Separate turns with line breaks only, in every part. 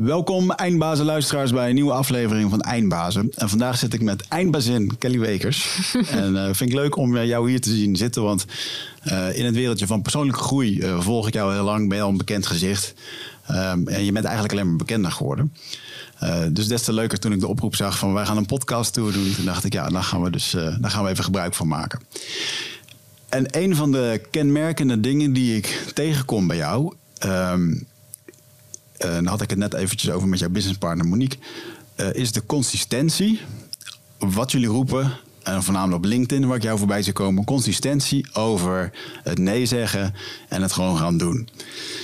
Welkom eindbazen luisteraars bij een nieuwe aflevering van Eindbazen. En vandaag zit ik met eindbazin Kelly Wekers. en uh, vind ik leuk om jou hier te zien zitten, want uh, in het wereldje van persoonlijke groei uh, volg ik jou heel lang, ben je al een bekend gezicht. Um, en je bent eigenlijk alleen maar bekender geworden. dus des te leuker toen ik de oproep zag van wij gaan een podcast toe doen. Toen dacht ik ja, daar gaan we dus daar gaan we even gebruik van maken. En een van de kenmerkende dingen die ik tegenkom bij jou... Um, uh, daar had ik het net eventjes over met jouw businesspartner Monique, uh, is de consistentie. Wat jullie roepen, en voornamelijk op LinkedIn waar ik jou voorbij zie komen, consistentie over het nee zeggen en het gewoon gaan doen.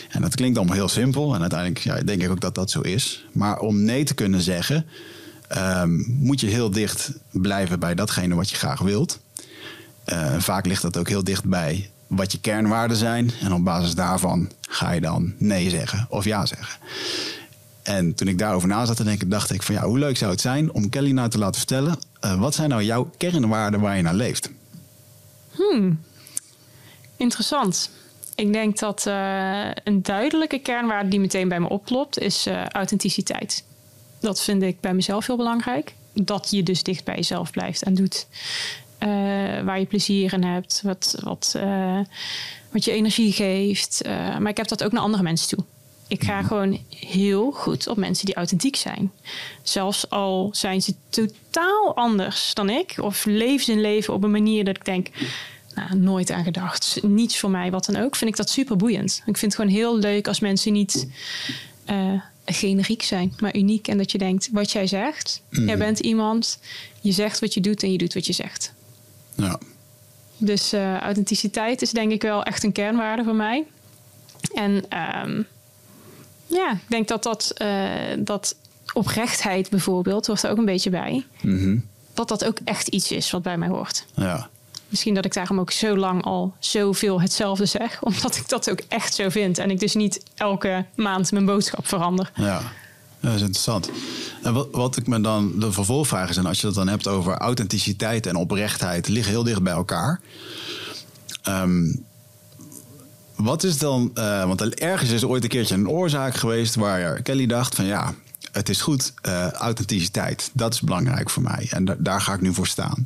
En dat klinkt allemaal heel simpel en uiteindelijk ja, denk ik ook dat dat zo is. Maar om nee te kunnen zeggen, um, moet je heel dicht blijven bij datgene wat je graag wilt. Uh, vaak ligt dat ook heel dicht bij wat je kernwaarden zijn. En op basis daarvan ga je dan nee zeggen of ja zeggen. En toen ik daarover na zat te denken, dacht ik van ja, hoe leuk zou het zijn om Kelly nou te laten vertellen. Uh, wat zijn nou jouw kernwaarden waar je naar leeft?
Hmm, interessant. Ik denk dat uh, een duidelijke kernwaarde die meteen bij me opklopt, is uh, authenticiteit. Dat vind ik bij mezelf heel belangrijk. Dat je dus dicht bij jezelf blijft en doet waar je plezier in hebt, wat, wat, wat je energie geeft. Uh, maar ik heb dat ook naar andere mensen toe. Ik ga gewoon heel goed op mensen die authentiek zijn. Zelfs al zijn ze totaal anders dan ik, of leven ze een leven op een manier dat ik denk, nou, nooit aan gedacht, niets voor mij, wat dan ook, vind ik dat super boeiend. Ik vind het gewoon heel leuk als mensen niet generiek zijn, maar uniek. En dat je denkt, wat jij zegt, mm. jij bent iemand, je zegt wat je doet en je doet wat je zegt.
Ja.
Dus uh, authenticiteit is denk ik wel echt een kernwaarde voor mij. En um, ja, ik denk dat dat, uh, dat oprechtheid bijvoorbeeld hoort er ook een beetje bij.
Mm -hmm.
Dat dat ook echt iets is wat bij mij hoort.
Ja.
Misschien dat ik daarom ook zo lang al zoveel hetzelfde zeg. Omdat ik dat ook echt zo vind. En ik dus niet elke maand mijn boodschap verander.
Ja. Dat is interessant. En wat, wat ik me dan de vervolgvraag is, en als je het dan hebt over authenticiteit en oprechtheid, liggen heel dicht bij elkaar. Um, wat is dan, uh, want ergens is ooit een keertje een oorzaak geweest waar Kelly dacht van ja, het is goed, uh, authenticiteit, dat is belangrijk voor mij en da daar ga ik nu voor staan.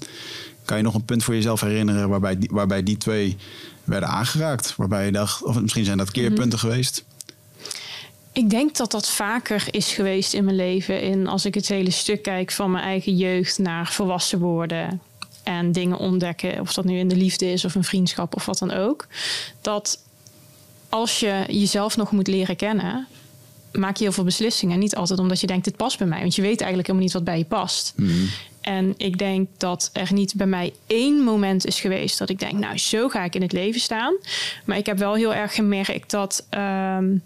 Kan je nog een punt voor jezelf herinneren waarbij die, waarbij die twee werden aangeraakt? Waarbij je dacht, of misschien zijn dat keerpunten mm -hmm. geweest?
Ik denk dat dat vaker is geweest in mijn leven. In als ik het hele stuk kijk van mijn eigen jeugd naar volwassen worden. En dingen ontdekken. Of dat nu in de liefde is of een vriendschap of wat dan ook. Dat als je jezelf nog moet leren kennen. Maak je heel veel beslissingen. Niet altijd omdat je denkt, dit past bij mij. Want je weet eigenlijk helemaal niet wat bij je past.
Mm -hmm.
En ik denk dat er niet bij mij één moment is geweest dat ik denk, nou, zo ga ik in het leven staan. Maar ik heb wel heel erg gemerkt dat. Um,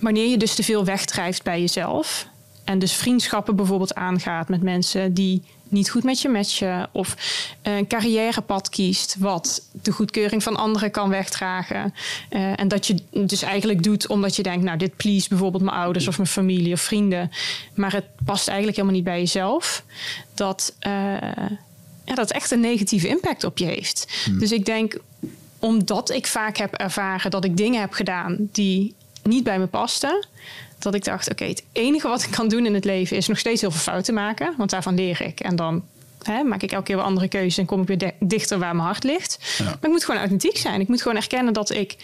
wanneer je dus te veel wegdrijft bij jezelf. En dus vriendschappen bijvoorbeeld aangaat met mensen die niet goed met je matchen. Of een carrièrepad kiest wat de goedkeuring van anderen kan wegdragen. Uh, en dat je dus eigenlijk doet omdat je denkt, nou dit please bijvoorbeeld mijn ouders of mijn familie of vrienden. Maar het past eigenlijk helemaal niet bij jezelf. Dat, uh, ja, dat echt een negatieve impact op je heeft. Hmm. Dus ik denk, omdat ik vaak heb ervaren dat ik dingen heb gedaan die niet bij me paste. Dat ik dacht, oké, okay, het enige wat ik kan doen in het leven is nog steeds heel veel fouten maken. Want daarvan leer ik. En dan hè, maak ik elke keer weer andere keuzes en kom ik weer dichter waar mijn hart ligt.
Ja.
Maar ik moet gewoon authentiek zijn. Ik moet gewoon erkennen dat ik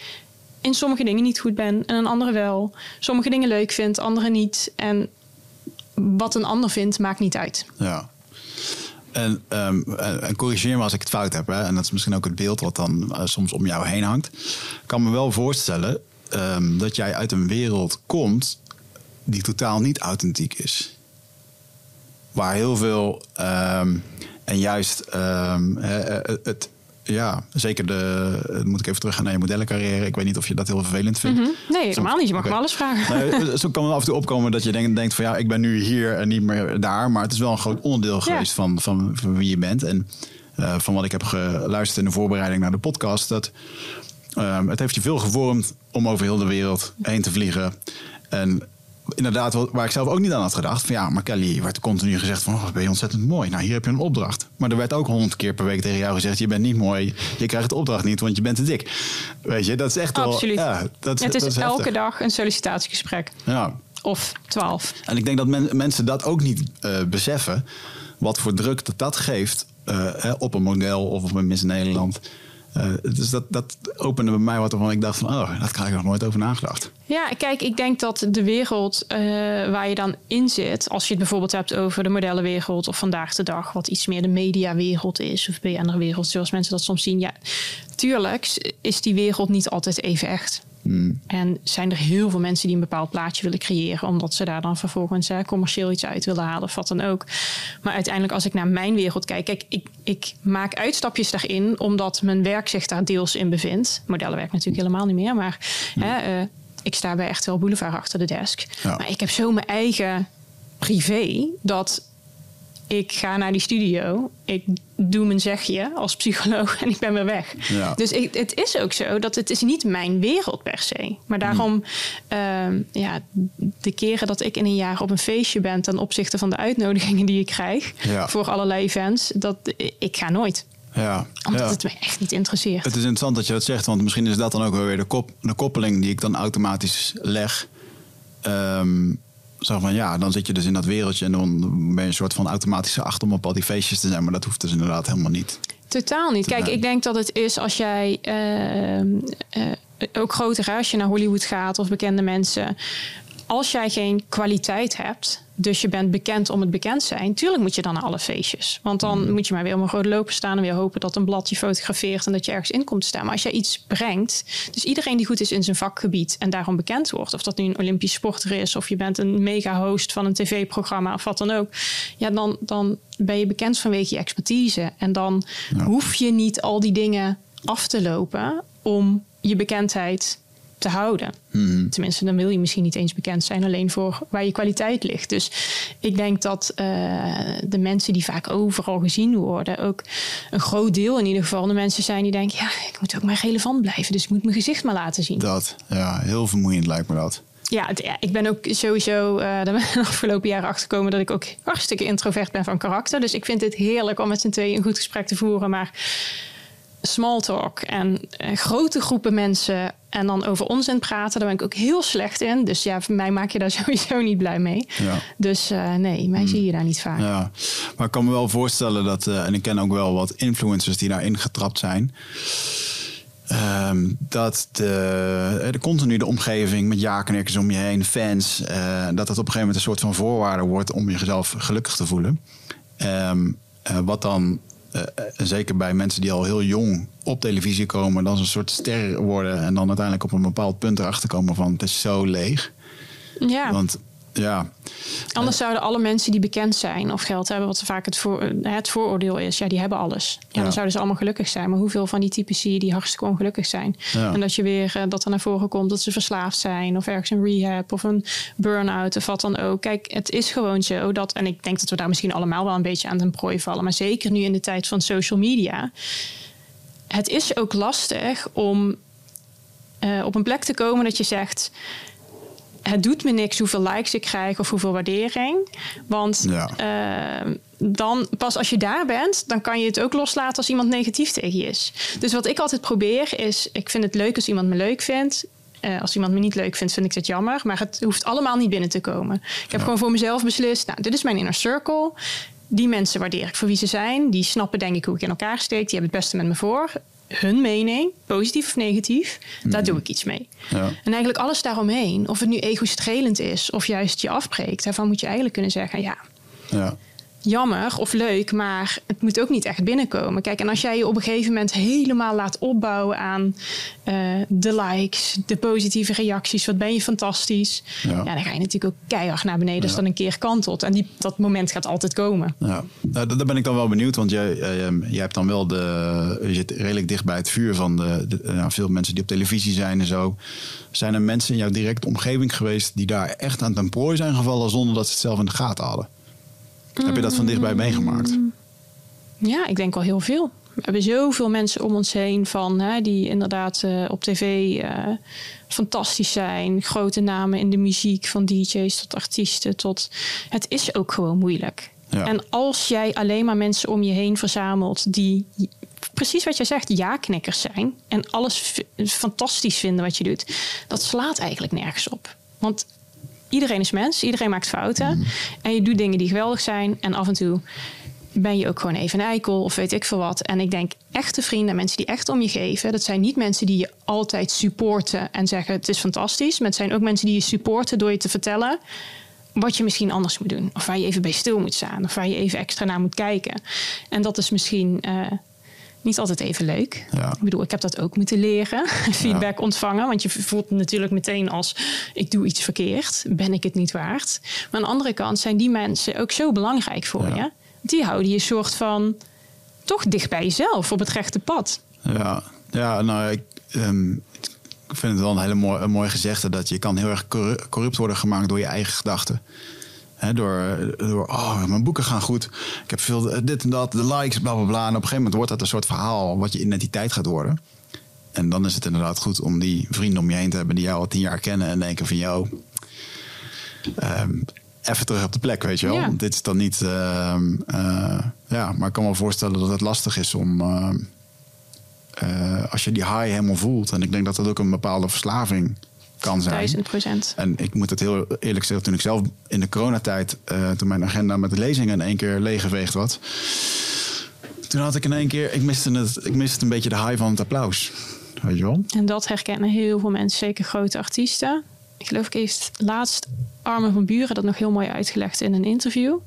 in sommige dingen niet goed ben en in andere wel. Sommige dingen leuk vind, andere niet. En wat een ander vindt, maakt niet uit.
Ja. En, um, en, corrigeer me als ik het fout heb. Hè? En dat is misschien ook het beeld wat dan uh, soms om jou heen hangt. Ik kan me wel voorstellen um, dat jij uit een wereld komt die totaal niet authentiek is. Waar heel veel, um, en juist um, het, ja, zeker de, moet ik even terug gaan naar je modellencarrière. Ik weet niet of je dat heel vervelend vindt.
Mm -hmm. Nee, helemaal niet. Je mag okay. me alles vragen.
Nee, zo kan het af en toe opkomen dat je denkt, denkt van ja, ik ben nu hier en niet meer daar. Maar het is wel een groot onderdeel geweest ja. van, van, van wie je bent. En uh, van wat ik heb geluisterd in de voorbereiding naar de podcast, dat Um, het heeft je veel gevormd om over heel de wereld heen te vliegen. En inderdaad, waar ik zelf ook niet aan had gedacht. Van ja, maar Kelly werd continu gezegd van, oh, ben je ontzettend mooi. Nou, hier heb je een opdracht. Maar er werd ook honderd keer per week tegen jou gezegd, je bent niet mooi. Je krijgt de opdracht niet, want je bent te dik. Weet je, dat is echt
Absoluut.
wel... Ja, dat,
het is,
dat is
elke dag een sollicitatiegesprek.
Ja.
of twaalf.
En ik denk dat men, mensen dat ook niet uh, beseffen. Wat voor druk dat dat geeft uh, op een model of op een Miss Nederland. Uh, dus dat, dat opende bij mij wat waarvan ik dacht van, oh, dat krijg ik nog nooit over nagedacht.
Ja, kijk, ik denk dat de wereld uh, waar je dan in zit, als je het bijvoorbeeld hebt over de modellenwereld of vandaag de dag, wat iets meer de mediawereld is of BNR-wereld, zoals mensen dat soms zien. Ja, tuurlijk is die wereld niet altijd even echt. Hmm. En zijn er heel veel mensen die een bepaald plaatje willen creëren, omdat ze daar dan vervolgens hè, commercieel iets uit willen halen of wat dan ook. Maar uiteindelijk, als ik naar mijn wereld kijk, kijk, ik, ik maak uitstapjes daarin, omdat mijn werk zich daar deels in bevindt. Modellenwerk natuurlijk helemaal niet meer, maar hè, uh, ik sta bij echt wel Boulevard achter de desk. Maar ik heb zo mijn eigen privé dat ik ga naar die studio, ik doe mijn zegje als psycholoog en ik ben weer weg. Dus ik, het is ook zo dat het is niet mijn wereld per se. Maar daarom, uh, ja, de keren dat ik in een jaar op een feestje ben ten opzichte van de uitnodigingen die ik krijg voor allerlei events, dat ik ga nooit.
Ja,
Omdat het me echt niet interesseert.
Het is interessant dat je dat zegt, want misschien is dat dan ook weer de, kop, de koppeling die ik dan automatisch leg. Um, zo van ja, dan zit je dus in dat wereldje en dan ben je een soort van automatische acht om op al die feestjes te zijn. Maar dat hoeft dus inderdaad helemaal niet.
Totaal niet. Kijk, ik denk dat het is als jij uh, uh, ook groter, als je naar Hollywood gaat of bekende mensen. Als jij geen kwaliteit hebt, dus je bent bekend om het bekend zijn. Tuurlijk moet je dan naar alle feestjes. Want dan mm. moet je maar weer om een groot lopen staan en weer hopen dat een blad je fotografeert en dat je ergens in komt staan. Maar als jij iets brengt, dus iedereen die goed is in zijn vakgebied en daarom bekend wordt, of dat nu een Olympisch sporter is, of je bent een mega-host van een tv-programma of wat dan ook, ja, dan, dan ben je bekend vanwege je expertise. En dan hoef je niet al die dingen af te lopen om je bekendheid te houden. Hmm. Tenminste, dan wil je misschien niet eens bekend zijn, alleen voor waar je kwaliteit ligt. Dus ik denk dat uh, de mensen die vaak overal gezien worden, ook een groot deel in ieder geval de mensen zijn die denken: ja, ik moet ook maar relevant blijven, dus ik moet mijn gezicht maar laten zien.
Dat, ja, heel vermoeiend lijkt me dat.
Ja, ja, ik ben ook sowieso uh, de afgelopen jaren achtergekomen dat ik ook hartstikke introvert ben van karakter. Dus ik vind het heerlijk om met z'n tweeën een goed gesprek te voeren. Maar small talk en uh, grote groepen mensen en dan over onzin praten, daar ben ik ook heel slecht in. Dus ja, voor mij maak je daar sowieso niet blij mee. Ja. Dus uh, nee, mij hmm. zie je daar niet vaak.
Ja, maar ik kan me wel voorstellen dat, uh, en ik ken ook wel wat influencers die daarin getrapt zijn. Um, dat de, de continu de omgeving met ja-knikkers om je heen, fans, uh, dat dat op een gegeven moment een soort van voorwaarde wordt om jezelf gelukkig te voelen. Um, wat dan uh, zeker bij mensen die al heel jong op televisie komen, dan een soort ster worden en dan uiteindelijk op een bepaald punt erachter komen van het is zo leeg.
Ja.
Want ja.
Anders zouden alle mensen die bekend zijn of geld hebben, wat vaak het, voor, het vooroordeel is, ja, die hebben alles. Ja, Dan zouden ze allemaal gelukkig zijn. Maar hoeveel van die typen zie je die hartstikke ongelukkig zijn? En dat je weer uh, dat er naar voren komt dat ze verslaafd zijn of ergens een rehab of een burn-out of wat dan ook. Kijk, het is gewoon zo dat, en ik denk dat we daar misschien allemaal wel een beetje aan ten prooi vallen, maar zeker nu in de tijd van social media. Het is ook lastig om uh, op een plek te komen dat je zegt het doet me niks hoeveel likes ik krijg of hoeveel waardering. Want uh, dan pas als je daar bent, dan kan je het ook loslaten als iemand negatief tegen je is. Dus wat ik altijd probeer is, ik vind het leuk als iemand me leuk vindt. Uh, als iemand me niet leuk vindt, vind ik het jammer. Maar het hoeft allemaal niet binnen te komen. Ik heb gewoon voor mezelf beslist, nou, dit is mijn inner circle. Die mensen waardeer ik voor wie ze zijn. Die snappen denk ik hoe ik in elkaar steek. Die hebben het beste met me voor hun mening, positief of negatief, daar doe ik iets mee. Ja. En eigenlijk alles daaromheen, of het nu ego-strelend is of juist je afbreekt, daarvan moet je eigenlijk kunnen zeggen: ja, ja jammer of leuk, maar het moet ook niet echt binnenkomen. Kijk, en als jij je op een gegeven moment helemaal laat opbouwen aan uh, de likes, de positieve reacties, wat ben je fantastisch. Ja, ja dan ga je natuurlijk ook keihard naar beneden als ja. dan een keer kantelt. En die, dat moment gaat altijd komen.
Ja, nou, daar ben ik dan wel benieuwd, want jij, uh, jij hebt dan wel de, je zit redelijk dicht bij het vuur van de, de nou, veel mensen die op televisie zijn en zo. Zijn er mensen in jouw directe omgeving geweest die daar echt aan ten prooi zijn gevallen zonder dat ze het zelf in de gaten hadden? Heb je dat van dichtbij meegemaakt?
Ja, ik denk wel heel veel. We hebben zoveel mensen om ons heen van, hè, die inderdaad uh, op tv uh, fantastisch zijn. Grote namen in de muziek, van DJ's tot artiesten. Tot... Het is ook gewoon moeilijk. Ja. En als jij alleen maar mensen om je heen verzamelt die precies wat jij zegt, ja-knikkers zijn en alles fantastisch vinden wat je doet, dat slaat eigenlijk nergens op. Want iedereen is mens, iedereen maakt fouten. En je doet dingen die geweldig zijn. En af en toe ben je ook gewoon even een eikel of weet ik veel wat. En ik denk echte vrienden, mensen die echt om je geven, dat zijn niet mensen die je altijd supporten en zeggen het is fantastisch. Maar het zijn ook mensen die je supporten door je te vertellen wat je misschien anders moet doen. Of waar je even bij stil moet staan. Of waar je even extra naar moet kijken. En dat is misschien uh, niet altijd even leuk.
Ja.
Ik bedoel, ik heb dat ook moeten leren. Feedback ontvangen. Want je voelt natuurlijk meteen als ik doe iets verkeerd. Ben ik het niet waard? Maar aan de andere kant zijn die mensen ook zo belangrijk voor
Ja.
je. Die houden je soort van toch dicht bij jezelf op het rechte pad.
Ja, ja nou, ik, ehm, ik vind het wel een hele mooi, een mooi gezegde dat je kan heel erg corru- corrupt worden gemaakt door je eigen gedachten. Door, door, oh, mijn boeken gaan goed. Ik heb veel eh, dit en dat, de likes, bla bla bla. En op een gegeven moment wordt dat een soort verhaal wat je identiteit gaat worden. En dan is het inderdaad goed om die vrienden om je heen te hebben die jou al tien jaar kennen en denken van jou. ehm, even terug op de plek, weet je wel.
Ja.
Dit is dan niet. ehm, eh, ja, maar ik kan me voorstellen dat het lastig is om. ehm, eh, als je die high helemaal voelt. En ik denk dat dat ook een bepaalde verslaving kan zijn.
Duizend procent.
En ik moet het heel eerlijk zeggen, toen ik zelf in de coronatijd, eh, toen mijn agenda met lezingen in één keer leeggeveegd was. Toen had ik in één keer, ik miste, het, ik miste een beetje de high van het applaus. Weet je wel?
En dat herkennen heel veel mensen, zeker grote artiesten. Ik geloof ik heeft laatst Armin van Buren dat nog heel mooi uitgelegd in een interview.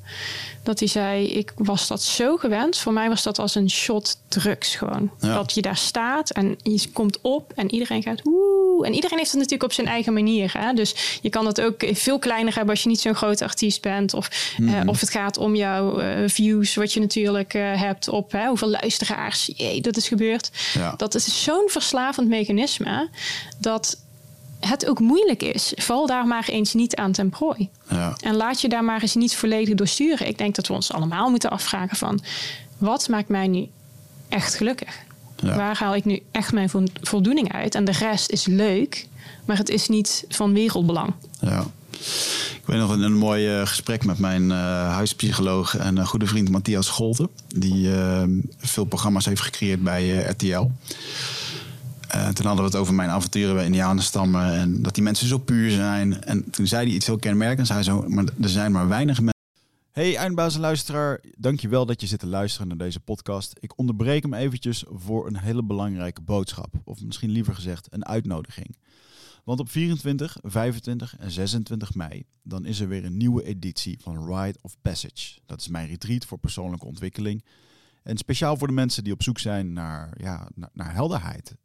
Dat hij zei, ik was dat zo gewend. Voor mij was dat als een shot drugs gewoon.
Ja.
Dat je daar staat en je komt op en iedereen gaat woe. En iedereen heeft het natuurlijk op zijn eigen manier. Hè? Dus je kan het ook veel kleiner hebben als je niet zo'n grote artiest bent. Of,
Mhm.
eh, of het gaat om jouw eh, views, wat je natuurlijk eh, hebt op hè, hoeveel luisteraars. Jee, dat is gebeurd.
Ja.
Dat is zo'n verslavend mechanisme dat het ook moeilijk is. Val daar maar eens niet aan ten prooi.
Ja.
En laat je daar maar eens niet volledig door sturen. Ik denk dat we ons allemaal moeten afvragen van... wat maakt mij nu echt gelukkig?
Ja.
Waar haal ik nu echt mijn vo- voldoening uit? En de rest is leuk, maar het is niet van wereldbelang.
Ja. Ik weet nog een, een mooi eh, gesprek met mijn eh, huispsycholoog en een goede vriend Matthias Scholten. Die eh, veel programma's heeft gecreëerd bij eh, RTL. Eh, toen hadden we het over mijn avonturen bij Indianenstammen. En dat die mensen zo puur zijn. En toen zei hij iets heel kenmerkends. Hij zo, maar er zijn maar weinig mensen. Hey eindbaas en luisteraar, dankjewel dat je zit te luisteren naar deze podcast. Ik onderbreek hem eventjes voor een hele belangrijke boodschap. Of misschien liever gezegd een uitnodiging. Want op 24, 25 en 26 mei dan is er weer een nieuwe editie van Rite of Passage. Dat is mijn retreat voor persoonlijke ontwikkeling. En speciaal voor de mensen die op zoek zijn naar, ja, naar helderheid.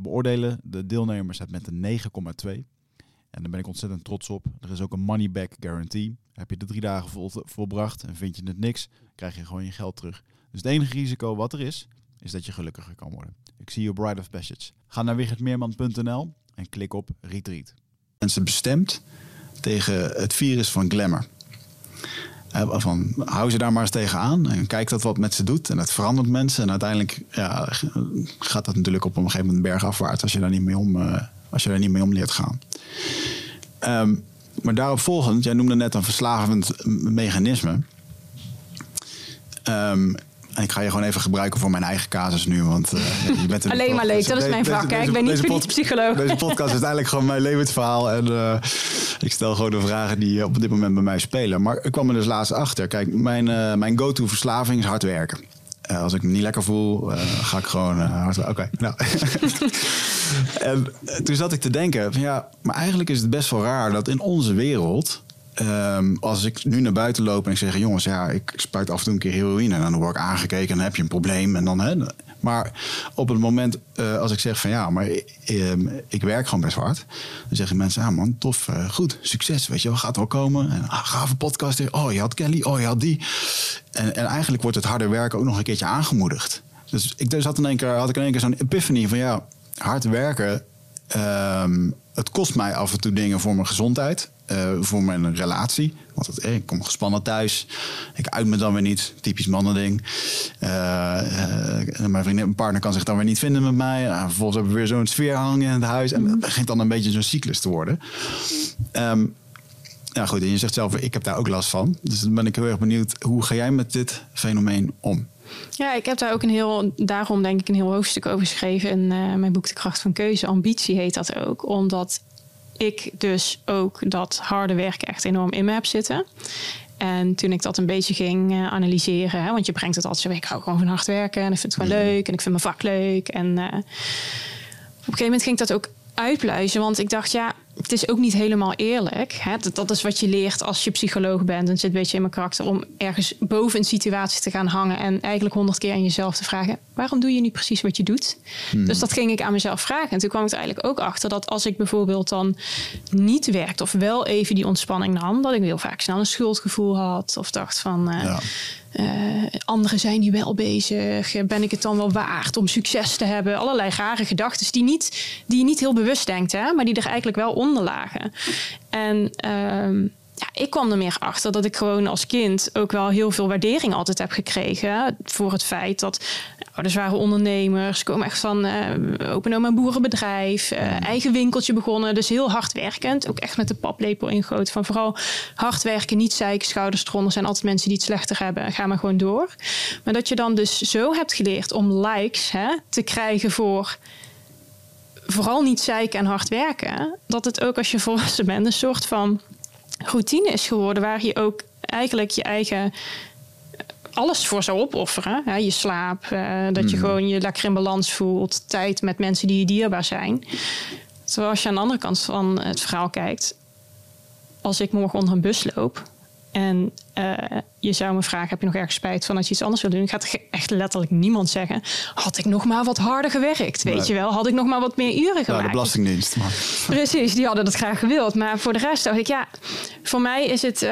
beoordelen de deelnemers het met een 9,2. En daar ben ik ontzettend trots op. Er is ook een money back guarantee. Heb je de drie dagen vol, volbracht en vind je het niks, krijg je gewoon je geld terug. Dus het enige risico wat er is, is dat je gelukkiger kan worden. Ik zie je Bride of Passage. Ga naar wichertmeerman.nl en klik op Retreat. Mensen bestemd tegen het virus van glamour. Eh, Van, hou ze daar maar eens tegenaan en kijk dat wat met ze doet. En dat verandert mensen. En uiteindelijk ja, gaat dat natuurlijk op een gegeven moment bergafwaarts als je daar niet mee om, eh, als je daar niet mee om leert gaan. Ehm, maar daarop volgend, jij noemde net een verslavend mechanisme. Ehm, en ik ga je gewoon even gebruiken voor mijn eigen casus nu. Want, eh, je bent
Alleen maar leuk, dat is mijn vak,
deze-
Ik ben niet psycholoog.
Deze podcast is uiteindelijk gewoon mijn levensverhaal. En eh, ik stel gewoon de vragen die op dit moment bij mij spelen. Maar ik kwam er dus laatst achter. Kijk, mijn, eh, mijn go-to verslaving is hard werken. Eh, als ik me niet lekker voel, eh, ga ik gewoon eh, hard werken. Oké, nou. en eh, toen zat ik te denken, van, ja, maar eigenlijk is het best wel raar dat in onze wereld ehm, als ik nu naar buiten loop en ik zeg, jongens, ja, ik spuit af en toe een keer heroïne. En dan word ik aangekeken en dan heb je een probleem. En dan, hè, maar op het moment uh, als ik zeg van ja, maar uh, ik werk gewoon best hard. Dan zeggen mensen, ja man, tof, uh, goed, succes, weet je wel, gaat wel komen. En ah, gave podcast, oh je had Kelly, oh je had die. En, en eigenlijk wordt het harde werken ook nog een keertje aangemoedigd. Dus ik dus had, in één keer, had ik in één keer zo'n epiphany van ja, hard werken Um, het kost mij af en toe dingen voor mijn gezondheid, uh, voor mijn relatie. Want het, eh, ik kom gespannen thuis, ik uit me dan weer niet, typisch mannending. Uh, mijn vriendin, mijn partner kan zich dan weer niet vinden met mij. Nou, vervolgens hebben we weer zo'n sfeer hangen in het huis. En begint dan een beetje zo'n cyclus te worden. Ja, goed, en je zegt zelf, ik heb daar ook last van. Dus dan ben ik heel erg benieuwd, hoe ga jij met dit fenomeen om?
Ja, ik heb daar ook een heel, daarom denk ik een heel hoofdstuk over geschreven in mijn boek De Kracht van Keuze. Ambitie heet dat ook, omdat ik dus ook dat harde werken echt enorm in me heb zitten. En toen ik dat een beetje ging uh, analyseren, hè, want je brengt het altijd zo, ik hou gewoon van hard werken en ik vind het gewoon leuk en ik vind mijn vak leuk. En uh, op een gegeven moment ging ik dat ook uitpluizen, want ik dacht, ja, het is ook niet helemaal eerlijk. Hè? Dat, dat, is wat je leert als je psycholoog bent. En zit een beetje in mijn karakter om ergens boven een situatie te gaan hangen. En eigenlijk honderd keer aan jezelf te vragen: waarom doe je niet precies wat je doet? Hmm. Dus dat ging ik aan mezelf vragen. En toen kwam ik er eigenlijk ook achter dat als ik bijvoorbeeld dan niet werkte of wel even die ontspanning nam, dat ik heel vaak snel een schuldgevoel had. Of dacht van. Uh, ja. Uh, anderen zijn nu wel bezig. Ben ik het dan wel waard om succes te hebben? Allerlei rare gedachten die, niet, die je niet heel bewust denkt, hè, maar die er eigenlijk wel onder lagen. En um, ja, ik kwam er meer achter dat ik gewoon als kind ook wel heel veel waardering altijd heb gekregen. Voor het feit dat ouders waren ondernemers, komen echt van uh, openen een boerenbedrijf, uh, eigen winkeltje begonnen. Dus heel hard werkend. Ook echt met de paplepel ingoot van vooral hard werken, niet zeiken, schouders eronder. zijn altijd mensen die het slechter hebben. Ga maar gewoon door. Maar dat je dan dus zo hebt geleerd om likes hè, te krijgen voor vooral niet zeiken en hard werken. Dat het ook als je volwassen bent een soort van routine is geworden. Waar je ook eigenlijk je eigen alles voor zou opofferen. Hè? Je slaap, uh, dat je mhm. gewoon je lekker in balans voelt. Tijd met mensen die je dierbaar zijn. Terwijl als je aan de andere kant van het verhaal kijkt. Als ik morgen onder een bus loop en uh, je zou me vragen: heb je nog ergens spijt van als je iets anders wil doen? Gaat echt letterlijk niemand zeggen: had ik nog maar wat harder gewerkt? Weet je wel, had ik nog maar wat meer uren gemaakt?
Ja, de Belastingdienst. Maar.
Precies, die hadden dat graag gewild. Maar voor de rest dacht ik: ja, voor mij is het uh,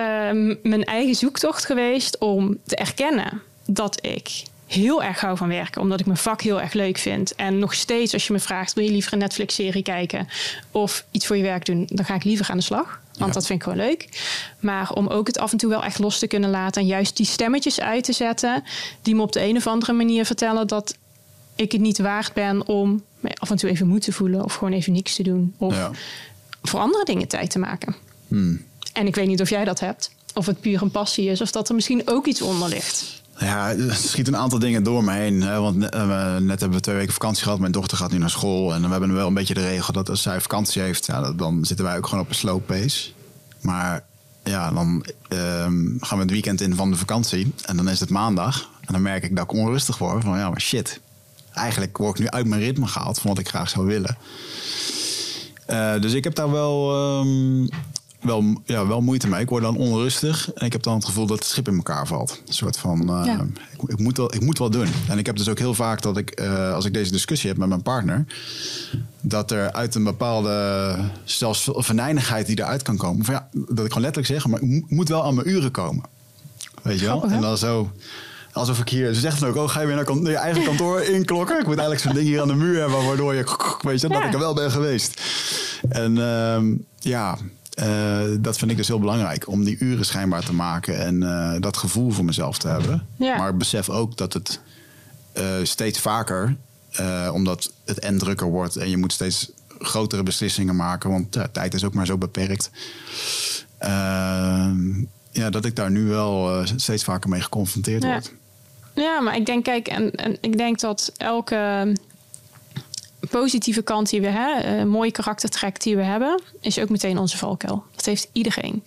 mijn eigen zoektocht geweest om te erkennen dat ik heel erg hou van werken, omdat ik mijn vak heel erg leuk vind. En nog steeds, als je me vraagt: wil je liever een Netflix-serie kijken of iets voor je werk doen, dan ga ik liever aan de slag. Want dat vind ik gewoon leuk. Maar om ook het af en toe wel echt los te kunnen laten. En juist die stemmetjes uit te zetten. Die me op de een of andere manier vertellen dat ik het niet waard ben om af en toe even moe te voelen. Of gewoon even niks te doen. Of voor andere dingen tijd te maken. Hmm. En ik weet niet of jij dat hebt. Of het puur een passie is. Of dat er misschien ook iets onder ligt.
Ja, er schiet een aantal dingen door me heen. Hè? Want net, uh, net hebben we twee weken vakantie gehad. Mijn dochter gaat nu naar school. En we hebben wel een beetje de regel dat als zij vakantie heeft, ja, dan zitten wij ook gewoon op een slow pace. Maar ja, dan ehm, gaan we het weekend in van de vakantie. En dan is het maandag. En dan merk ik dat ik onrustig word. Van ja, maar shit. Eigenlijk word ik nu uit mijn ritme gehaald van wat ik graag zou willen. Uh, dus ik heb daar wel um, wel, ja, wel moeite mee. Ik word dan onrustig en ik heb dan het gevoel dat het schip in elkaar valt. Een soort van, uh, ik, ik, moet wel, ik moet wel doen. En ik heb dus ook heel vaak dat ik, uh, als ik deze discussie heb met mijn partner, dat er uit een bepaalde, zelfs venijnigheid die eruit kan komen, van ja, dat ik gewoon letterlijk zeg, maar ik moet wel aan mijn uren komen. Weet je wel? en dan zo alsof ik hier, ze zegt dan ook, oh, ga je weer naar, je eigen kantoor inklokken? Ik moet eigenlijk zo'n ding hier aan de muur hebben, waardoor je, weet je, dat ik er wel ben geweest. En uh, ja, uh, dat vind ik dus heel belangrijk. Om die uren schijnbaar te maken en uh, dat gevoel voor mezelf te hebben. Ja. Maar besef ook dat het uh, steeds vaker, omdat het en drukker wordt en je moet steeds grotere beslissingen maken, want tijd is ook maar zo beperkt. ja, dat ik daar nu wel steeds vaker mee geconfronteerd
ja.
word.
Ja, maar ik denk, kijk, en, en ik denk dat elke positieve kant die we hebben, een mooie karaktertrek die we hebben, is ook meteen onze valkuil. Dat heeft iedereen.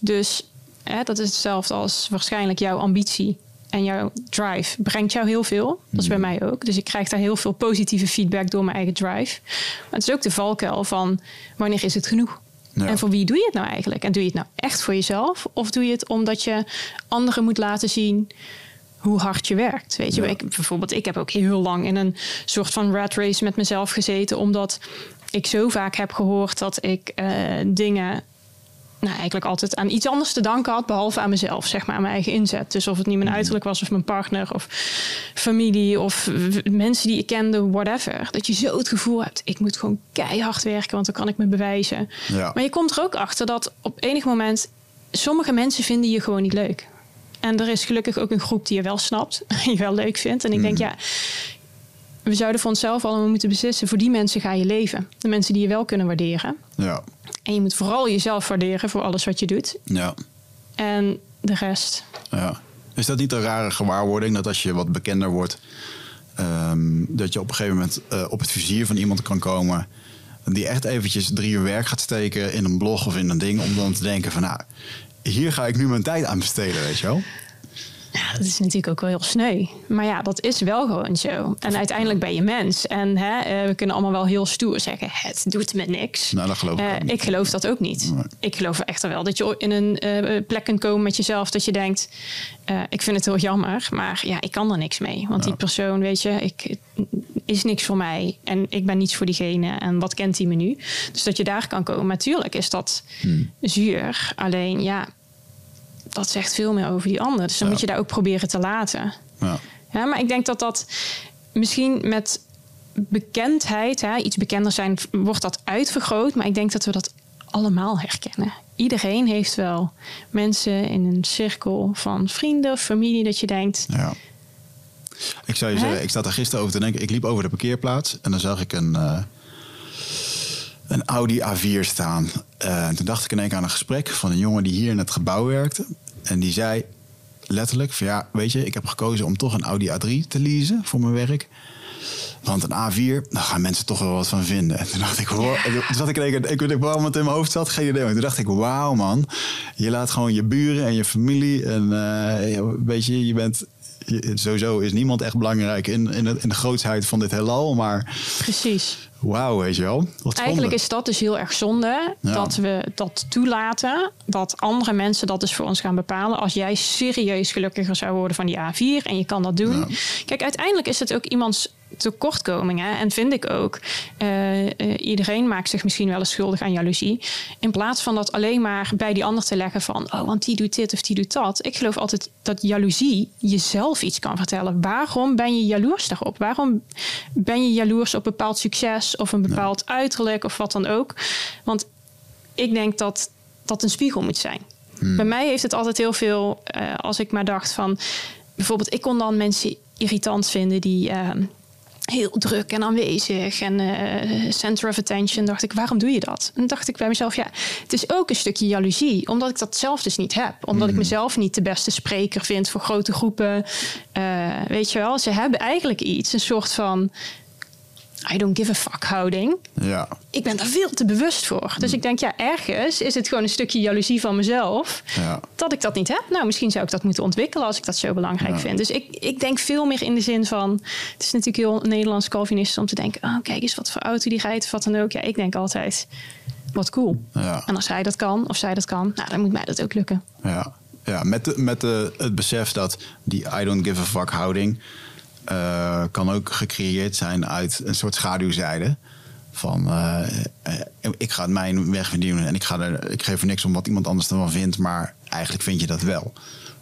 Dus hè, dat is hetzelfde als waarschijnlijk jouw ambitie en jouw drive brengt jou heel veel. Dat is bij mij ook. Dus ik krijg daar heel veel positieve feedback door mijn eigen drive. Maar het is ook de valkuil van wanneer is het genoeg?
Ja.
En voor wie doe je het nou eigenlijk? En doe je het nou echt voor jezelf? Of doe je het omdat je anderen moet laten zien hoe hard je werkt? Weet je,
Ja.
ik, bijvoorbeeld, ik heb ook heel lang in een soort van rat race met mezelf gezeten, omdat ik zo vaak heb gehoord dat ik eh, dingen nou, eigenlijk altijd aan iets anders te danken had, behalve aan mezelf, zeg maar, aan mijn eigen inzet. Dus of het niet mijn
Mhm.
uiterlijk was, of mijn partner, of familie, of mensen die ik kende, whatever. Dat je zo het gevoel hebt, ik moet gewoon keihard werken, want dan kan ik me bewijzen.
Ja.
Maar je komt er ook achter dat op enig moment sommige mensen vinden je gewoon niet leuk. En er is gelukkig ook een groep die je wel snapt, je wel leuk vindt. En ik denk, ja, we zouden voor onszelf allemaal moeten beslissen, voor die mensen ga je leven. De mensen die je wel kunnen waarderen.
Ja.
En je moet vooral jezelf waarderen voor alles wat je doet.
Ja.
En de rest.
Ja. Is dat niet een rare gewaarwording dat als je wat bekender wordt, ehm, dat je op een gegeven moment eh, op het vizier van iemand kan komen die echt eventjes drie uur werk gaat steken in een blog of in een ding om dan te denken van nou, hier ga ik nu mijn tijd aan besteden, weet je wel?
Ja, dat is natuurlijk ook wel heel sneu. Maar ja, dat is wel gewoon zo. En uiteindelijk ben je mens. En hè, eh, we kunnen allemaal wel heel stoer zeggen: het doet me niks.
Nou, dat geloof ik
Eh, ik geloof dat ook niet.
Nee.
Ik geloof echter wel dat je in een eh, plek kunt komen met jezelf dat je denkt: ik vind het heel jammer, maar ja, ik kan er niks mee. Want
Ja.
die persoon, weet je, ik, is niks voor mij en ik ben niets voor diegene. En wat kent die me nu? Dus dat je daar kan komen. Natuurlijk is dat
Hmm.
zuur. Alleen ja, dat zegt veel meer over die ander. Dus dan
Ja.
moet je daar ook proberen te laten.
Ja.
Ja, maar ik denk dat dat misschien met bekendheid, hè, iets bekender zijn, wordt dat uitvergroot. Maar ik denk dat we dat allemaal herkennen. Iedereen heeft wel mensen in een cirkel van vrienden of familie dat je denkt,
Ja. Ik zou je
Hè?
zeggen, ik zat er gisteren over te denken. Ik liep over de parkeerplaats en dan zag ik een, eh, een Audi A4 staan. Eh, en toen dacht ik in één keer aan een gesprek van een jongen die hier in het gebouw werkte. En die zei letterlijk van ja, weet je, ik heb gekozen om toch een Audi A3 te leasen voor mijn werk. Want een A4, daar gaan mensen toch wel wat van vinden. En toen dacht ik, wow, en toen zat ik keer, ik weet niet waarom het in mijn hoofd zat, geen idee. Maar toen dacht ik, wauw man, je laat gewoon je buren en je familie en eh, weet je, je bent sowieso is niemand echt belangrijk in, in, de, in de grootsheid van dit heelal, maar
precies.
Wauw, weet je wel. Wat zonde.
Eigenlijk is dat dus heel erg zonde
Ja.
dat we dat toelaten. Dat andere mensen dat dus voor ons gaan bepalen. Als jij serieus gelukkiger zou worden van die A4 en je kan dat doen.
Ja.
Kijk, uiteindelijk is het ook iemands tekortkomingen. En vind ik ook, eh, eh, iedereen maakt zich misschien wel eens schuldig aan jaloezie. In plaats van dat alleen maar bij die ander te leggen van... oh, want die doet dit of die doet dat. Ik geloof altijd dat jaloezie jezelf iets kan vertellen. Waarom ben je jaloers daarop? Waarom ben je jaloers op bepaald succes... of een bepaald uiterlijk of wat dan ook? Want ik denk dat dat een spiegel moet zijn. Bij mij heeft het altijd heel veel, eh, als ik maar dacht van... bijvoorbeeld, ik kon dan mensen irritant vinden die... eh, heel druk en aanwezig en eh, center of attention. Dacht ik, waarom doe je dat? En dacht ik bij mezelf, ja, het is ook een stukje jaloezie, omdat ik dat zelf dus niet heb. Omdat ik mezelf niet de beste spreker vind voor grote groepen. Eh, weet je wel, ze hebben eigenlijk iets, een soort van I don't give a fuck houding.
Ja,
Ik ben daar veel te bewust voor. Dus ik denk, ja, ergens is het gewoon een stukje jaloezie van mezelf.
ja.
Dat ik dat niet heb. Nou, misschien zou ik dat moeten ontwikkelen als ik dat zo belangrijk
Ja.
vind. Dus ik, ik denk veel meer in de zin van. Het is natuurlijk heel Nederlands Calvinistisch om te denken: oh, kijk eens wat voor auto die rijdt of wat dan ook. Ja, ik denk altijd: wat cool.
Ja.
En als hij dat kan of zij dat kan, nou, dan moet mij dat ook lukken.
Ja, ja met, de, met de, het besef dat die I don't give a fuck houding eh, kan ook gecreëerd zijn uit een soort schaduwzijde. Van eh, eh, ik ga mijn weg verdienen en ik, ga er, ik geef er niks om wat iemand anders ervan vindt, maar eigenlijk vind je dat wel.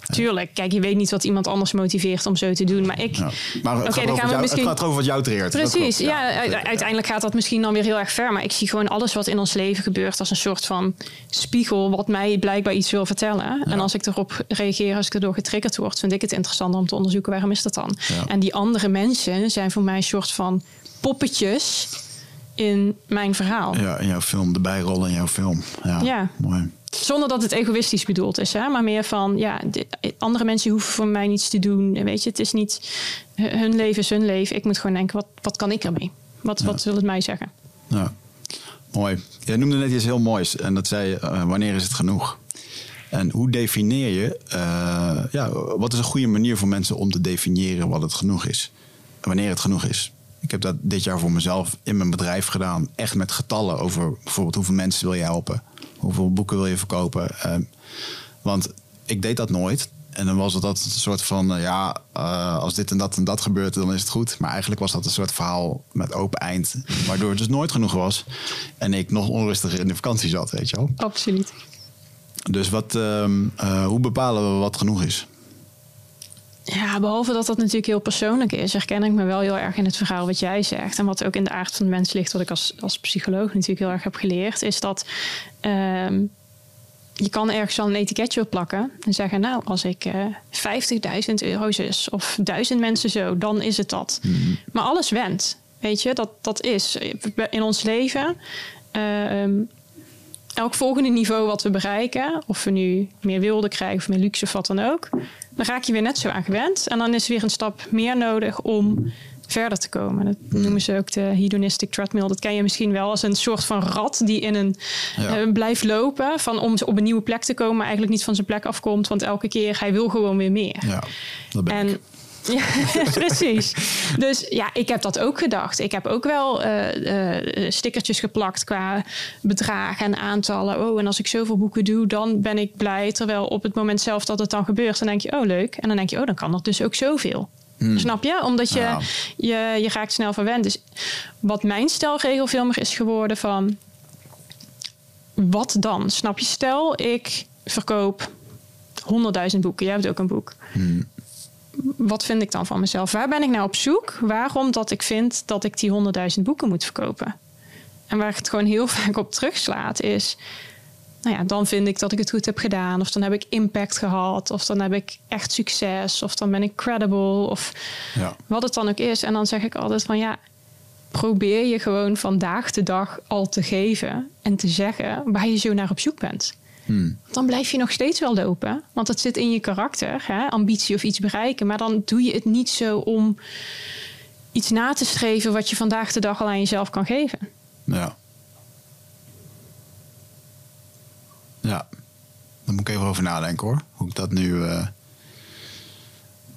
Tuurlijk, kijk, je weet niet wat iemand anders motiveert om zo te doen. Maar ik.
Ja. Maar het, gaat
dan
over
gaan we
jou,
misschien-
het gaat erover wat jou. Dat
Precies, ja. uiteindelijk gaat dat misschien dan weer heel erg ver. Maar ik zie gewoon alles wat in ons leven gebeurt als een soort van spiegel. wat mij blijkbaar iets wil vertellen. En als ik erop reageer, als ik erdoor getriggerd word, vind ik het interessanter om te onderzoeken waarom is dat dan. En die andere mensen zijn voor mij een soort van poppetjes in mijn verhaal.
Ja, in jouw film, de bijrol in jouw film. Ja,
Ja.
mooi.
Zonder dat het egoïstisch bedoeld is, hè? maar meer van ja, de- andere mensen hoeven voor mij niets te doen. Weet je, het is niet hun leven is hun leven. Ik moet gewoon denken, wat, wat kan ik ermee? Wat, wat wil het mij zeggen?
Ja, mooi. Jij noemde net iets heel moois en dat zei eh, wanneer is het genoeg? En hoe definieer je, eh, ja, wat is een goede manier voor mensen om te definiëren wat het genoeg is? En wanneer het genoeg is? Ik heb dat dit jaar voor mezelf in mijn bedrijf gedaan, echt met getallen over bijvoorbeeld hoeveel mensen wil je helpen? Hoeveel boeken wil je verkopen? Ehm, want ik deed dat nooit. En dan was het dat een soort van, uh, ja, uh, als dit en dat en dat gebeurt, dan is het goed. Maar eigenlijk was dat een soort verhaal met open eind. Waardoor het dus nooit genoeg was. En ik nog onrustiger in de vakantie zat, weet je wel.
Absoluut.
Dus wat, uh, hoe bepalen we wat genoeg is?
Ja, behalve dat dat natuurlijk heel persoonlijk is, herken ik me wel heel erg in het verhaal wat jij zegt. En wat ook in de aard van de mens ligt, wat ik als, als psycholoog natuurlijk heel erg heb geleerd, is dat ehm, je kan ergens al een etiketje op plakken en zeggen, nou, als ik uh, eh, 50.000 euro is of duizend mensen zo, dan is het dat. Mhm. Maar alles wendt, weet je, dat, dat is in ons leven. Ehm, elk volgende niveau wat we bereiken, of we nu meer wilde krijgen of meer luxe of wat dan ook, dan raak je weer net zo aan gewend. En dan is er weer een stap meer nodig om verder te komen. Dat noemen ze ook de hedonistic treadmill. Dat ken je misschien wel als een soort van rat die in een uh, blijft lopen. Van om op een nieuwe plek te komen, maar eigenlijk niet van zijn plek afkomt. Want elke keer hij wil gewoon weer meer.
Ja, dat ben
en,
ik.
Ja, precies. Dus ja, ik heb dat ook gedacht. Ik heb ook wel uh, uh, stickertjes geplakt qua bedragen en aantallen. Oh, en als ik zoveel boeken doe, dan ben ik blij. Terwijl op het moment zelf dat het dan gebeurt, dan denk je, oh leuk. En dan denk je, oh, dan kan dat dus ook zoveel. Hmm. Snap je? Omdat je, je, je raakt snel verwend. Dus wat mijn stelregel veel meer is geworden van... Wat dan? Snap je? Stel, ik verkoop 100.000 boeken. Jij hebt ook een boek. Hmm wat vind ik dan van mezelf? Waar ben ik nou op zoek? Waarom dat ik vind dat ik die 100.000 boeken moet verkopen? En waar ik het gewoon heel vaak op terugslaat is... Nou ja, dan vind ik dat ik het goed heb gedaan. Of dan heb ik impact gehad. Of dan heb ik echt succes. Of dan ben ik credible. Of ja. wat het dan ook is. En dan zeg ik altijd van ja, probeer je gewoon vandaag de dag al te geven. En te zeggen waar je zo naar op zoek bent. Hmm. Dan blijf je nog steeds wel lopen. Want het zit in je karakter, hè? ambitie of iets bereiken. Maar dan doe je het niet zo om iets na te streven wat je vandaag de dag al aan jezelf kan geven.
Ja. Ja, daar moet ik even over nadenken hoor. Hoe ik dat nu. Uh...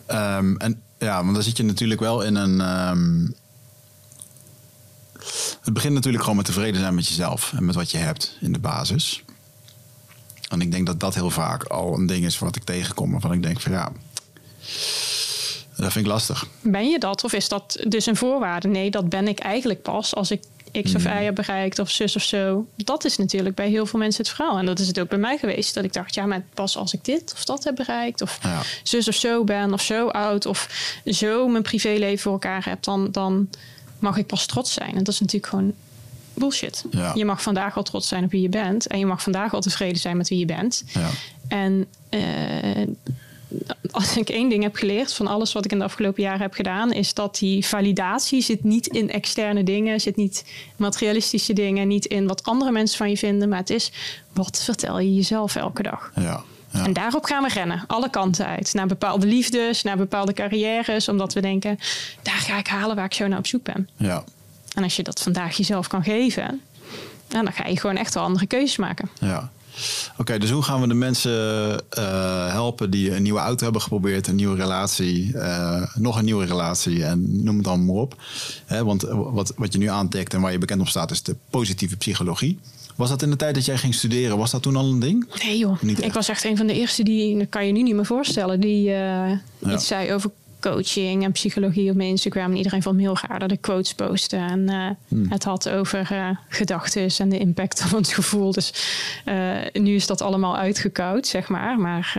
Um, en ja, want dan zit je natuurlijk wel in een. Um... Het begint natuurlijk gewoon met tevreden zijn met jezelf en met wat je hebt in de basis. En ik denk dat dat heel vaak al een ding is wat ik tegenkom. Waarvan ik denk van ja, dat vind ik lastig.
Ben je dat? Of is dat dus een voorwaarde? Nee, dat ben ik eigenlijk pas als ik X of Y heb bereikt of zus of zo. Dat is natuurlijk bij heel veel mensen het verhaal. En dat is het ook bij mij geweest. Dat ik dacht, ja, maar pas als ik dit of dat heb bereikt... of ja. zus of zo ben of zo oud... of zo mijn privéleven voor elkaar heb... dan, dan mag ik pas trots zijn. En dat is natuurlijk gewoon bullshit. Je mag vandaag al trots zijn op wie je bent. En je mag vandaag al tevreden zijn met wie je bent.
Ja.
En uh, als ik één ding heb geleerd van alles wat ik in de afgelopen jaren heb gedaan, is dat die validatie zit niet in externe dingen, zit niet materialistische dingen, niet in wat andere mensen van je vinden, maar het is wat vertel je jezelf elke dag.
Ja.
Ja. En daarop gaan we rennen, alle kanten uit. Naar bepaalde liefdes, naar bepaalde carrières, omdat we denken, daar ga ik halen waar ik zo naar op zoek ben.
Ja.
En als je dat vandaag jezelf kan geven, dan ga je gewoon echt wel andere keuzes maken.
Ja. Oké, dus hoe gaan we de mensen uh, helpen die een nieuwe auto hebben geprobeerd, een nieuwe relatie, uh, nog een nieuwe relatie en noem het dan maar op. Want wat, wat je nu aantikt en waar je bekend op staat is de positieve psychologie. Was dat in de tijd dat jij ging studeren, was dat toen al een ding?
Nee joh, Niet ik was echt een van de eerste die, dat kan je nu niet meer voorstellen, die uh, iets zei over coaching en psychologie op mijn Instagram. En iedereen vond me heel gaar dat ik quotes postte. En uh, hmm. het had over uh, gedachten en de impact van het gevoel. Dus uh, nu is dat allemaal uitgekoud, zeg maar. Maar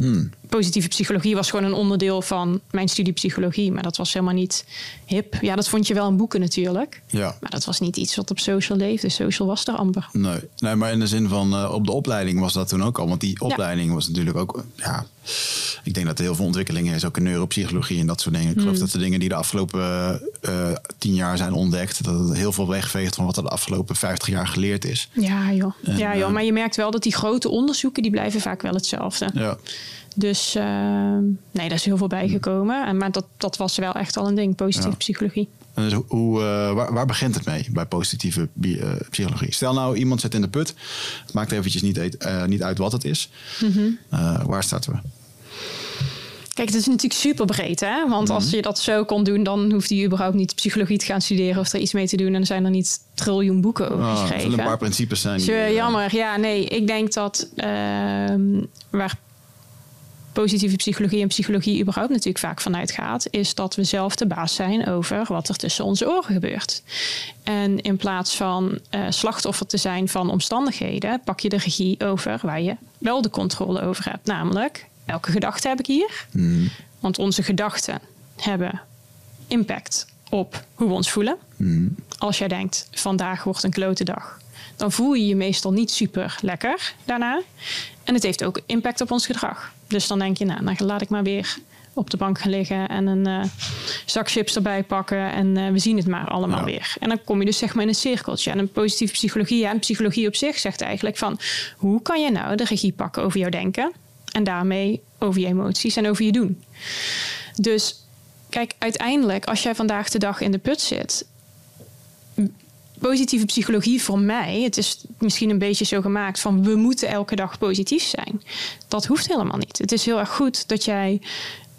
Hmm. Positieve psychologie was gewoon een onderdeel van mijn studie psychologie. Maar dat was helemaal niet hip. Ja, dat vond je wel in boeken natuurlijk.
Ja.
Maar dat was niet iets wat op social leefde. Social was er amper.
Nee, nee maar in de zin van uh, op de opleiding was dat toen ook al. Want die opleiding was natuurlijk ook... Ja, ik denk dat er heel veel ontwikkelingen is. Ook in neuropsychologie en dat soort dingen. Ik geloof hmm. dat de dingen die de afgelopen uh, tien jaar zijn ontdekt... dat het heel veel wegveegt van wat er de afgelopen 50 jaar geleerd is.
Ja joh. ja, joh. maar je merkt wel dat die grote onderzoeken... die blijven vaak wel hetzelfde.
Ja.
Dus uh, nee, daar is heel veel bijgekomen. En, maar dat, dat was wel echt al een ding, positieve psychologie.
En dus hoe, uh, waar, waar, begint het mee bij positieve uh, psychologie? Stel nou, iemand zit in de put. Het maakt eventjes niet, uh, niet uit wat het is. Mm -hmm. waar starten we?
Kijk, het is natuurlijk super breed, hè? Want als je dat zo kon doen, dan hoeft hij überhaupt niet psychologie te gaan studeren of er iets mee te doen. En er zijn er niet triljoen boeken over
Oh, er
geschreven.
zullen een paar principes zijn. Die,
eh,
eh,
jammer. Ja, nee, ik denk dat ehm, waar positieve psychologie en psychologie überhaupt natuurlijk vaak vanuit gaat, is dat we zelf de baas zijn over wat er tussen onze oren gebeurt. En in plaats van eh, slachtoffer te zijn van omstandigheden, pak je de regie over waar je wel de controle over hebt. Namelijk, welke gedachte heb ik hier?
mhm,
Want onze gedachten hebben impact op hoe we ons voelen.
mhm.
Als jij denkt, vandaag wordt een klote dag, dan voel je je meestal niet super lekker daarna. En het heeft ook impact op ons gedrag. Dus dan denk je, nou, dan laat ik maar weer op de bank gaan liggen en een eh, zak chips erbij pakken en eh, we zien het maar allemaal
Ja.
weer. En dan kom je dus zeg maar in een cirkeltje. En een positieve psychologie, en psychologie op zich zegt eigenlijk van, hoe kan je nou de regie pakken over jouw denken en daarmee over je emoties en over je doen? Dus kijk, uiteindelijk, als jij vandaag de dag in de put zit, positieve psychologie voor mij, het is misschien een beetje zo gemaakt van we moeten elke dag positief zijn. Dat hoeft helemaal niet. Het is heel erg goed dat jij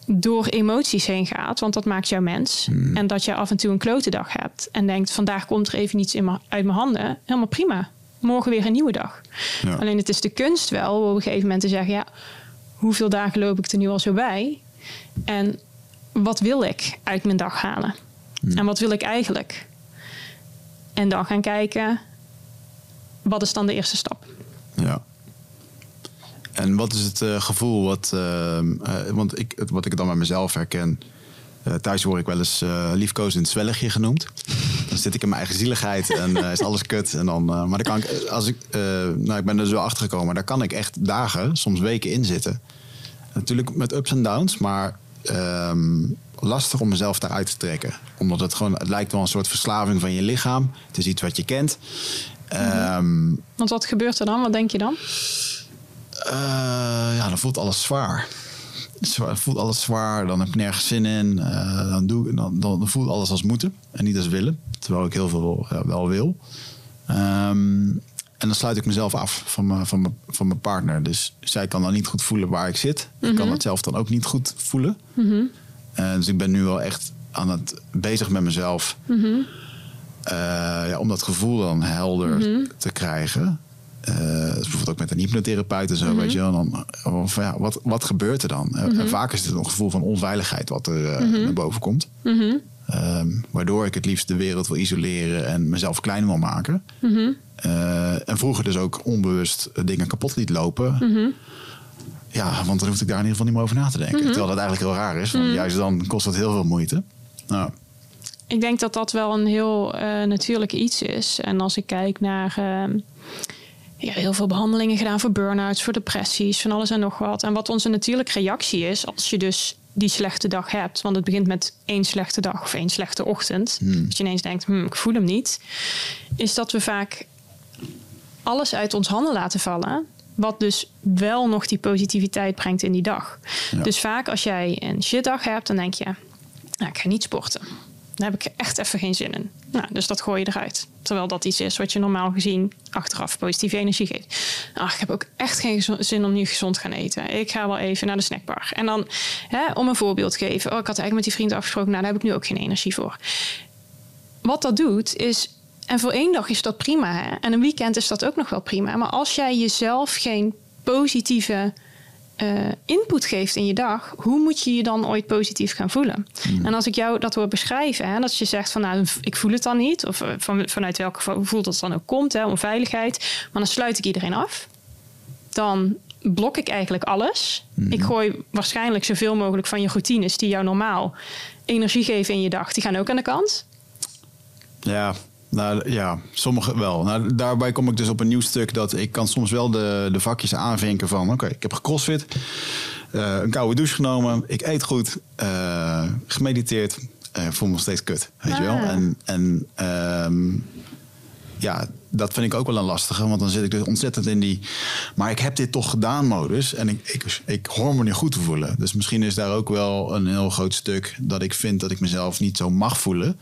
door emoties heen gaat, want dat maakt jou mens. En dat je af en toe een klote dag hebt en denkt vandaag komt er even niets in mijn- uit mijn handen. Helemaal prima. Morgen weer een nieuwe dag.
Ja.
Alleen het is de kunst wel om op een gegeven moment te zeggen, ja, hoeveel dagen loop ik er nu al zo bij? En wat wil ik uit mijn dag halen? En wat wil ik eigenlijk? En dan gaan kijken, wat is dan de eerste stap?
Ja. En wat is het eh, gevoel wat, eh, eh, want ik, wat ik dan bij mezelf herken, eh, thuis word ik wel eens liefkozend zwelligje genoemd. Dan zit ik in mijn eigen zieligheid en is alles kut. En dan, maar dan kan ik, als ik, nou ik ben er zo achter gekomen, daar kan ik echt dagen, soms weken in zitten. Natuurlijk met ups en downs, maar ehm, lastig om mezelf daaruit te trekken. Omdat het gewoon, het lijkt wel een soort verslaving van je lichaam. Het is iets wat je kent. Ehm,
Want wat gebeurt er dan? Wat denk je dan?
eh, ja, dan voelt alles zwaar. Zwaar- voelt alles zwaar, dan heb ik nergens zin in. eh, dan, doe, dan, dan voelt alles als moeten en niet als willen. Terwijl ik heel veel wel wil. Ehm, en dan sluit ik mezelf af van mijn, van, mijn, van mijn partner. Dus zij kan dan niet goed voelen waar ik zit. Ik kan het zelf dan ook niet goed voelen. Eh, dus ik ben nu wel echt aan het bezig met mezelf. Eh, ja, om dat gevoel dan helder te krijgen. Eh, dus bijvoorbeeld ook met een hypnotherapeut en zo, weet je wel. Dan, van, ja, wat, wat gebeurt er dan? En vaak is het een gevoel van onveiligheid wat er naar boven komt. Ehm, waardoor ik het liefst de wereld wil isoleren en mezelf klein wil maken. En vroeger dus ook onbewust dingen kapot liet lopen. Ja, want dan hoefde ik daar in ieder geval niet meer over na te denken. Terwijl dat eigenlijk heel raar is, want juist dan kost dat heel veel moeite. Nou,
Ik denk dat dat wel een heel eh, natuurlijk iets is. En als ik kijk naar ehm, ja, heel veel behandelingen gedaan voor burn-outs, voor depressies, van alles en nog wat. En wat onze natuurlijke reactie is als je dus die slechte dag hebt. Want het begint met één slechte dag of één slechte ochtend. Dat je ineens denkt, hm, ik voel hem niet. Is dat we vaak alles uit ons handen laten vallen. Wat dus wel nog die positiviteit brengt in die dag.
Ja.
Dus vaak als jij een shitdag hebt, dan denk je... Nou, ik ga niet sporten. Daar heb ik echt even geen zin in. Nou, dus dat gooi je eruit. Terwijl dat iets is wat je normaal gezien achteraf positieve energie geeft. Ach, ik heb ook echt geen zin om nu gezond te gaan eten. Ik ga wel even naar de snackbar. En dan, hè, om een voorbeeld te geven. Oh, ik had eigenlijk met die vriend afgesproken. Nou, daar heb ik nu ook geen energie voor. Wat dat doet is... En voor één dag is dat prima. Hè? En een weekend is dat ook nog wel prima. Maar als jij jezelf geen positieve eh, input geeft in je dag, hoe moet je je dan ooit positief gaan voelen? En als ik jou dat hoor beschrijven, hè, dat je zegt van nou, ik voel het dan niet, of eh, van, vanuit welk gevoel dat dan ook komt, hè, onveiligheid, maar dan sluit ik iedereen af. Dan blok ik eigenlijk alles. Ik gooi waarschijnlijk zoveel mogelijk van je routines die jou normaal energie geven in je dag, die gaan ook aan de kant.
Ja, nou, ja, sommige wel. Nou, daarbij kom ik dus op een nieuw stuk dat ik kan soms wel de, de vakjes aanvinken van... oké, ik heb gecrossfit, eh, een koude douche genomen, ik eet goed, eh, gemediteerd, eh, voel me nog steeds kut, weet je wel.
Ah.
En, en ehm, ja, dat vind ik ook wel een lastige, want dan zit ik dus ontzettend in die... maar ik heb dit toch gedaan modus en ik, ik, ik hoor me niet goed te voelen. Dus misschien is daar ook wel een heel groot stuk dat ik vind dat ik mezelf niet zo mag voelen...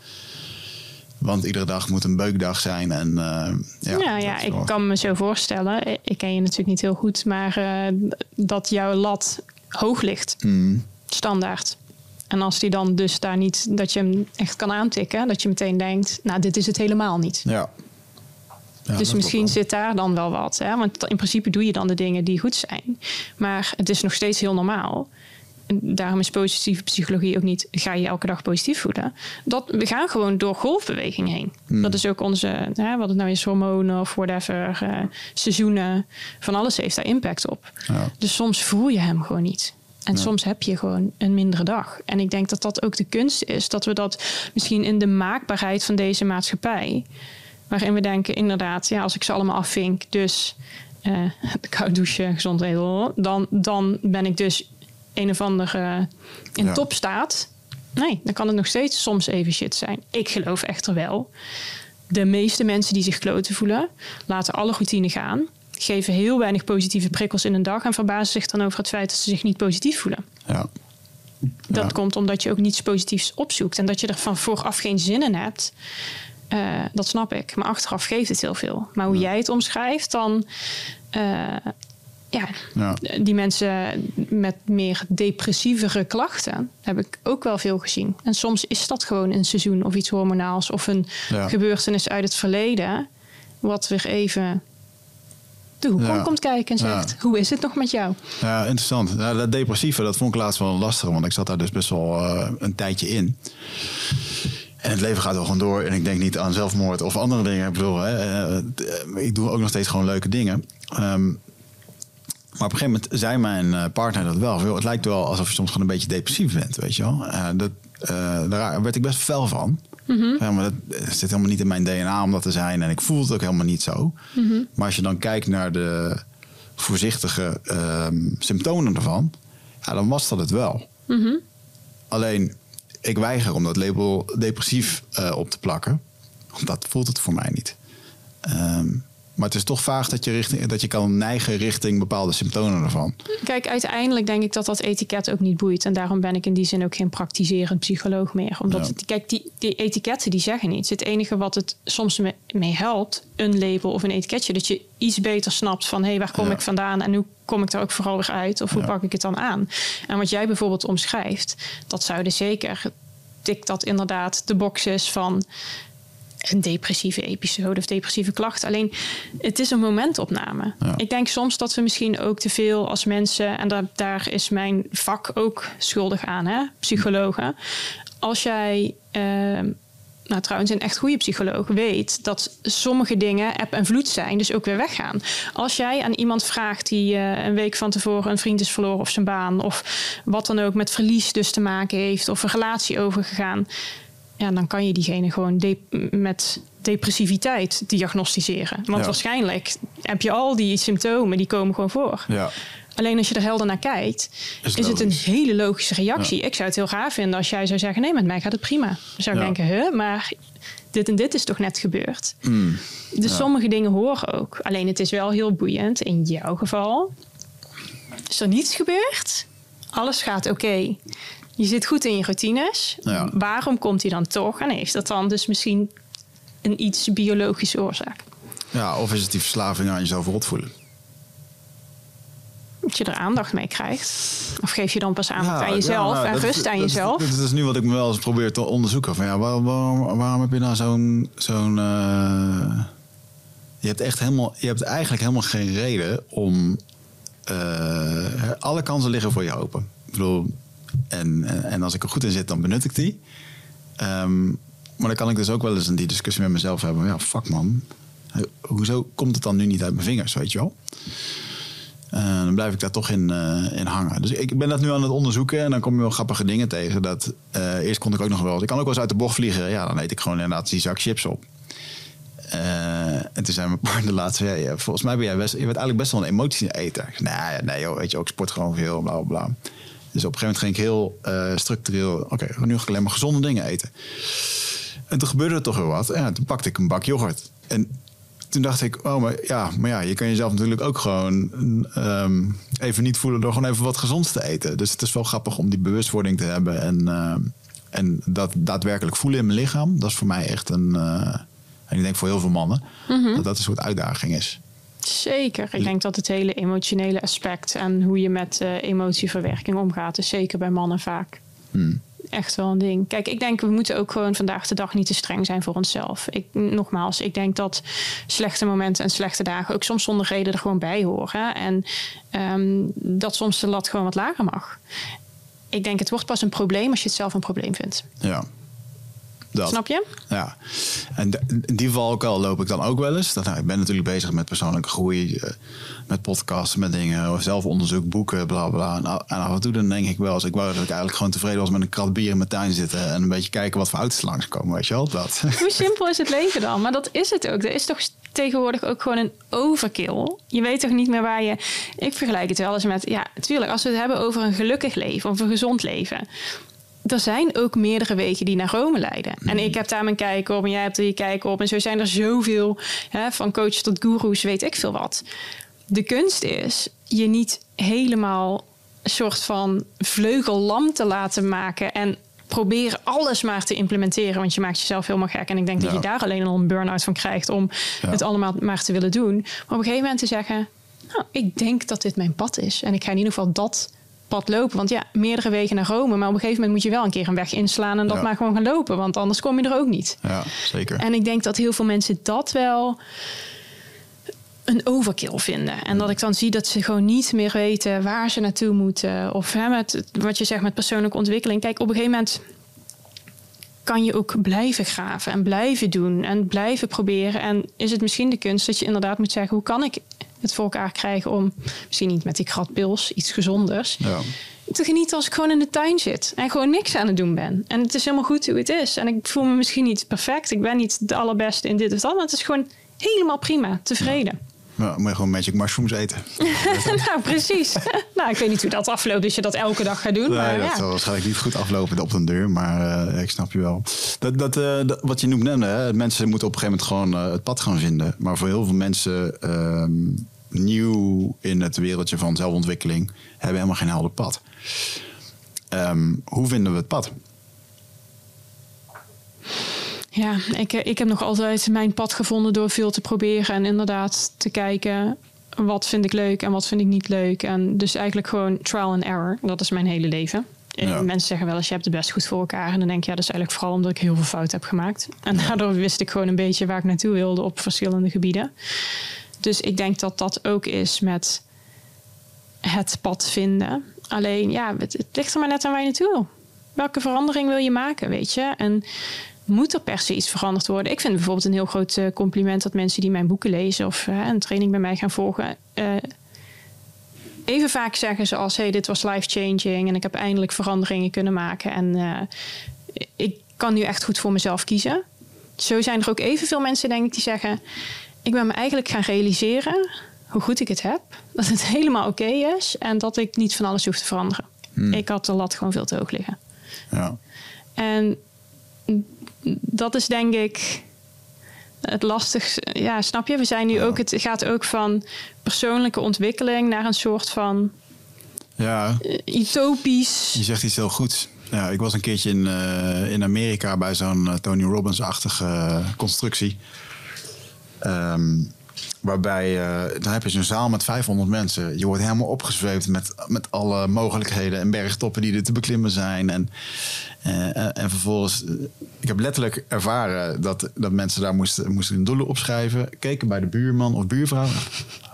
Want iedere dag moet een beukdag zijn. En, eh, ja,
Ja, ja, ik
wel-
kan me zo voorstellen. Ik ken je natuurlijk niet heel goed, maar eh, dat jouw lat hoog ligt.
Mm,
Standaard. En als die dan dus daar niet, dat je hem echt kan aantikken, dat je meteen denkt, nou, dit is het helemaal niet.
Ja. Ja,
dus misschien zit daar dan wel wat. Hè? Want in principe doe je dan de dingen die goed zijn. Maar het is nog steeds heel normaal. En daarom is positieve psychologie ook niet... ga je elke dag positief voelen. Dat, we gaan gewoon door golfbeweging heen.
Hmm.
Dat is ook onze... Hè, wat het nou is, hormonen of whatever... eh, seizoenen, van alles heeft daar impact op.
Ja.
Dus soms voel je hem gewoon niet. En
Ja.
soms heb je gewoon een mindere dag. En ik denk dat dat ook de kunst is. Dat we dat misschien in de maakbaarheid van deze maatschappij... waarin we denken, inderdaad, ja, als ik ze allemaal afvink... dus eh koud douchen, gezond eten... Dan, dan ben ik dus een of andere in
Ja.
topstaat. Nee, dan kan het nog steeds soms even shit zijn. Ik geloof echter wel. De meeste mensen die zich kloten voelen... laten alle routine gaan... geven heel weinig positieve prikkels in een dag... en verbazen zich dan over het feit dat ze zich niet positief voelen.
Ja.
Dat
Ja.
komt omdat je ook niets positiefs opzoekt. En dat je er van vooraf geen zin in hebt. eh, dat snap ik. Maar achteraf geeft het heel veel. Maar hoe jij het omschrijft, dan... eh, ja,
Ja.
die mensen met meer depressievere klachten... heb ik ook wel veel gezien. En soms is dat gewoon een seizoen of iets hormonaals... of een
Ja.
gebeurtenis uit het verleden... wat weer even de hoek
Ja.
komt kijken en
Ja.
zegt... hoe is het nog met jou?
Ja, interessant. Ja, dat depressieve, dat vond ik laatst wel lastig, want ik zat daar dus best wel eh, een tijdje in. En het leven gaat wel gewoon door en ik denk niet aan zelfmoord of andere dingen. Ik bedoel, hè, eh, eh, ik doe ook nog steeds gewoon leuke dingen. Ehm, maar op een gegeven moment zei mijn eh, partner dat wel. Het lijkt wel alsof je soms gewoon een beetje depressief bent, weet je wel. Eh, dat, eh, daar werd ik best fel van. Ja, maar dat zit helemaal niet in mijn DNA om dat te zijn. En ik voel het ook helemaal niet zo. Maar als je dan kijkt naar de voorzichtige ehm, symptomen ervan, ja, dan was dat het wel. Alleen, ik weiger om dat label depressief op te plakken. Want dat voelt het voor mij niet. Ehm, maar het is toch vaag dat je, richting, dat je kan neigen richting bepaalde symptomen ervan.
Kijk, uiteindelijk denk ik dat dat etiket ook niet boeit. En daarom ben ik in die zin ook geen praktiserend psycholoog meer. Omdat,
Ja.
het, kijk, die, die etiketten die zeggen niets. Het enige wat het soms me- mee helpt, een label of een etiketje. Dat je iets beter snapt van, hé, hey, waar kom
Ja.
ik vandaan? En hoe kom ik daar ook vooral weer uit? Of hoe
Ja.
pak ik het dan aan? En wat jij bijvoorbeeld omschrijft, dat zouden zeker... Tikt dat inderdaad de boxes van een depressieve episode of depressieve klachten. Alleen het is een momentopname.
Ja.
Ik denk soms dat we misschien ook te veel als mensen, en daar, daar is mijn vak ook schuldig aan, hè? psychologen. Als jij, ehm, nou trouwens, een echt goede psycholoog weet dat sommige dingen eb en vloed zijn, dus ook weer weggaan. Als jij aan iemand vraagt die eh, een week van tevoren een vriend is verloren of zijn baan, of wat dan ook met verlies dus te maken heeft, of een relatie overgegaan ja, dan kan je diegene gewoon de- met depressiviteit diagnosticeren. Want
Ja.
waarschijnlijk heb je al die symptomen, die komen gewoon voor.
Ja.
Alleen als je er helder naar kijkt,
Is
is, het een hele logische reactie. Ik zou het heel gaaf vinden als jij zou zeggen: nee, met mij gaat het prima. Dan zou ik denken: huh, maar dit en dit is toch net gebeurd.
Mm.
Dus sommige dingen horen ook. Alleen het is wel heel boeiend in jouw geval. Is er niets gebeurd? Alles gaat oké. Je zit goed in je routines.
Ja.
Waarom komt hij dan toch? En heeft dat dan dus misschien een iets biologische oorzaak?
ja, of is het die verslaving aan jezelf rot voelen?
Dat je er aandacht mee krijgt. Of geef je dan pas aandacht
Ja,
aan jezelf
ja, nou,
en rust aan
dat
jezelf?
Dat is nu wat ik me wel eens probeer te onderzoeken. Van, ja, waarom, waarom, waarom heb je nou zo'n... zo'n eh, je hebt echt helemaal... Je hebt eigenlijk helemaal geen reden om... eh, alle kansen liggen voor je open. Ik bedoel, en, en, en als ik er goed in zit, dan benut ik die. Ehm, maar dan kan ik dus ook wel eens in die discussie met mezelf hebben. Ja, fuck man. Hoezo komt het dan nu niet uit mijn vingers, weet je wel? Eh, dan blijf ik daar toch in, eh, in hangen. Dus ik ben dat nu aan het onderzoeken en dan kom je wel grappige dingen tegen. Dat, eh, eerst kon ik ook nog wel. Ik kan ook wel eens uit de bocht vliegen. Ja, dan eet ik gewoon inderdaad die zak chips op. Eh, en toen zei mijn partner laatst: ja, ja, volgens mij ben jij best, je bent eigenlijk best wel een emotieeter. Ik nee, nee, joh, weet je, ook sport gewoon veel, bla bla bla. Dus op een gegeven moment ging ik heel eh, structureel. Oké, nu ga ik alleen maar gezonde dingen eten. En toen gebeurde er toch weer wat. En ja, toen pakte ik een bak yoghurt. En toen dacht ik, oh, maar ja, maar ja, je kan jezelf natuurlijk ook gewoon ehm, even niet voelen door gewoon even wat gezonds te eten. Dus het is wel grappig om die bewustwording te hebben en, ehm, en dat daadwerkelijk voelen in mijn lichaam. Dat is voor mij echt een, eh, en ik denk voor heel veel mannen, dat dat een soort uitdaging is.
Zeker. Ik denk dat het hele emotionele aspect en hoe je met uh, emotieverwerking omgaat, is zeker bij mannen vaak.
Hmm.
Echt wel een ding. Kijk, ik denk we moeten ook gewoon vandaag de dag niet te streng zijn voor onszelf. Ik, nogmaals, ik denk dat slechte momenten en slechte dagen ook soms zonder reden er gewoon bij horen. En um, dat soms de lat gewoon wat lager mag. Ik denk het wordt pas een probleem als je het zelf een probleem vindt.
Ja, dat.
Snap je?
Ja. En in die valkuil loop ik dan ook wel eens. Dat, nou, ik ben natuurlijk bezig met persoonlijke groei, eh, met podcasts, met dingen, zelfonderzoek, boeken, bla bla. En, en af en toe dan denk ik wel eens, ik wou dat ik eigenlijk gewoon tevreden was met een krat bier in mijn tuin zitten en een beetje kijken wat voor auto's langskomen, weet je wel? Dat.
Hoe simpel is het leven dan? Maar dat is het ook. Er is toch tegenwoordig ook gewoon een overkill. Je weet toch niet meer waar je. Ik vergelijk het wel eens met. Ja, natuurlijk, als we het hebben over een gelukkig leven of een gezond leven er zijn ook meerdere wegen die naar Rome leiden. En mhm. ik heb daar mijn kijk op en jij hebt er je kijk op. En zo zijn er zoveel, hè, van coach tot gurus, weet ik veel wat. De kunst is je niet helemaal een soort van vleugellam te laten maken en proberen alles maar te implementeren, want je maakt jezelf helemaal gek. En ik denk dat je daar alleen al een burn-out van krijgt om het allemaal maar te willen doen. Maar op een gegeven moment te zeggen, nou, ik denk dat dit mijn pad is. En ik ga in ieder geval dat pad lopen. Want ja, meerdere wegen naar Rome. Maar op een gegeven moment moet je wel een keer een weg inslaan en dat maar gewoon gaan lopen. Want anders kom je er ook niet.
Ja, zeker.
En ik denk dat heel veel mensen dat wel een overkill vinden. En dat ik dan zie dat ze gewoon niet meer weten waar ze naartoe moeten. Of hè, met wat je zegt met persoonlijke ontwikkeling. Kijk, op een gegeven moment kan je ook blijven graven en blijven doen en blijven proberen. En is het misschien de kunst dat je inderdaad moet zeggen: hoe kan ik het voor elkaar krijgen om misschien niet met die kratpils, iets gezonders.
Ja.
Te genieten als ik gewoon in de tuin zit en gewoon niks aan het doen ben. En het is helemaal goed hoe het is. En ik voel me misschien niet perfect. Ik ben niet de allerbeste in dit of dat. Maar het is gewoon helemaal prima. Tevreden.
Ja. Moet je gewoon magic mushrooms eten.
nou, precies. nou, ik weet niet hoe dat afloopt, dus je dat elke dag gaat doen.
Nee,
maar,
dat
ja.
zal waarschijnlijk niet goed aflopen op de deur, maar uh, ik snap je wel. Dat, dat, uh, dat wat je noemt net, hè, mensen moeten op een gegeven moment gewoon uh, het pad gaan vinden. Maar voor heel veel mensen ehm, nieuw in het wereldje van zelfontwikkeling hebben helemaal geen helder pad. Um, hoe vinden we het pad?
Ja, ik, ik heb nog altijd mijn pad gevonden door veel te proberen en inderdaad te kijken wat vind ik leuk en wat vind ik niet leuk. En dus eigenlijk gewoon trial and error. Dat is mijn hele leven. Ja. Mensen zeggen wel eens, je hebt het best goed voor elkaar. En dan denk je, ja, dat is eigenlijk vooral omdat ik heel veel fouten heb gemaakt. En daardoor wist ik gewoon een beetje waar ik naartoe wilde op verschillende gebieden. Dus ik denk dat dat ook is met het pad vinden. Alleen, ja, het, het ligt er maar net aan waar je naartoe wil. Welke verandering wil je maken, weet je? En moet er per se iets veranderd worden? Ik vind bijvoorbeeld een heel groot eh, compliment dat mensen die mijn boeken lezen of uh, een training bij mij gaan volgen, uh, even vaak zeggen zoals: hey, dit was life changing en ik heb eindelijk veranderingen kunnen maken en ik kan nu echt goed voor mezelf kiezen. Zo zijn er ook evenveel mensen, denk ik, die zeggen: ik ben me eigenlijk gaan realiseren hoe goed ik het heb. Dat het helemaal oké is en dat ik niet van alles hoef te veranderen. Hmm. Ik had de lat gewoon veel te hoog liggen.
Ja.
En dat is denk ik het lastigste. Ja, snap je? We zijn nu ook, het gaat ook van persoonlijke ontwikkeling naar een soort van
ja.
Uh, utopisch.
Je zegt iets heel goeds. Ja, ik was een keertje in, uh, in Amerika bij zo'n uh, Tony Robbins-achtige constructie. Um, waarbij uh, dan heb je zo'n zaal met 500 mensen. Je wordt helemaal opgezweept met, met alle mogelijkheden en bergtoppen die er te beklimmen zijn. En, uh, en vervolgens, ik heb letterlijk ervaren dat, dat mensen daar moesten, moesten hun doelen opschrijven. Keken bij de buurman of buurvrouw.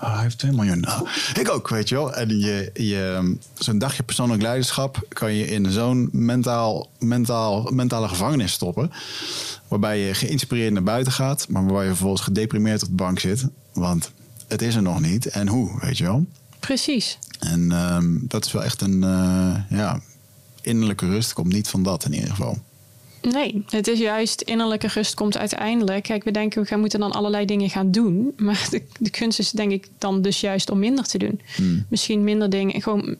Oh, hij heeft 2 miljoen. Nou, ik ook, weet je wel. En je, je, zo'n dagje persoonlijk leiderschap kan je in zo'n mentaal, mentaal, mentale gevangenis stoppen. Waarbij je geïnspireerd naar buiten gaat, maar waar je vervolgens gedeprimeerd op de bank zit. Want het is er nog niet. En hoe, weet je wel?
Precies.
En um, dat is wel echt een uh, ja, innerlijke rust. Komt niet van dat in ieder geval.
Nee, het is juist innerlijke rust komt uiteindelijk. Kijk, we denken we gaan moeten dan allerlei dingen gaan doen. Maar de, de kunst is denk ik dan dus juist om minder te doen.
Hmm.
Misschien minder dingen, gewoon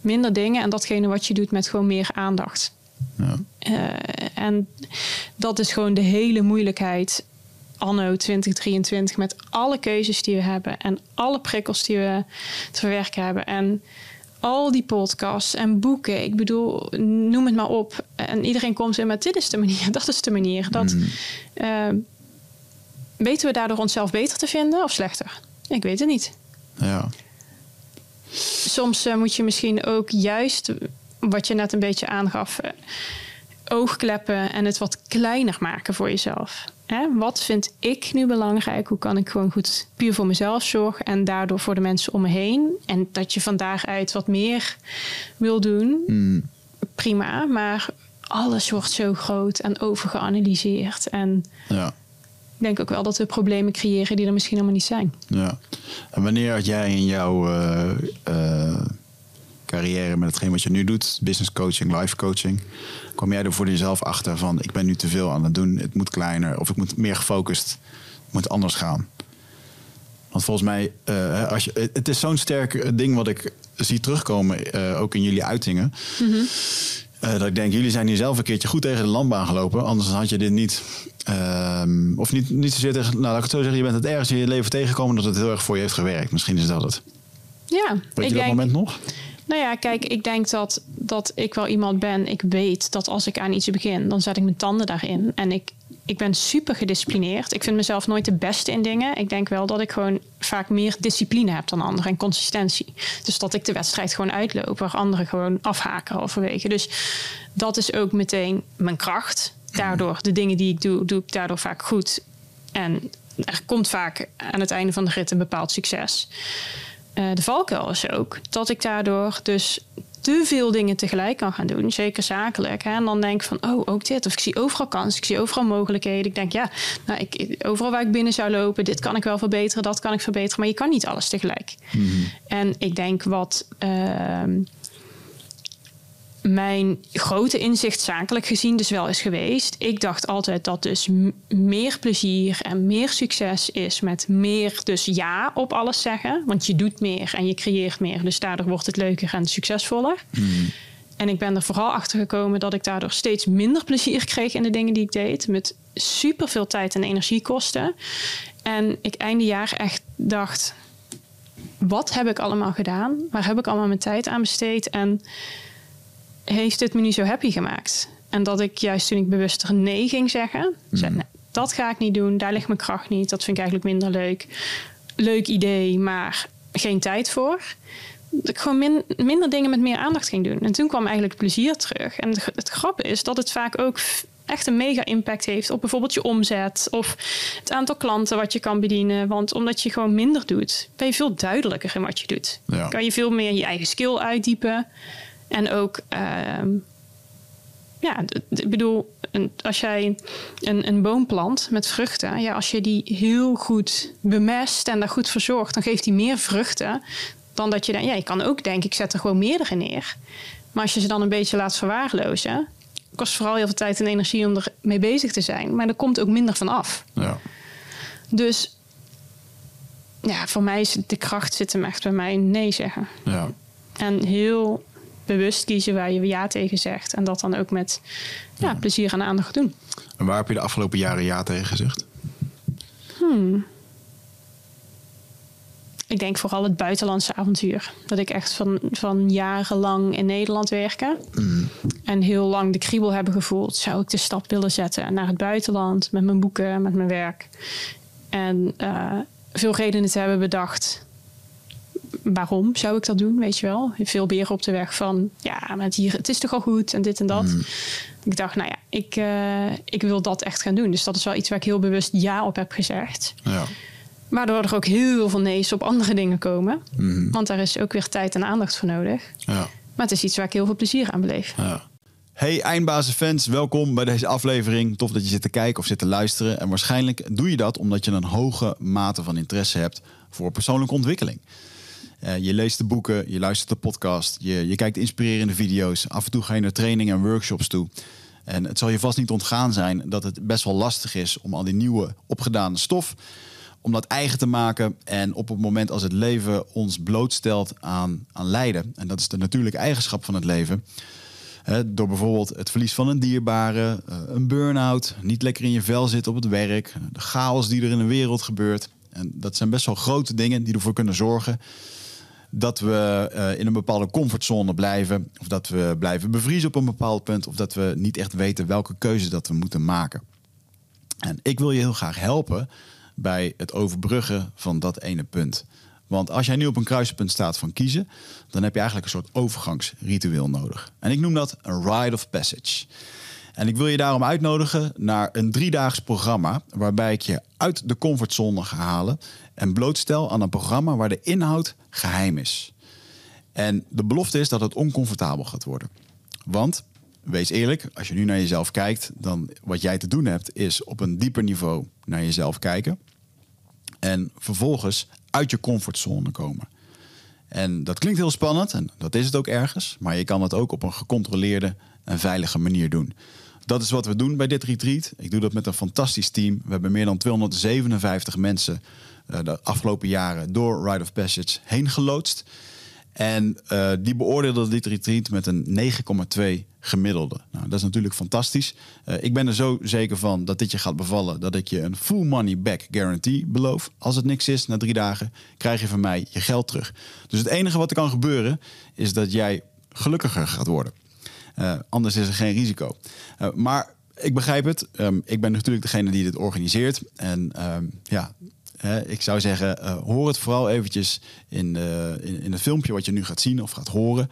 minder dingen en datgene wat je doet met gewoon meer aandacht.
Ja.
Uh, en dat is gewoon de hele moeilijkheid anno 2023 met alle keuzes die we hebben en alle prikkels die we te verwerken hebben en al die podcasts en boeken. Ik bedoel, noem het maar op. En iedereen komt in met dit is de manier, dat is de manier. Dat,
Mm.
uh, weten we daardoor onszelf beter te vinden of slechter? Ik weet het niet.
Ja.
Soms uh, moet je misschien ook juist, wat je net een beetje aangaf, uh, oogkleppen en het wat kleiner maken voor jezelf. Hè? Wat vind ik nu belangrijk? Hoe kan ik gewoon goed puur voor mezelf zorgen en daardoor voor de mensen om me heen? En dat je van daaruit wat meer wil doen,
Mm.
prima. Maar alles wordt zo groot en overgeanalyseerd. En
Ja.
ik denk ook wel dat we problemen creëren die er misschien helemaal niet zijn.
Ja. En wanneer had jij in jouw eh, eh, carrière met hetgeen wat je nu doet, business coaching, life coaching, kwam jij er voor jezelf achter van ik ben nu te veel aan het doen, het moet kleiner of ik moet meer gefocust, het moet anders gaan? Want volgens mij, eh, als je, het is zo'n sterk ding wat ik zie terugkomen, eh, ook in jullie uitingen. Eh, dat ik denk, jullie zijn hier zelf een keertje goed tegen de landbaan gelopen. Anders had je dit niet. ehm, of niet, niet zozeer tegen. Nou, laat ik het zo zeggen. Je bent het ergens in je leven tegengekomen dat het heel erg voor je heeft gewerkt. Misschien is dat het.
Ja,
Weet
ik
je dat
denk,
moment nog?
Nou ja, kijk, ik denk dat, dat ik wel iemand ben. Ik weet dat als ik aan iets begin, dan zet ik mijn tanden daarin. En ik, ik ben super gedisciplineerd. Ik vind mezelf nooit de beste in dingen. Ik denk wel dat ik gewoon vaak meer discipline heb dan anderen en consistentie. Dus dat ik de wedstrijd gewoon uitloop, waar anderen gewoon afhaken halverwege. Dus dat is ook meteen mijn kracht. Daardoor, de dingen die ik doe, doe ik daardoor vaak goed. En er komt vaak aan het einde van de rit een bepaald succes. Uh, de valkuil is ook dat ik daardoor dus te veel dingen tegelijk kan gaan doen, zeker zakelijk. Hè? En dan denk ik van, oh, ook dit. Of ik zie overal kansen, ik zie overal mogelijkheden. Ik denk, ja, nou, ik, overal waar ik binnen zou lopen, dit kan ik wel verbeteren, dat kan ik verbeteren. Maar je kan niet alles tegelijk.
Mm-hmm.
En ik denk wat... Uh, mijn grote inzicht zakelijk gezien dus wel is geweest. Ik dacht altijd dat dus meer plezier en meer succes is met meer dus ja op alles zeggen. Want je doet meer en je creëert meer. Dus daardoor wordt het leuker en succesvoller.
Mm.
En ik ben er vooral achter gekomen dat ik daardoor steeds minder plezier kreeg in de dingen die ik deed. Met super veel tijd en energie kosten. En ik einde jaar echt dacht: wat heb ik allemaal gedaan? Waar heb ik allemaal mijn tijd aan besteed? En heeft dit me nu zo happy gemaakt? En dat ik juist toen ik bewuster nee ging zeggen, zei, nee, dat ga ik niet doen, daar ligt mijn kracht niet, dat vind ik eigenlijk minder leuk. Leuk idee, maar geen tijd voor. Dat ik gewoon min, minder dingen met meer aandacht ging doen. En toen kwam eigenlijk het plezier terug. En het, het grappige is dat het vaak ook echt een mega impact heeft op bijvoorbeeld je omzet of het aantal klanten wat je kan bedienen. Want omdat je gewoon minder doet, ben je veel duidelijker in wat je doet.
Ja.
Kan je veel meer je eigen skill uitdiepen. En ook, uh, ja, ik bedoel, als jij een, een boom plant met vruchten, ja, als je die heel goed bemest en daar goed verzorgt, dan geeft die meer vruchten dan dat je denkt, ja, je kan ook denken, ik zet er gewoon meerdere neer. Maar als je ze dan een beetje laat verwaarlozen, kost vooral heel veel tijd en energie om er mee bezig te zijn, maar er komt ook minder van af.
Ja.
Dus ja, voor mij is de kracht zit hem echt bij mij nee zeggen.
Ja.
En heel bewust kiezen waar je ja tegen zegt. En dat dan ook met ja, ja. plezier en aandacht doen.
En waar heb je de afgelopen jaren ja tegen gezegd?
Hmm. Ik denk vooral het buitenlandse avontuur. Dat ik echt van, van jarenlang in Nederland werken.
Mm.
En heel lang de kriebel hebben gevoeld. Zou ik de stap willen zetten naar het buitenland. Met mijn boeken, met mijn werk. En uh, veel redenen te hebben bedacht waarom zou ik dat doen, weet je wel? Veel beren op de weg van, ja, maar hier, het is toch al goed en dit en dat.
Mm.
Ik dacht, nou ja, ik, uh, ik wil dat echt gaan doen. Dus dat is wel iets waar ik heel bewust ja op heb gezegd.
Ja.
Waardoor er ook heel veel nee's op andere dingen komen.
Mm.
Want daar is ook weer tijd en aandacht voor nodig.
Ja.
Maar het is iets waar ik heel veel plezier aan beleef.
Ja. Hey eindbazenfans, welkom bij deze aflevering. Tof dat je zit te kijken of zit te luisteren. En waarschijnlijk doe je dat omdat je een hoge mate van interesse hebt voor persoonlijke ontwikkeling. Uh, je leest de boeken, je luistert de podcast, je, je kijkt inspirerende video's. Af en toe ga je naar trainingen en workshops toe. En het zal je vast niet ontgaan zijn dat het best wel lastig is om al die nieuwe opgedane stof, om dat eigen te maken. En op het moment als het leven ons blootstelt aan, aan lijden, en dat is de natuurlijke eigenschap van het leven. Door bijvoorbeeld het verlies van een dierbare, uh, een burn-out, niet lekker in je vel zitten op het werk, de chaos die er in de wereld gebeurt. En dat zijn best wel grote dingen die ervoor kunnen zorgen dat we uh, in een bepaalde comfortzone blijven. Of dat we blijven bevriezen op een bepaald punt. Of dat we niet echt weten welke keuze dat we moeten maken. En ik wil je heel graag helpen bij het overbruggen van dat ene punt. Want als jij nu op een kruispunt staat van kiezen, dan heb je eigenlijk een soort overgangsritueel nodig. En ik noem dat een rite of passage. En ik wil je daarom uitnodigen naar een driedaags programma waarbij ik je uit de comfortzone ga halen en blootstel aan een programma waar de inhoud geheim is. En de belofte is dat het oncomfortabel gaat worden. Want, wees eerlijk, als je nu naar jezelf kijkt, dan wat jij te doen hebt is op een dieper niveau naar jezelf kijken. En vervolgens uit je comfortzone komen. En dat klinkt heel spannend en dat is het ook ergens, maar je kan het ook op een gecontroleerde en veilige manier doen. Dat is wat we doen bij dit retreat. Ik doe dat met een fantastisch team. We hebben meer dan 257 mensen uh, de afgelopen jaren door Rite of Passage heen geloodst. En uh, die beoordeelde dit retreat met een 9,2 gemiddelde. Nou, dat is natuurlijk fantastisch. Uh, ik ben er zo zeker van dat dit je gaat bevallen, dat ik je een full money back guarantee beloof. Als het niks is, na drie dagen krijg je van mij je geld terug. Dus het enige wat er kan gebeuren, is dat jij gelukkiger gaat worden. Uh, anders is er geen risico. maar ik begrijp het. Um, ik ben natuurlijk degene die dit organiseert. En um, ja, ik zou zeggen, uh, hoor het vooral eventjes in, in, het filmpje wat je nu gaat zien of gaat horen,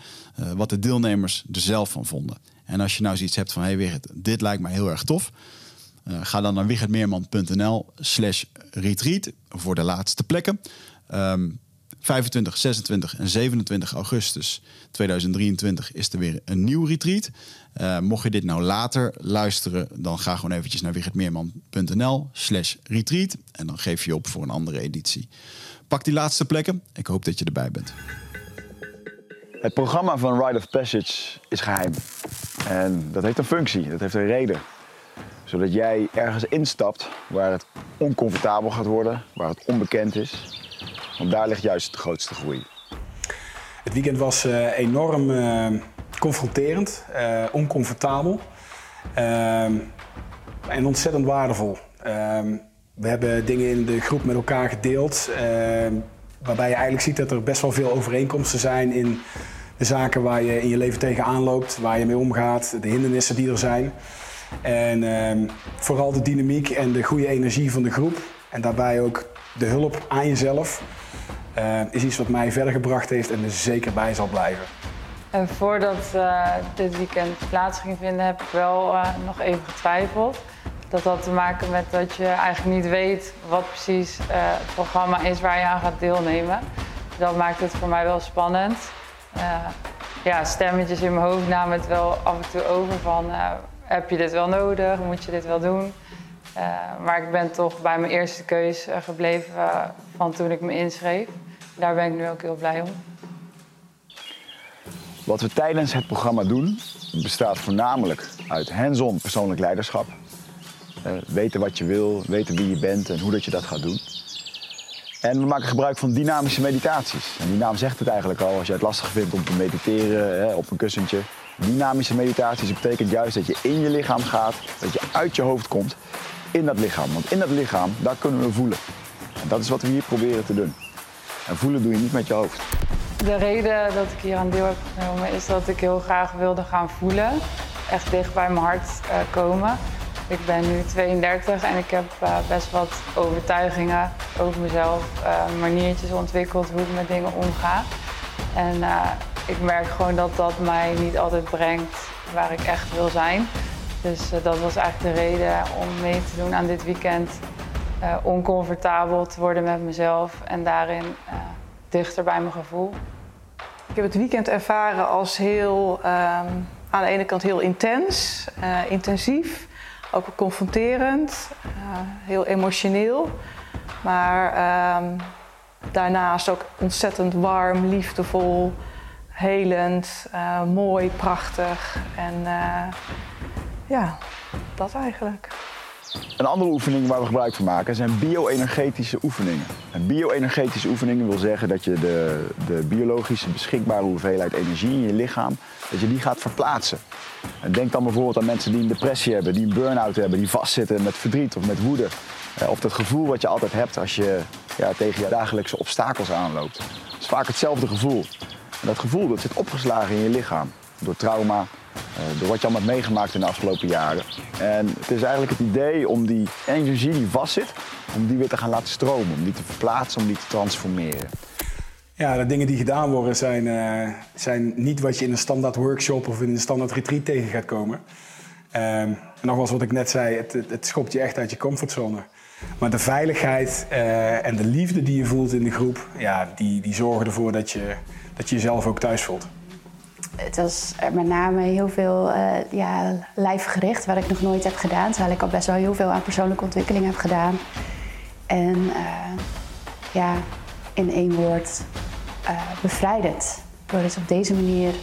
wat de deelnemers er zelf van vonden. En als je nou zoiets hebt van, hé hey, dit lijkt mij heel erg tof, ga dan naar wichertmeerman.nl slash retreat voor de laatste plekken. Um, 25, 26 en 27 augustus 2023 is er weer een nieuw retreat. Uh, mocht je dit nou later luisteren, dan ga gewoon eventjes naar wichertmeerman.nl slash retreat. En dan geef je op voor een andere editie. Pak die laatste plekken. Ik hoop dat je erbij bent.
Het programma van Rite of Passage is geheim. En dat heeft een functie, dat heeft een reden. Zodat jij ergens instapt waar het oncomfortabel gaat worden, waar het onbekend is. Daar ligt juist de grootste groei.
Het weekend was uh, enorm uh, confronterend, uh, oncomfortabel en ontzettend waardevol. we hebben dingen in de groep met elkaar gedeeld, waarbij je eigenlijk ziet dat er best wel veel overeenkomsten zijn in de zaken waar je in je leven tegenaan loopt, waar je mee omgaat, de hindernissen die er zijn. En vooral de dynamiek en de goede energie van de groep. En daarbij ook de hulp aan jezelf is iets wat mij verder gebracht heeft en er zeker bij zal blijven.
En voordat uh, dit weekend plaats ging vinden, heb ik wel uh, nog even getwijfeld. Dat had te maken met dat je eigenlijk niet weet wat precies het programma is waar je aan gaat deelnemen. Dat maakt het voor mij wel spannend. ja, stemmetjes in mijn hoofd namen het wel af en toe over van heb je dit wel nodig, moet je dit wel doen? Uh, maar ik ben toch bij mijn eerste keus gebleven uh, van toen ik me inschreef. Daar ben ik nu ook heel blij om.
Wat we tijdens het programma doen, bestaat voornamelijk uit hands-on persoonlijk leiderschap. Weten wat je wil, weten wie je bent en hoe dat je dat gaat doen. En we maken gebruik van dynamische meditaties. En die naam zegt het eigenlijk al, als je het lastig vindt om te mediteren hè, op een kussentje. Dynamische meditaties betekent juist dat je in je lichaam gaat, dat je uit je hoofd komt in dat lichaam. Want in dat lichaam, daar kunnen we voelen. En dat is wat we hier proberen te doen. En voelen doe je niet met je hoofd.
De reden dat ik hier aan deel heb genomen is dat ik heel graag wilde gaan voelen. Echt dicht bij mijn hart uh, komen. Ik ben nu 32 en ik heb uh, best wat overtuigingen over mezelf, uh, maniertjes ontwikkeld hoe ik met dingen omga. En ik merk gewoon dat dat mij niet altijd brengt waar ik echt wil zijn. Dus uh, dat was eigenlijk de reden om mee te doen aan dit weekend. Uh, oncomfortabel te worden met mezelf en daarin uh, dichter bij mijn gevoel.
Ik heb het weekend ervaren als heel, um, aan de ene kant heel intens, intensief, ook confronterend, heel emotioneel. Maar um, daarnaast ook ontzettend warm, liefdevol, helend, mooi, prachtig en ja, dat eigenlijk.
Een andere oefening waar we gebruik van maken zijn bio-energetische oefeningen. En bio-energetische oefeningen wil zeggen dat je de, de biologische beschikbare hoeveelheid energie in je lichaam, dat je die gaat verplaatsen. En denk dan bijvoorbeeld aan mensen die een depressie hebben, die een burn-out hebben, die vastzitten met verdriet of met woede. Eh, of dat gevoel wat je altijd hebt als je ja, tegen je dagelijkse obstakels aanloopt. Het is vaak hetzelfde gevoel. En dat gevoel dat zit opgeslagen in je lichaam. Door trauma, door wat je allemaal hebt meegemaakt in de afgelopen jaren. En het is eigenlijk het idee om die energie die vastzit, om die weer te gaan laten stromen, om die te verplaatsen, om die te transformeren?
Ja, de dingen die gedaan worden zijn, eh, zijn niet wat je in een standaard workshop of in een standaard retreat tegen gaat komen. Um, en nogmaals, wat ik net zei, het, het, schopt je echt uit je comfortzone. Maar de veiligheid uh, en de liefde die je voelt in de groep, ja, die, die zorgen ervoor dat je, dat je jezelf ook thuis voelt.
Het was met name heel veel uh, ja, lijfgericht, wat ik nog nooit heb gedaan. Terwijl ik al best wel heel veel aan persoonlijke ontwikkeling heb gedaan. En uh, ja, in één woord, bevrijdend. Door dus op deze manier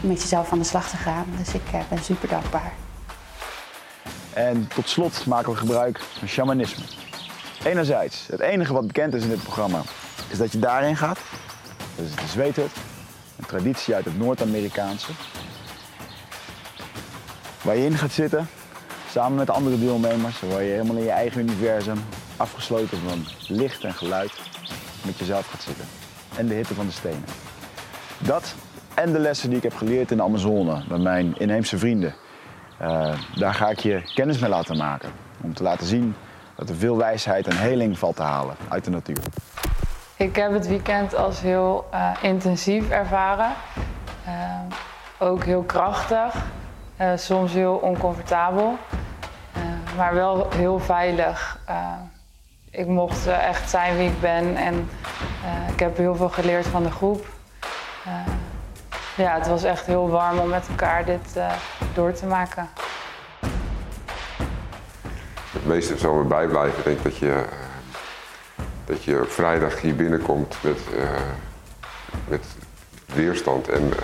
met jezelf aan de slag te gaan. Dus ik ben super dankbaar.
En tot slot maken we gebruik van shamanisme. Enerzijds, het enige wat bekend is in dit programma, is dat je daarin gaat. De zweethut, een traditie uit het Noord-Amerikaanse. Waar je in gaat zitten, samen met andere deelnemers, waar je helemaal in je eigen universum, afgesloten van licht en geluid, met jezelf gaat zitten. En de hitte van de stenen. Dat en de lessen die ik heb geleerd in de Amazone met mijn inheemse vrienden. Uh, daar ga ik je kennis mee laten maken. Om te laten zien dat er veel wijsheid en heling valt te halen uit de natuur.
Ik heb het weekend als heel uh, intensief ervaren. Uh, ook heel krachtig. soms heel oncomfortabel. maar wel heel veilig. ik mocht echt zijn wie ik ben. En ik heb heel veel geleerd van de groep. ja, het was echt heel warm om met elkaar dit door te maken.
Het meeste zal me bijblijven. Ik dat je, dat je vrijdag hier binnenkomt met, uh, met weerstand. En uh,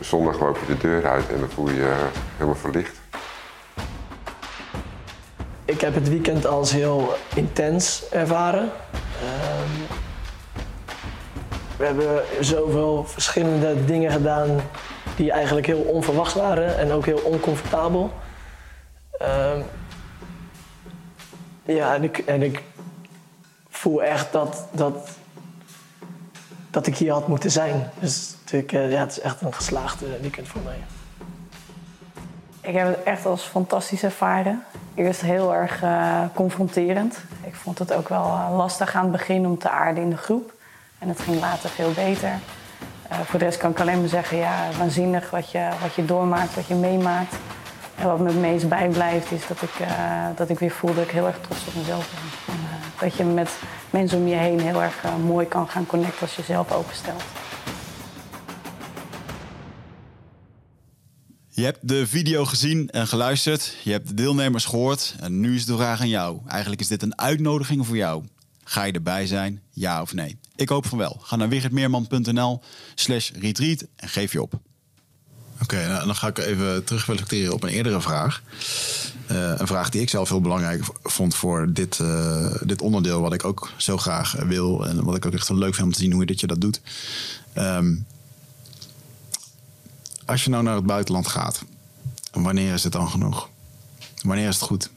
zondag loop je de deur uit en dan voel je je helemaal verlicht.
Ik heb het weekend als heel intens ervaren. Um, we hebben zoveel verschillende dingen gedaan die eigenlijk heel onverwachts waren en ook heel oncomfortabel. Uh, ja, en ik, en ik voel echt dat, dat, dat ik hier had moeten zijn. Dus ik, ja, het is echt een geslaagde weekend voor mij.
Ik heb het echt als fantastisch ervaren. Eerst heel erg uh, confronterend. Ik vond het ook wel uh, lastig aan het begin om te aarden in de groep. En het ging later veel beter. Voor de rest kan ik alleen maar zeggen, ja, waanzinnig wat je, wat je doormaakt, wat je meemaakt. En wat me het meest bijblijft is dat ik, dat ik weer voel dat ik heel erg trots op mezelf ben. Dat je met mensen om je heen heel erg mooi kan gaan connecten als je zelf openstelt.
Je hebt de video gezien en geluisterd. Je hebt de deelnemers gehoord. En nu is de vraag aan jou. Eigenlijk is dit een uitnodiging voor jou. Ga je erbij zijn? Ja of nee? Ik hoop van wel. Ga naar wichertmeerman.nl slash retreat en geef je op. Oké, nou, dan ga ik even terug reflecteren op een eerdere vraag. Uh, een vraag die ik zelf heel belangrijk vond voor dit, uh, dit onderdeel, wat ik ook zo graag wil en wat ik ook echt wel leuk vind om te zien hoe dat je dat doet. Um, als je nou naar het buitenland gaat, wanneer is het dan genoeg? Wanneer is het goed?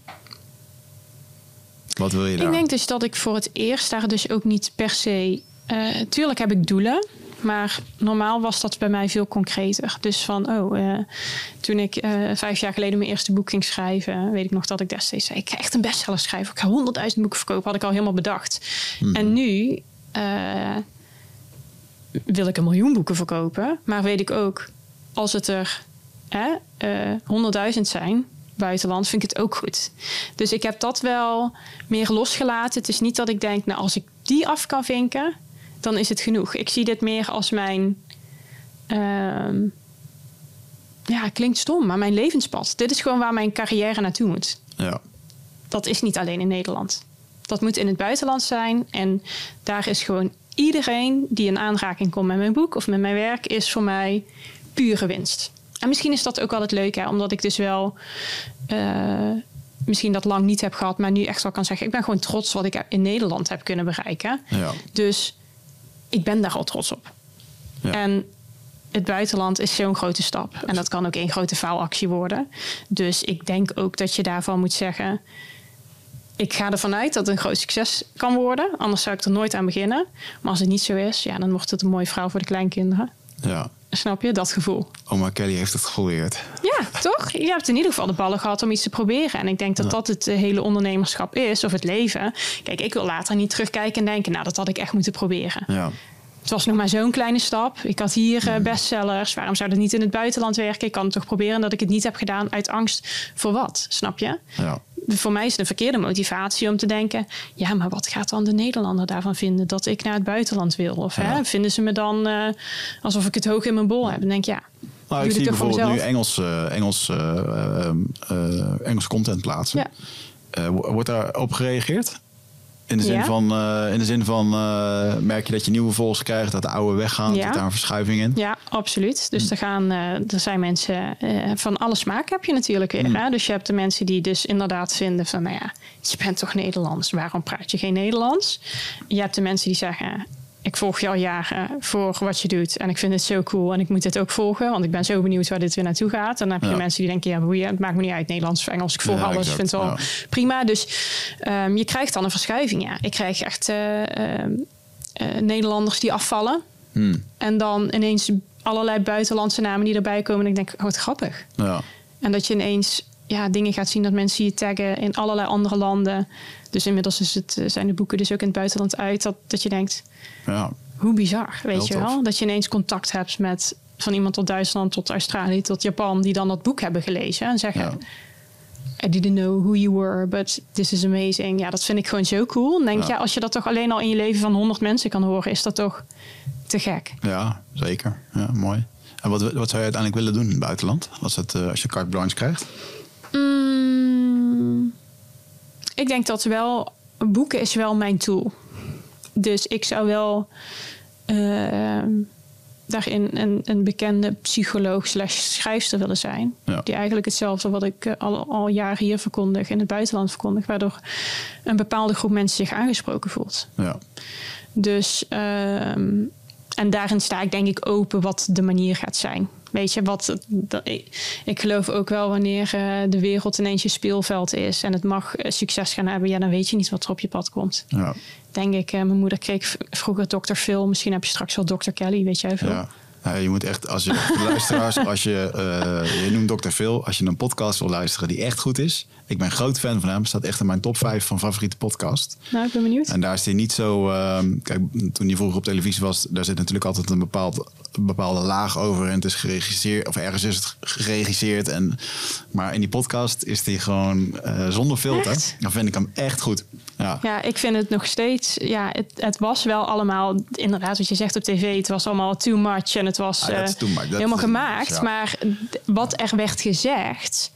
Wat wil je daar?
Ik denk dus dat ik voor het eerst daar dus ook niet per se. Uh, tuurlijk heb ik doelen. Maar normaal was dat bij mij veel concreter. Dus van, oh, uh, toen ik uh, vijf jaar geleden mijn eerste boek ging schrijven, weet ik nog dat ik destijds zei: ik ga echt een bestseller schrijven. Ik ga honderdduizend boeken verkopen. Had ik al helemaal bedacht. Mm. En nu uh, wil ik een miljoen boeken verkopen. Maar weet ik ook, als het er honderdduizend zijn, buitenland, vind ik het ook goed. Dus ik heb dat wel meer losgelaten. Het is niet dat ik denk, nou, als ik die af kan vinken, dan is het genoeg. Ik zie dit meer als mijn. Uh, ja, klinkt stom, maar mijn levenspad. Dit is gewoon waar mijn carrière naartoe moet.
Ja.
Dat is niet alleen in Nederland. Dat moet in het buitenland zijn. En daar is gewoon iedereen die in aanraking komt met mijn boek of met mijn werk, is voor mij pure winst. En misschien is dat ook wel het leuke, omdat ik dus wel uh, misschien dat lang niet heb gehad, maar nu echt wel kan zeggen: ik ben gewoon trots wat ik in Nederland heb kunnen bereiken.
Ja.
Dus ik ben daar al trots op.
Ja.
En het buitenland is zo'n grote stap. En dat kan ook één grote faalactie worden. Dus ik denk ook dat je daarvan moet zeggen. Ik ga ervan uit dat het een groot succes kan worden. Anders zou ik er nooit aan beginnen. Maar als het niet zo is, ja, dan wordt het een mooie vrouw voor de kleinkinderen.
Ja.
Snap je? Dat gevoel.
Oma Kelly heeft het geprobeerd.
Ja, toch? Je hebt in ieder geval de ballen gehad om iets te proberen. En ik denk dat dat het eh, hele ondernemerschap is, of het leven. Kijk, ik wil later niet terugkijken en denken, nou, dat had ik echt moeten proberen.
Ja.
Het was nog maar zo'n kleine stap. Ik had hier eh, bestsellers. Waarom zou dat niet in het buitenland werken? Ik kan het toch proberen dat ik het niet heb gedaan uit angst voor wat, snap je?
Ja.
Voor mij is het een verkeerde motivatie om te denken... ja, maar wat gaat dan de Nederlander daarvan vinden... dat ik naar het buitenland wil? Of hè, vinden ze me dan eh, alsof ik het hoog in mijn bol heb? Dan denk ik, ja,
Nou, ik zie bijvoorbeeld nu. Engels, eh, Engels, Engels content plaatsen.
Ja.
Wo- wordt daar op gereageerd? In de zin
Ja.
van, eh, in de zin van eh, merk je dat je nieuwe volgers krijgt, dat de oude weggaan,
Ja.
zit daar een verschuiving in?
Ja, absoluut. Dus er, gaan, eh, er zijn mensen eh, van alle smaak heb je natuurlijk weer. Hè? Dus je hebt de mensen die dus inderdaad vinden van... nou ja, je bent toch Nederlands, waarom praat je geen Nederlands? Je hebt de mensen die zeggen... ik volg je al jaren voor wat je doet en ik vind het zo cool en ik moet dit ook volgen... want ik ben zo benieuwd waar dit weer naartoe gaat. En dan heb je
Ja.
mensen die denken, ja, boeien, het maakt me niet uit, Nederlands of Engels. Ik volg
Ja,
alles,
exact,
vind het wel
ja.
prima. Dus ehm, je krijgt dan een verschuiving, ja. Ik krijg echt eh, ehm, eh, Nederlanders die afvallen...
Hmm.
En dan ineens allerlei buitenlandse namen die erbij komen. En ik denk, oh, wat grappig.
Ja.
En dat je ineens ja, dingen gaat zien dat mensen je taggen in allerlei andere landen. Dus inmiddels is het, eh, zijn de boeken dus ook in het buitenland uit. Dat, dat je denkt,
Ja.
hoe bizar, weet
Heel
je
tof.
wel? Dat je ineens contact hebt met van iemand tot Duitsland, tot Australië, tot Japan, die dan dat boek hebben gelezen en zeggen.
Ja.
I didn't know who you were, but this is amazing. Ja, dat vind ik gewoon zo cool. Dan denk
Ja.
je, ja, als je dat toch alleen al in je leven van 100 mensen kan horen, is dat toch te gek.
ja, zeker. Ja, mooi. En wat, wat zou je uiteindelijk willen doen in het buitenland? Als, het, eh, als je carte blanche krijgt?
Mm, ik denk dat wel boeken is wel mijn tool. Dus ik zou wel eh, daarin een, een bekende psycholoog slash schrijfster willen zijn.
Ja.
Die eigenlijk hetzelfde wat ik eh, al, al jaren hier verkondig in het buitenland verkondig. Waardoor een bepaalde groep mensen zich aangesproken voelt.
Ja.
Dus, ehm, en daarin sta ik denk ik open wat de manier gaat zijn. Weet je, wat, dat, ik, geloof ook wel wanneer eh, de wereld ineens je speelveld is en het mag eh, succes gaan hebben, ja, dan weet je niet wat er op je pad komt.
Ja.
Denk ik, eh, mijn moeder kreeg vroeger Dr. Phil, misschien heb je straks wel Dr. Kelly, weet jij veel.
Ja. Ja, je moet echt, als je de luisteraars, als je, eh, je noemt Dr. Phil, als je een podcast wil luisteren die echt goed is. Ik ben groot fan van hem, staat echt in mijn top 5 van favoriete podcast.
Nou, ik ben benieuwd.
En daar is hij niet zo. ehm, kijk, toen hij vroeger op televisie was, daar zit natuurlijk altijd een, bepaald, een bepaalde laag over. En het is geregisseerd, of ergens is het geregisseerd. En, maar in die podcast is hij gewoon eh, zonder filter.
Echt?
Dan vind ik hem echt goed. Ja.
Ja, ik vind het nog steeds. Ja, het, het was wel allemaal, inderdaad, wat je zegt op tv. Het was allemaal too much en het was
Ah,
eh, helemaal gemaakt.
ja.
Maar wat er werd gezegd,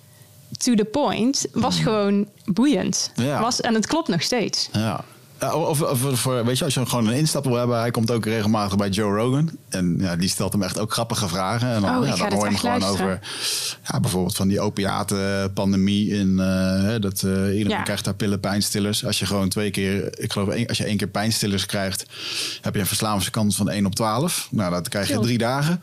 to the point, was gewoon boeiend.
Ja.
Was, en het klopt nog steeds.
Ja. Ja, of, of voor, weet je, als je gewoon een instapper wil hebben, hij komt ook regelmatig bij Joe Rogan. En ja, die stelt hem echt ook grappige vragen. En dan,
Oh,
ja, dan hoor je hem gewoon
luisteren.
over, ja, bijvoorbeeld van die opiatenpandemie. In, eh, dat eh, iedereen
Ja.
krijgt daar pillen, pijnstillers. Als je gewoon twee keer, ik geloof, één, als je één keer pijnstillers krijgt, heb je een verslavingskans van 1 op 12. Nou, dat krijg je drie dagen.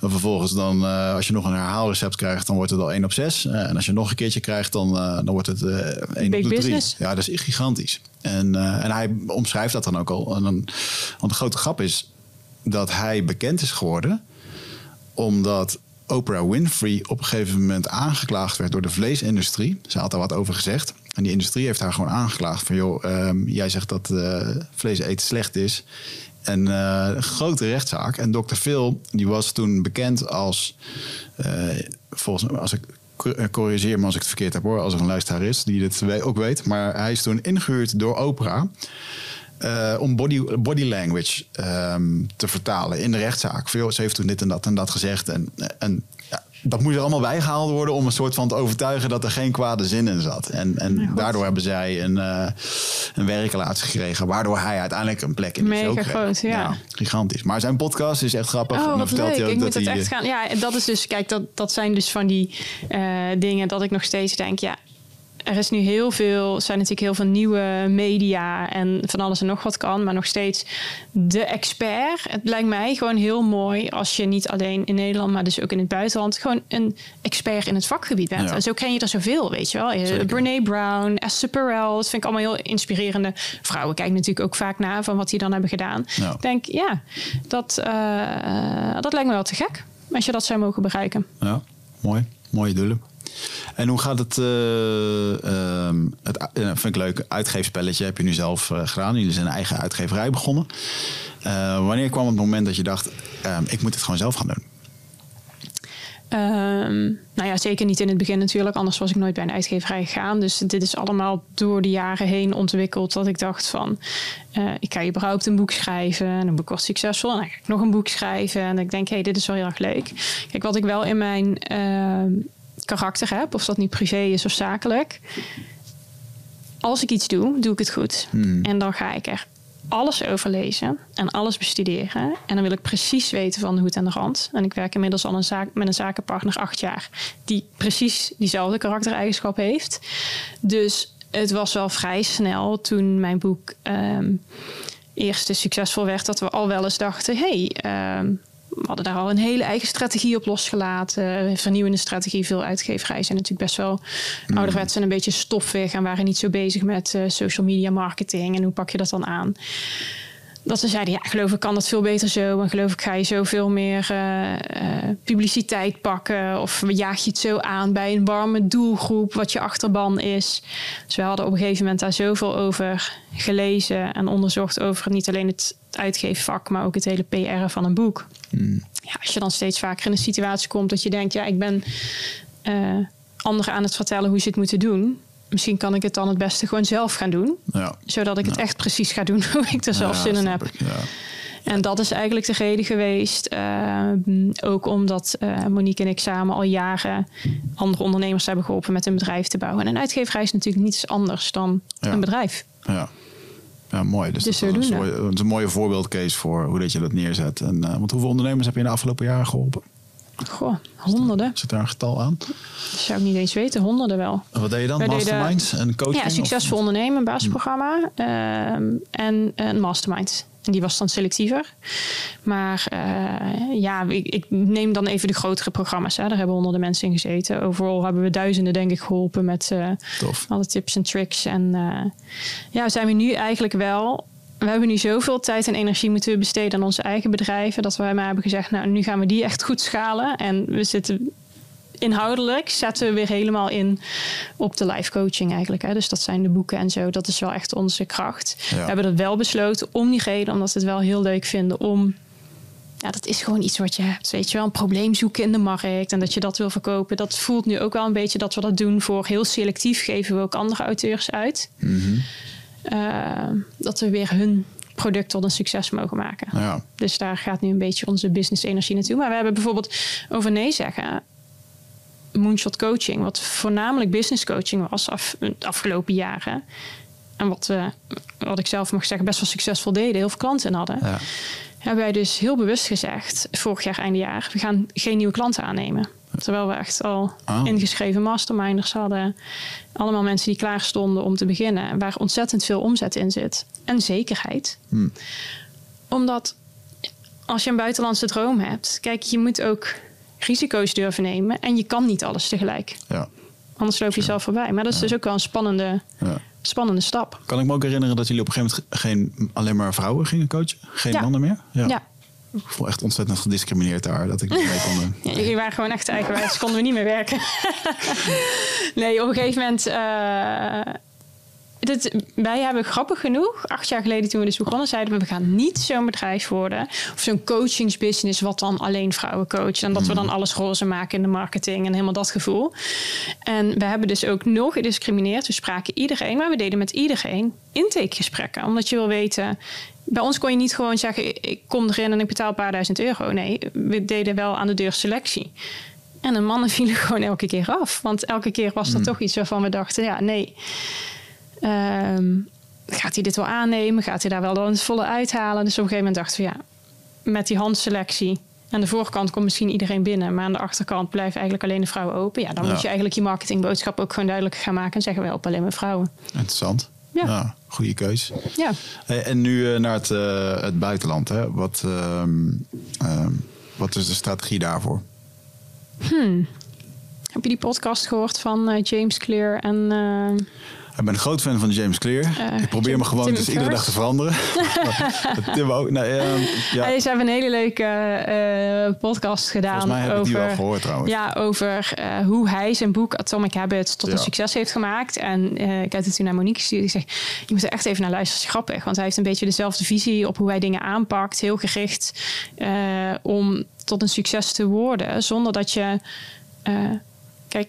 En vervolgens dan, eh, als je nog een herhaalrecept krijgt, dan wordt het al 1 op 6. Eh, en als je nog een keertje krijgt, dan, eh, dan wordt het eh 1
Big
op de 3.
business.
Ja, dat is gigantisch. En, eh, en hij omschrijft dat dan ook al. En dan, want de grote grap is dat hij bekend is geworden omdat Oprah Winfrey op een gegeven moment aangeklaagd werd door de vleesindustrie. Ze had daar wat over gezegd. En die industrie heeft haar gewoon aangeklaagd van... joh, ehm, jij zegt dat eh, vlees eten slecht is. En eh, een grote rechtszaak. En Dr. Phil, die was toen bekend als... volgens mij, als ik corrigeer me als ik het verkeerd heb hoor... als er een luisteraar is die dit ook weet. Maar hij is toen ingehuurd door Oprah... eh, om body, body language ehm, te vertalen in de rechtszaak. Ze heeft toen dit en dat en dat gezegd. En, en dat moest er allemaal bijgehaald worden om een soort van te overtuigen dat er geen kwade zin in zat. En, en daardoor hebben zij een, eh een werkrelatie gekregen, waardoor hij uiteindelijk een plek in de show kreeg.
groot, ja.
gigantisch. Maar zijn podcast is echt grappig. en
Oh,
dan
wat
vertelt
leuk.
hij ook
Ik
dat
moet
hij,
echt gaan. Ja, dat is dus, kijk, dat, dat zijn dus van die eh, dingen dat ik nog steeds denk, ja, er is nu heel veel, zijn natuurlijk heel veel nieuwe media en van alles en nog wat kan, maar nog steeds de expert. Het lijkt mij gewoon heel mooi als je niet alleen in Nederland, maar dus ook in het buitenland, gewoon een expert in het vakgebied bent.
Ja.
En zo ken je er zoveel, weet je wel. Je-
Zeker.
Brene Brown, Esther Perel, dat vind ik allemaal heel inspirerende vrouwen. Kijken natuurlijk ook vaak naar van wat die dan hebben gedaan.
Ja.
Ik denk, ja, dat, eh, dat lijkt me wel te gek. als je dat zou mogen bereiken.
Ja, mooi. Mooie doelen. En hoe gaat het, uh, uh, het uh, vind ik leuk, uitgeefspelletje heb je nu zelf uh, gedaan. Jullie zijn een eigen uitgeverij begonnen. Wanneer kwam het moment dat je dacht, ehm, ik moet het gewoon zelf gaan doen?
Um, nou ja, zeker niet in het begin natuurlijk. Anders was ik nooit bij een uitgeverij gegaan. Dus dit is allemaal door de jaren heen ontwikkeld. Dat ik dacht van, uh, ik ga überhaupt een boek schrijven. En een boek was succesvol. En dan ga ik nog een boek schrijven. En ik denk, hé, hey, dit is wel heel erg leuk. Kijk, wat ik wel in mijn karakter heb. Of dat nu privé is of zakelijk. Als ik iets doe, doe ik het goed. Hmm. En dan ga ik er alles overlezen en alles bestuderen. En dan wil ik precies weten van de hoed en de rand. En ik werk inmiddels al een zaak, met een zakenpartner acht jaar... die precies diezelfde karaktereigenschap heeft. Dus het was wel vrij snel toen mijn boek um, eerst succesvol werd... dat we al wel eens dachten... hey, um, we hadden daar al een hele eigen strategie op losgelaten. Vernieuwende strategie. Veel uitgeverijen zijn natuurlijk best wel mm. ouderwets en een beetje stoffig. En waren niet zo bezig met uh, social media marketing. En hoe pak je dat dan aan? Dat ze zeiden, ja, geloof ik kan dat veel beter zo. En geloof ik ga je zoveel meer uh, uh, publiciteit pakken. Of jaag je het zo aan bij een warme doelgroep, wat je achterban is. Dus we hadden op een gegeven moment daar zoveel over gelezen en onderzocht over niet alleen het uitgeefvak, maar ook het hele PR van een boek. Mm. Ja, als je dan steeds vaker in een situatie komt dat je denkt, ja, ik ben uh, anderen aan het vertellen hoe ze het moeten doen. Misschien kan ik het dan het beste gewoon zelf gaan doen.
Ja.
Zodat ik
ja.
het echt precies ga doen hoe ik er zelf zin in heb. En dat is eigenlijk de reden geweest. eh, ook omdat eh, Monique en ik samen al jaren andere ondernemers hebben geholpen met een bedrijf te bouwen. En een uitgeverij is natuurlijk niets anders dan een bedrijf.
Ja. Ja, mooi. Dus,
Dus
dat is een,
zodoende.
soort- dat is een mooie voorbeeldcase voor hoe dat je dat neerzet. En, eh, want hoeveel ondernemers heb je in de afgelopen jaren geholpen?
Goh, honderden.
Zit daar een getal aan?
Dat zou ik niet eens weten, honderden wel.
En wat deed je dan? Masterminds en coaching?
Ja, succesvol ondernemen, een basisprogramma ehm, en een mastermind. En die was dan selectiever. Maar eh, ja, ik, ik neem dan even de grotere programma's. Hè. Daar hebben honderden mensen in gezeten. Overal hebben we duizenden, denk ik, geholpen met eh, alle tips en tricks. En eh, ja, zijn we nu eigenlijk wel. We hebben nu zoveel tijd en energie moeten besteden aan onze eigen bedrijven. Dat wij maar hebben gezegd, nou, nu gaan we die echt goed schalen. En we zitten inhoudelijk zetten we weer helemaal in op de live coaching eigenlijk. Hè. Dus dat zijn de boeken en zo. Dat is wel echt onze kracht.
Ja.
We hebben dat wel besloten om die reden, omdat we het wel heel leuk vinden om. Ja, dat is gewoon iets wat je hebt. Weet je wel, een probleem zoeken in de markt en dat je dat wil verkopen. Dat voelt nu ook wel een beetje dat we dat doen voor heel selectief geven we ook andere auteurs uit.
Mhm.
Eh, dat we weer hun product tot een succes mogen maken.
Ja.
Dus daar gaat nu een beetje onze business energie naartoe. Maar we hebben bijvoorbeeld over nee zeggen. Moonshot coaching, wat voornamelijk business coaching was af, de afgelopen jaren. En wat, we, wat ik zelf mag zeggen, best wel succesvol deden, heel veel klanten in hadden.
Ja.
Hebben wij dus heel bewust gezegd, vorig jaar einde jaar, we gaan geen nieuwe klanten aannemen. Terwijl we echt al
Oh.
ingeschreven masterminders hadden. Allemaal mensen die klaar stonden om te beginnen. Waar ontzettend veel omzet in zit. En zekerheid.
Hmm.
Omdat als je een buitenlandse droom hebt, kijk, je moet ook risico's durven nemen. En je kan niet alles tegelijk.
Ja.
Anders loop je zelf voorbij. Maar dat is dus ook wel een spannende,
Ja.
spannende stap.
Kan ik me ook herinneren dat jullie op een gegeven moment geen alleen maar vrouwen gingen coachen? Geen
Ja.
mannen meer?
Ja.
Ik voel echt ontzettend gediscrimineerd daar dat ik niet mee kon doen.
Ja, jullie waren gewoon echt eigenwijs, konden we niet meer werken. nee, op een gegeven moment. eh, dit, wij hebben grappig genoeg, acht jaar geleden toen we dus begonnen, zeiden we: we gaan niet zo'n bedrijf worden. Of zo'n coachingsbusiness, wat dan alleen vrouwen coacht. En dat we dan alles roze maken in de marketing en helemaal dat gevoel. En we hebben dus ook nul gediscrimineerd. We spraken iedereen, maar we deden met iedereen intakegesprekken. Omdat je wil weten. Bij ons kon je niet gewoon zeggen: ik- kom erin en ik betaal een paar duizend euro. Nee, we deden wel aan de deur selectie. En de mannen vielen gewoon elke keer af. Want elke keer was er toch iets waarvan we dachten: ja, nee. Ehm, gaat hij dit wel aannemen? Gaat hij daar wel dan het volle uithalen? Dus op een gegeven moment dachten we: ja, met die handselectie. Aan de voorkant komt misschien iedereen binnen, maar aan de achterkant blijven eigenlijk alleen de vrouwen open. Ja, dan
Ja.
moet je eigenlijk je marketingboodschap ook gewoon duidelijk gaan maken en zeggen we helpen alleen maar vrouwen.
Interessant.
Ja.
goede keus.
Ja.
Hey, en nu eh, naar het, eh, het buitenland. Hè? Wat, ehm, ehm, wat is de strategie daarvoor?
Hmm. Heb je die podcast gehoord van eh, James Clear en
Ik ben een groot fan van James Clear.
Eh,
ik probeer me gewoon
Tim
dus iedere dag te veranderen. Tim ook. Ehm, ja.
Hey, ze hebben een hele leuke eh, podcast gedaan.
Volgens mij heb ik
over,
die wel gehoord trouwens.
Ja, over eh, hoe hij zijn boek Atomic Habits tot een succes heeft gemaakt. En ik heb het toen naar Monique gestuurd. Ik zeg, je moet er echt even naar luisteren. Het is grappig. Want hij heeft een beetje dezelfde visie op hoe hij dingen aanpakt. Heel gericht om tot een succes te worden. Zonder dat je... kijk,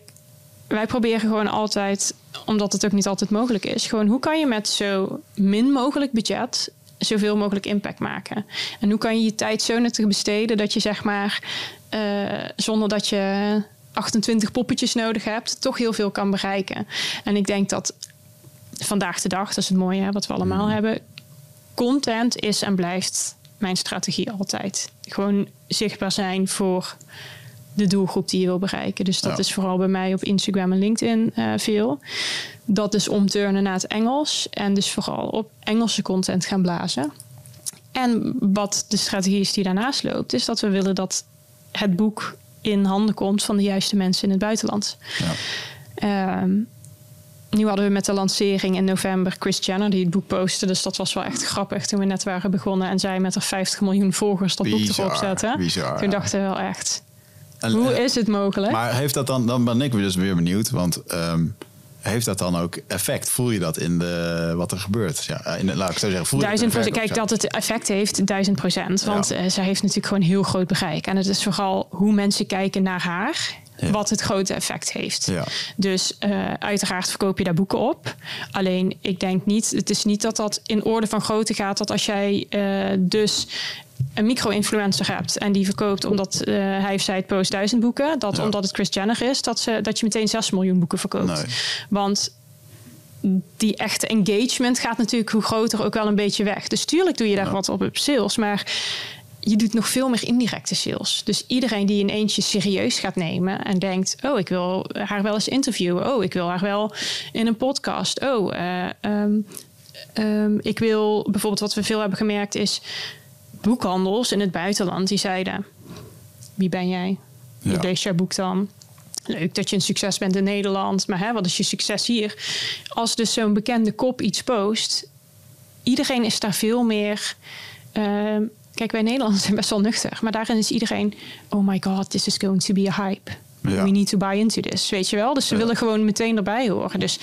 wij proberen gewoon altijd, omdat het ook niet altijd mogelijk is, gewoon hoe kan je met zo min mogelijk budget zoveel mogelijk impact maken? En hoe kan je je tijd zo nuttig besteden dat je zeg maar eh, zonder dat je 28 poppetjes nodig hebt, toch heel veel kan bereiken. En ik denk dat vandaag de dag, dat is het mooie hè, wat we allemaal hebben, content is en blijft mijn strategie altijd. Gewoon zichtbaar zijn voor de doelgroep die je wil bereiken. Dus dat
Ja.
is vooral bij mij op Instagram en LinkedIn eh, veel. Dat is omturnen naar het Engels. En dus vooral op Engelse content gaan blazen. En wat de strategie is die daarnaast loopt, is dat we willen dat het boek in handen komt van de juiste mensen in het buitenland.
Ja.
Ehm, nu hadden we met de lancering in november Chris Jenner die het boek postte. Dus dat was wel echt grappig toen we net waren begonnen. En zij met haar 50 miljoen volgers dat boek
Bizar,
erop zetten.
bizar,
Toen dachten we wel echt,
En-
hoe is het mogelijk?
Maar heeft dat dan, dan ben ik dus weer benieuwd, want ehm, heeft dat dan ook effect? Voel je dat in de, wat er gebeurt? Ja, in de, laat ik zo zeggen. Voel je
Duizend procent. Kijk, dat het effect heeft, duizend procent. Want
Ja.
eh, zij heeft natuurlijk gewoon heel groot bereik. En het is vooral hoe mensen kijken naar haar,
Ja.
wat het grote effect heeft.
Ja.
Dus eh, uiteraard verkoop je daar boeken op. Alleen, ik denk niet, het is niet dat dat in orde van grootte gaat. Dat als jij eh, dus een micro-influencer hebt en die verkoopt omdat eh, hij of zij het post duizend boeken, dat
Ja.
omdat het Chris Jenner is, dat, ze, dat je meteen 6 miljoen boeken verkoopt.
Nee.
Want die echte engagement gaat natuurlijk hoe groter ook wel een beetje weg. Dus tuurlijk doe je daar wat op op sales, maar je doet nog veel meer indirecte sales. Dus iedereen die in eentje serieus gaat nemen en denkt: Oh, ik wil haar wel eens interviewen. Oh, ik wil haar wel in een podcast. Oh, eh, ehm, ehm, ik wil bijvoorbeeld wat we veel hebben gemerkt is boekhandels in het buitenland die zeiden: Wie ben jij?
Ja.
Ik lees jouw boek dan. Leuk dat je een succes bent in Nederland, maar hè, wat is je succes hier? Als dus zo'n bekende kop iets post, iedereen is daar veel meer. ehm, kijk, wij Nederlanders zijn best wel nuchter, maar daarin is iedereen: oh my god, this is going to be a hype.
Ja.
We need to buy into this, weet je wel? Dus ze willen gewoon meteen erbij horen. Dus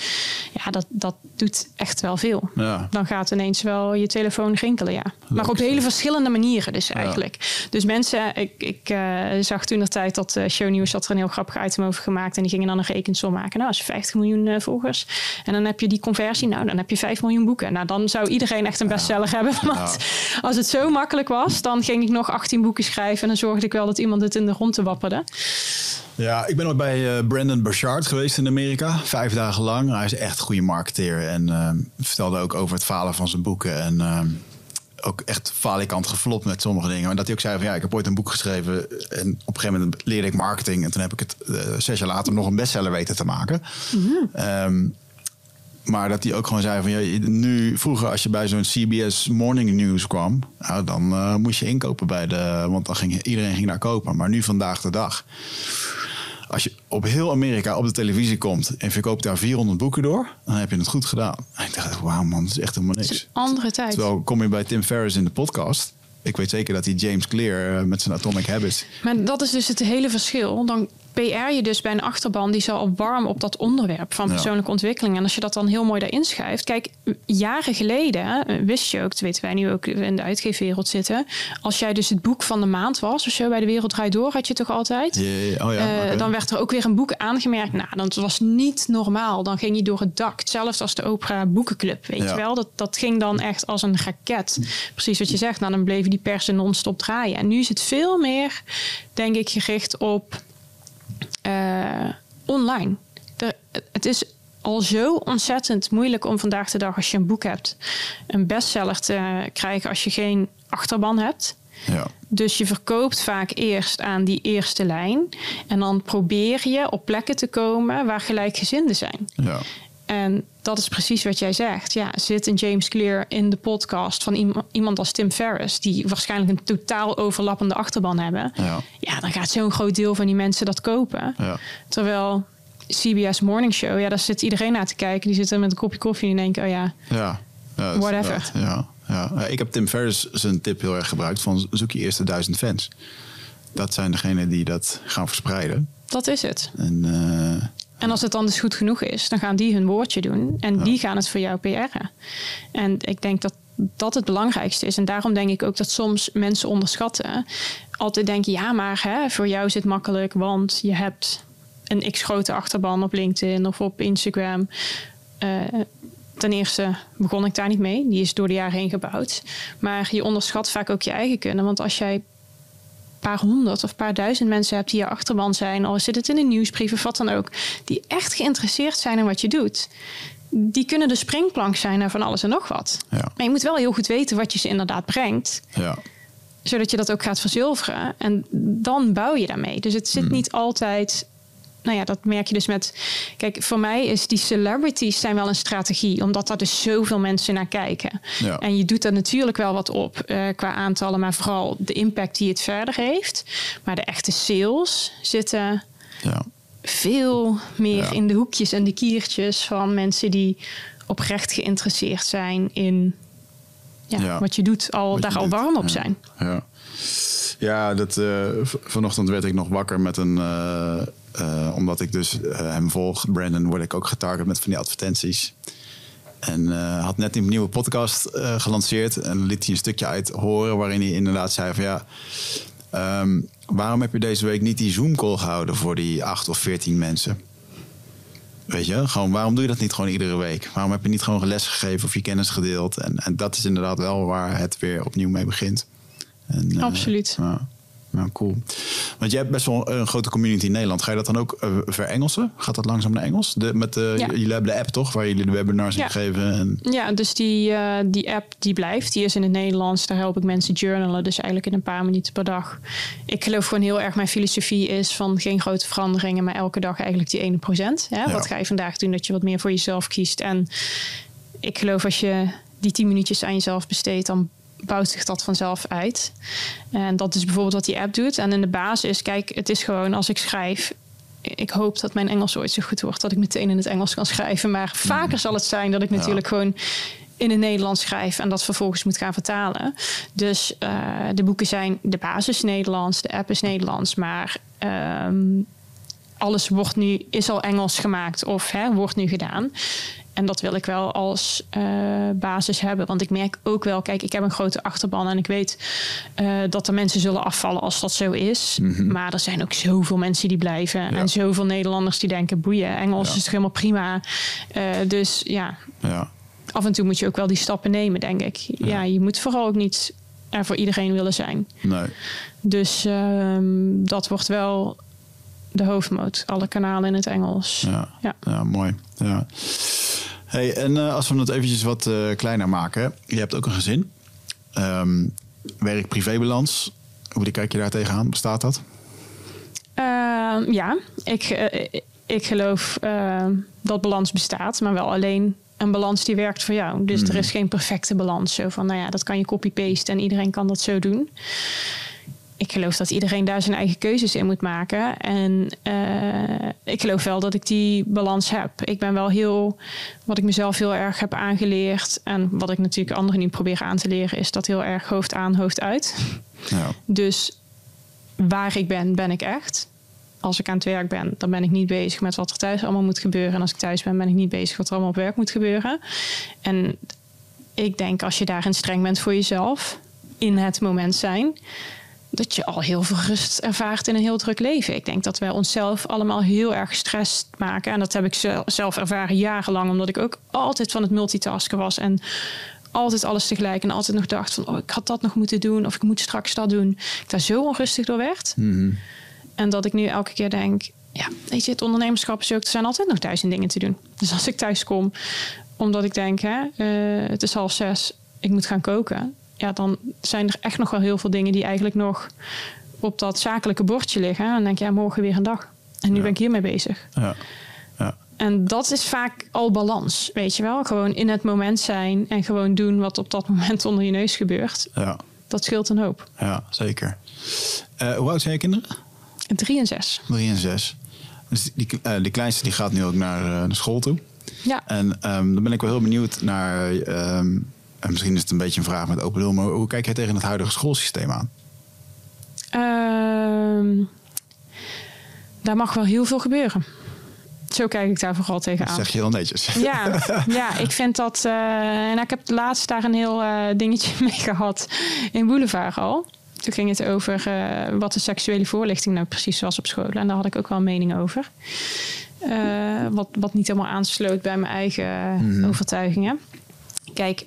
ja, dat, dat doet echt wel veel.
Ja.
Dan gaat ineens wel je telefoon rinkelen, ja. Maar op hele verschillende manieren dus eigenlijk. Dus mensen, ik, ik eh, zag toen de tijd dat uh, Shownieuws had er een heel grappig item over gemaakt. En die gingen dan een rekensom maken. Nou, als je 50 miljoen eh, volgers. En dan heb je die conversie, nou, dan heb je 5 miljoen boeken. Nou, dan zou iedereen echt een bestseller hebben. Want als het zo makkelijk was, dan ging ik nog 18 boeken schrijven. En dan zorgde ik wel dat iemand het in de rondte wapperde.
Ja, ik ben ook bij Brandon Burchard geweest in Amerika. Vijf dagen lang. Hij is echt een goede marketeer. En vertelde ook over het falen van zijn boeken. En ehm, ook echt falikant geflopt met sommige dingen. En dat hij ook zei van ja, ik heb ooit een boek geschreven. En op een gegeven moment leerde ik marketing. En toen heb ik het eh, zes jaar later nog een bestseller weten te maken. Ehm, maar dat hij ook gewoon zei van ja, nu vroeger als je bij zo'n CBS Morning News kwam, nou, dan eh, moest je inkopen bij de, want dan ging iedereen ging daar kopen. Maar nu vandaag de dag, als je op heel Amerika op de televisie komt en verkoopt daar 400 boeken door, dan heb je het goed gedaan. En ik dacht, wauw man, dat is echt helemaal niks.
een andere tijd.
Terwijl kom je bij Tim Ferriss in de podcast. Ik weet zeker dat hij James Clear eh, met zijn Atomic Habits.
Maar dat is dus het hele verschil. Dan PR je dus bij een achterban die zo al warm op dat onderwerp van persoonlijke ontwikkeling. En als je dat dan heel mooi daarin schrijft. Kijk, jaren geleden eh, wist je ook, dat weten wij nu ook in de uitgeefwereld zitten. Als jij dus het boek van de maand was of zo bij de Wereld Draait Door, had je toch altijd?
Oh ja,
Eh. Dan werd er ook weer een boek aangemerkt. Nou, dat was niet normaal. Dan ging je door het dak. Hetzelfde als de Opera Boekenclub, weet
Ja.
je wel. Dat, dat ging dan echt als een raket. Precies wat je zegt. Nou, dan bleven die persen non-stop draaien. En nu is het veel meer, denk ik, gericht op eh, online. Het is al zo ontzettend moeilijk om vandaag de dag, als je een boek hebt, een bestseller te krijgen als je geen achterban hebt.
Ja.
Dus je verkoopt vaak eerst aan die eerste lijn. En dan probeer je op plekken te komen waar gelijkgezinden zijn.
Ja.
En dat is precies wat jij zegt. Ja, zit een James Clear in de podcast van iem- iemand als Tim Ferriss, die waarschijnlijk een totaal overlappende achterban hebben.
Ja.
Ja, dan gaat zo'n groot deel van die mensen dat kopen.
Ja.
Terwijl CBS Morning Show, ja, daar zit iedereen naar te kijken. Die zitten met een kopje koffie en denken, oh ja,
Ja.
Whatever.
ja. Ja, Ik heb Tim Ferriss zijn tip heel erg gebruikt van zoek je eerste duizend fans. Dat zijn degenen die dat gaan verspreiden.
dat is het.
En eh,
En als het dan dus goed genoeg is, dan gaan die hun woordje doen en die gaan het voor jou PR'en. En ik denk dat dat het belangrijkste is. En daarom denk ik ook dat soms mensen onderschatten. Altijd denken, ja, maar hè, voor jou is het makkelijk, want je hebt een x grote achterban op LinkedIn of op Instagram. Eh, ten eerste begon ik daar niet mee. Die is door de jaren heen gebouwd. Maar je onderschat vaak ook je eigen kunnen. Want als jij paar honderd of paar duizend mensen hebt die je achterban zijn, al zit het in een nieuwsbrief of wat dan ook, die echt geïnteresseerd zijn in wat je doet. Die kunnen de springplank zijn naar van alles en nog wat.
ja,
Maar je moet wel heel goed weten wat je ze inderdaad brengt,
ja,
zodat je dat ook gaat verzilveren. En dan bouw je daarmee. Dus het zit niet altijd. Nou ja, dat merk je dus met. Kijk, voor mij is die celebrities zijn wel een strategie, omdat daar dus zoveel mensen naar kijken.
Ja.
En je doet er natuurlijk wel wat op eh, qua aantallen, maar vooral de impact die het verder heeft. Maar de echte sales zitten
ja.
veel meer
Ja.
in de hoekjes en de kiertjes van mensen die oprecht geïnteresseerd zijn in ja, wat je doet, al,
Wat
daar al warm op zijn.
Ja, ja dat, eh, vanochtend werd ik nog wakker met een... eh, eh, omdat ik dus hem volg, Brandon, word ik ook getarget met van die advertenties. En had net een nieuwe podcast gelanceerd en liet hij een stukje uit horen waarin hij inderdaad zei van ja, ehm, waarom heb je deze week niet die Zoom call gehouden voor die acht of veertien mensen? Weet je, gewoon waarom doe je dat niet gewoon iedere week? Waarom heb je niet gewoon les gegeven of je kennis gedeeld? En, en dat is inderdaad wel waar het weer opnieuw mee begint. En, eh,
Absoluut.
Ja, ja, cool. Want je hebt best wel een grote community in Nederland. Ga je dat dan ook eh, verengelsen? Gaat dat langzaam naar Engels? De, met de,
Ja.
Jullie hebben de app toch, waar jullie de webinars in geven? En,
Ja, dus die, die app die blijft. Die is in het Nederlands. Daar help ik mensen journalen. Dus eigenlijk in een paar minuten per dag. Ik geloof gewoon heel erg, mijn filosofie is van geen grote veranderingen, maar elke dag eigenlijk die ene procent. Hè?
Ja.
Wat ga je vandaag doen dat je wat meer voor jezelf kiest? En ik geloof als je die tien minuutjes aan jezelf besteedt, dan bouwt zich dat vanzelf uit. En dat is bijvoorbeeld wat die app doet. En in de basis, kijk, het is gewoon als ik schrijf. Ik hoop dat mijn Engels ooit zo goed wordt dat ik meteen in het Engels kan schrijven. Maar vaker zal het zijn dat ik natuurlijk gewoon in het Nederlands schrijf en dat vervolgens moet gaan vertalen. Dus eh, de boeken zijn de basis Nederlands, de app is Nederlands, maar ehm, alles wordt nu, is al Engels gemaakt of hè, wordt nu gedaan. En dat wil ik wel als eh, basis hebben. Want ik merk ook wel, kijk, ik heb een grote achterban en ik weet eh, dat er mensen zullen afvallen als dat zo is. Maar er zijn ook zoveel mensen die blijven.
Ja.
En zoveel Nederlanders die denken, boeien, Engels
Ja.
is toch helemaal prima. Eh, dus ja,
ja,
af en toe moet je ook wel die stappen nemen, denk ik. Ja, je moet vooral ook niet er voor iedereen willen zijn.
nee.
Dus ehm, dat wordt wel de hoofdmoot. Alle kanalen in het Engels.
Ja,
Ja.
ja. mooi. Ja. Hey, en eh, als we het eventjes wat eh, kleiner maken. Je hebt ook een gezin. Ehm Werk-privébalans. Hoe kijk je daar tegenaan? Bestaat dat?
Ehm, ja, ik, eh, ik geloof ehm, dat balans bestaat, maar wel alleen een balans die werkt voor jou. Dus er is geen perfecte balans. Zo van, nou ja, dat kan je copy-paste en iedereen kan dat zo doen. Ik geloof dat iedereen daar zijn eigen keuzes in moet maken. En eh, ik geloof wel dat ik die balans heb. Ik ben wel heel, wat ik mezelf heel erg heb aangeleerd. En wat ik natuurlijk anderen nu probeer aan te leren, is dat heel erg hoofd aan, hoofd uit.
Ja,
Dus waar ik ben, ben ik echt. Als ik aan het werk ben, dan ben ik niet bezig met wat er thuis allemaal moet gebeuren. En als ik thuis ben, ben ik niet bezig wat er allemaal op werk moet gebeuren. En ik denk als je daarin streng bent voor jezelf, in het moment zijn, dat je al heel veel rust ervaart in een heel druk leven. Ik denk dat wij onszelf allemaal heel erg gestrest maken. En dat heb ik zel- zelf ervaren jarenlang, omdat ik ook altijd van het multitasken was. En altijd alles tegelijk. En altijd nog dacht van, oh, ik had dat nog moeten doen. Of ik moet straks dat doen. Ik daar zo onrustig door werd. En dat ik nu elke keer denk, ja, weet je, het ondernemerschap is ook, er zijn altijd nog duizend dingen te doen. Dus als ik thuis kom, omdat ik denk, hè, eh, het is half zes, ik moet gaan koken. Ja, dan zijn er echt nog wel heel veel dingen die eigenlijk nog op dat zakelijke bordje liggen. En dan denk je, ja, morgen weer een dag. En nu ben ik hiermee bezig.
ja, ja.
En dat is vaak al balans, weet je wel. Gewoon in het moment zijn en gewoon doen wat op dat moment onder je neus gebeurt.
ja,
Dat scheelt een hoop.
ja zeker. Eh, hoe oud zijn je kinderen?
Drie en zes.
Drie en zes. Dus die, eh, die kleinste die gaat nu ook naar, eh, naar school toe.
Ja.
En ehm, dan ben ik wel heel benieuwd naar. ehm, en misschien is het een beetje een vraag met open doel, maar hoe kijk jij tegen het huidige schoolsysteem aan?
Ehm, daar mag wel heel veel gebeuren. Zo kijk ik daar vooral tegenaan.
Dat zeg je heel netjes.
Ja, ja, ik vind dat. eh, en ik heb laatst daar een heel eh, dingetje mee gehad in Boulevard al. Toen ging het over eh, wat de seksuele voorlichting nou precies was op school. En daar had ik ook wel een mening over. Wat, wat niet helemaal aansloot bij mijn eigen overtuigingen. Kijk,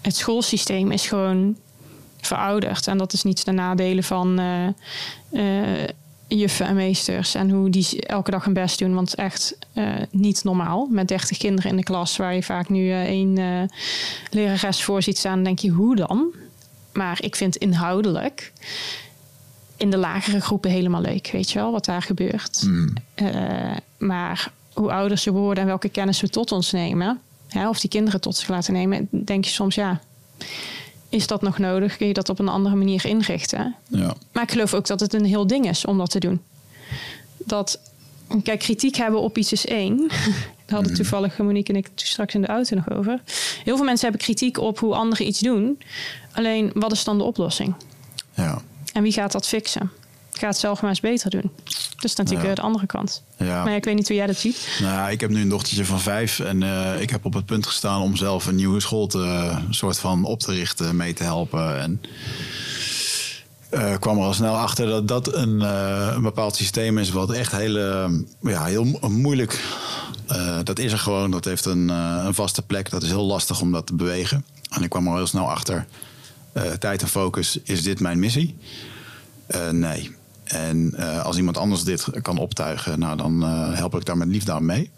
het schoolsysteem is gewoon verouderd. En dat is niet de nadelen van eh, eh, juffen en meesters. En hoe die elke dag hun best doen. Want echt eh, niet normaal. Met 30 kinderen in de klas, waar je vaak nu één lerares voor ziet staan. Dan denk je, hoe dan? Maar ik vind inhoudelijk in de lagere groepen helemaal leuk. Weet je wel, wat daar gebeurt. Eh, maar hoe ouder ze worden en welke kennis we tot ons nemen. Hè, of die kinderen tot zich laten nemen. Denk je soms, ja, is dat nog nodig? Kun je dat op een andere manier inrichten?
Ja.
Maar ik geloof ook dat het een heel ding is om dat te doen. Dat, kijk, kritiek hebben op iets is één. Daar hadden toevallig Monique en ik straks in de auto nog over. Heel veel mensen hebben kritiek op hoe anderen iets doen. Alleen, wat is dan de oplossing?
Ja.
En wie gaat dat fixen? Ga het zelf maar eens beter doen. Dus natuurlijk
Ja.
weer de andere kant.
Ja.
Maar ja, ik weet niet hoe jij dat ziet.
Nou, ik heb nu een dochtertje van vijf en eh, ik heb op het punt gestaan om zelf een nieuwe school te soort van op te richten, mee te helpen. En eh, kwam er al snel achter dat dat een, eh, een bepaald systeem is wat echt hele, ja, heel mo- moeilijk. eh, dat is er gewoon. Dat heeft een, eh, een vaste plek. Dat is heel lastig om dat te bewegen. En ik kwam er al heel snel achter. eh, tijd en focus, is dit mijn missie? Eh, nee. En eh, als iemand anders dit kan optuigen, nou, dan eh, help ik daar met liefde aan mee.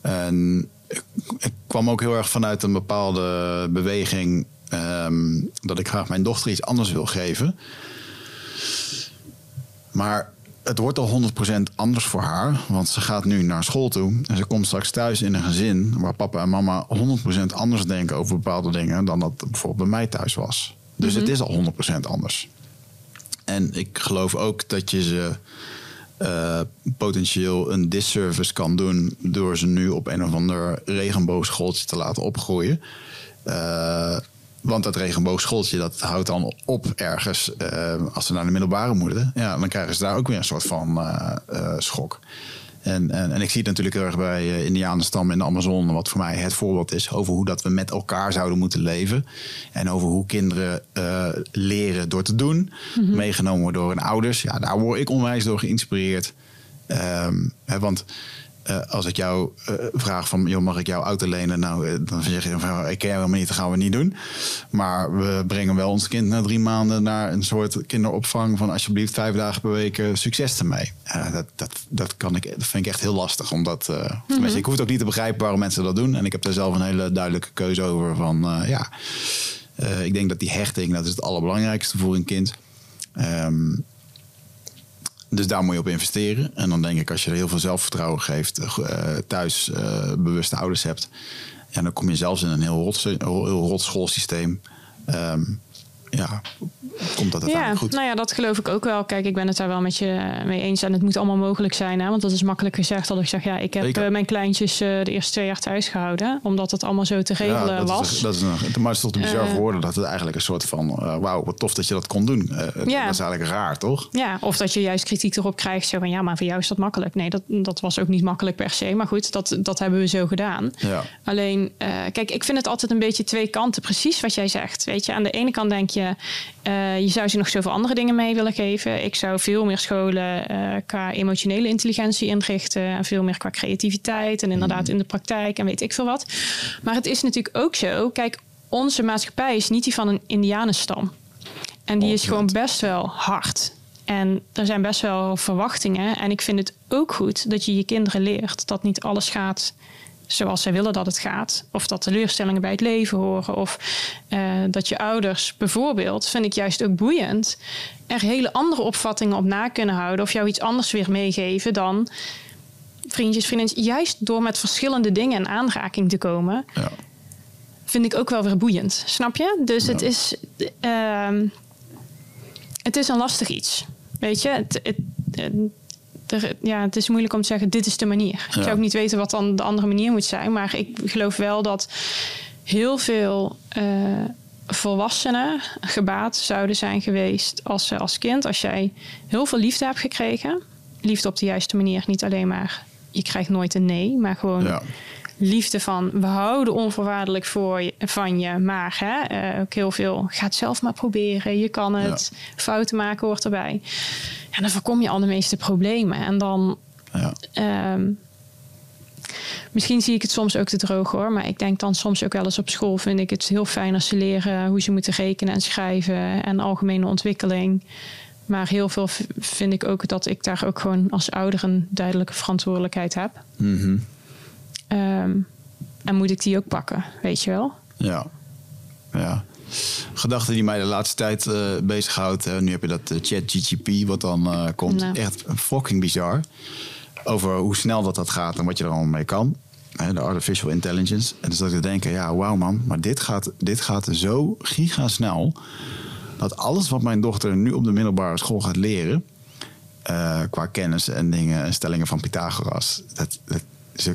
En ik, ik kwam ook heel erg vanuit een bepaalde beweging ehm, dat ik graag mijn dochter iets anders wil geven. Maar het wordt al 100% anders voor haar, want ze gaat nu naar school toe en ze komt straks thuis in een gezin waar papa en mama 100% anders denken over bepaalde dingen dan dat bijvoorbeeld bij mij thuis was. Dus het is al 100% anders. En ik geloof ook dat je ze eh, potentieel een disservice kan doen door ze nu op een of ander regenboogschooltje te laten opgroeien. Eh, want dat regenboogschooltje dat houdt dan op ergens eh, als ze naar de middelbare moeten. Ja, dan krijgen ze daar ook weer een soort van schok. En, en, en ik zie het natuurlijk heel erg bij uh, Indianenstammen in de Amazone, wat voor mij het voorbeeld is over hoe dat we met elkaar zouden moeten leven. En over hoe kinderen uh, leren door te doen, mm-hmm. meegenomen worden door hun ouders. Ja, daar word ik onwijs door geïnspireerd. Um, hè, want uh, als ik jou uh, vraag van, joh, mag ik jouw auto lenen? Nou, uh, dan zeg je van, ik ken jou helemaal niet, dat gaan we niet doen. Maar we brengen wel ons kind na drie maanden naar een soort kinderopvang van alsjeblieft vijf dagen per week succes ermee. dat, dat, dat, kan ik, dat vind ik echt heel lastig, omdat mm-hmm. ik hoef het ook niet te begrijpen waarom mensen dat doen. En ik heb daar zelf een hele duidelijke keuze over van, ja, ik denk dat die hechting, dat is het allerbelangrijkste voor een kind. Um, dus daar moet je op investeren. En dan denk ik, als je er heel veel zelfvertrouwen geeft, uh, thuis uh, bewuste ouders hebt, ja, dan kom je zelfs in een heel rot, rot schoolsysteem. Um, ja, komt dat uiteindelijk
ja,
goed.
Nou ja, dat geloof ik ook wel. Kijk, ik ben het daar wel met je mee eens. En het moet allemaal mogelijk zijn. Hè? Want dat is makkelijk gezegd. Dat ik zeg, ja, ik heb uh, mijn kleintjes uh, de eerste twee jaar thuis gehouden. Omdat het allemaal zo te regelen
ja, dat
was.
Is, dat is een, maar het is toch te bizar uh, woorden dat het eigenlijk een soort van... Uh, wauw, wat tof dat je dat kon doen. Ja. Dat is eigenlijk raar, toch?
Ja, of dat je juist kritiek erop krijgt. Zo van, ja, maar voor jou is dat makkelijk. Nee, dat, dat was ook niet makkelijk per se. Maar goed, dat, dat hebben we zo gedaan.
Ja.
Alleen, kijk, ik vind het altijd een beetje twee kanten. Precies wat jij zegt. Weet je, aan de ene kant denk je... Uh, je zou ze nog zoveel andere dingen mee willen geven. Ik zou veel meer scholen uh, qua emotionele intelligentie inrichten. En veel meer qua creativiteit. En inderdaad in de praktijk en weet ik veel wat. Maar het is natuurlijk ook zo. Kijk, onze maatschappij is niet die van een Indianenstam. En die is gewoon best wel hard. En er zijn best wel verwachtingen. En ik vind het ook goed dat je je kinderen leert dat niet alles gaat zoals zij willen dat het gaat. Of dat teleurstellingen bij het leven horen. Of uh, dat je ouders bijvoorbeeld, vind ik juist ook boeiend, er hele andere opvattingen op na kunnen houden. Of jou iets anders weer meegeven dan vriendjes, vriendin. Juist door met verschillende dingen in aanraking te komen.
Ja.
Vind ik ook wel weer boeiend. Snap je? Dus ja. het is. Uh, het is een lastig iets. Weet je, het, het, er, ja, het is moeilijk om te zeggen, dit is de manier. Ik zou ook niet weten wat dan de andere manier moet zijn. Maar ik geloof wel dat heel veel eh, volwassenen gebaat zouden zijn geweest als ze als kind, als jij heel veel liefde hebt gekregen. Liefde op de juiste manier. Niet alleen maar, je krijgt nooit een nee, maar gewoon
Ja.
Liefde van we houden onvoorwaardelijk voor je, van je, maar hè, eh, ook heel veel. Ga het zelf maar proberen. Je kan het. Fouten maken hoort erbij. En dan voorkom je al de meeste problemen. En dan.
Ja.
ehm, misschien zie ik het soms ook te droog hoor. Maar ik denk dan soms ook wel eens op school vind ik het heel fijn als ze leren hoe ze moeten rekenen en schrijven en algemene ontwikkeling. Maar heel veel vind ik ook dat ik daar ook gewoon als ouder een duidelijke verantwoordelijkheid heb.
Mhm.
Ehm, en moet ik die ook pakken, weet je wel?
Ja. ja. Gedachte die mij de laatste tijd eh bezighoudt. nu heb je dat eh, chat GGP wat dan eh, komt.
Nou.
Echt fucking bizar. Over hoe snel dat dat gaat en wat je er allemaal mee kan. Hè, de artificial intelligence. En dus dat ik denken, ja, wauw man. Maar dit gaat, dit gaat zo gigasnel. Dat alles wat mijn dochter nu op de middelbare school gaat leren... qua kennis en dingen en stellingen van Pythagoras... Dat,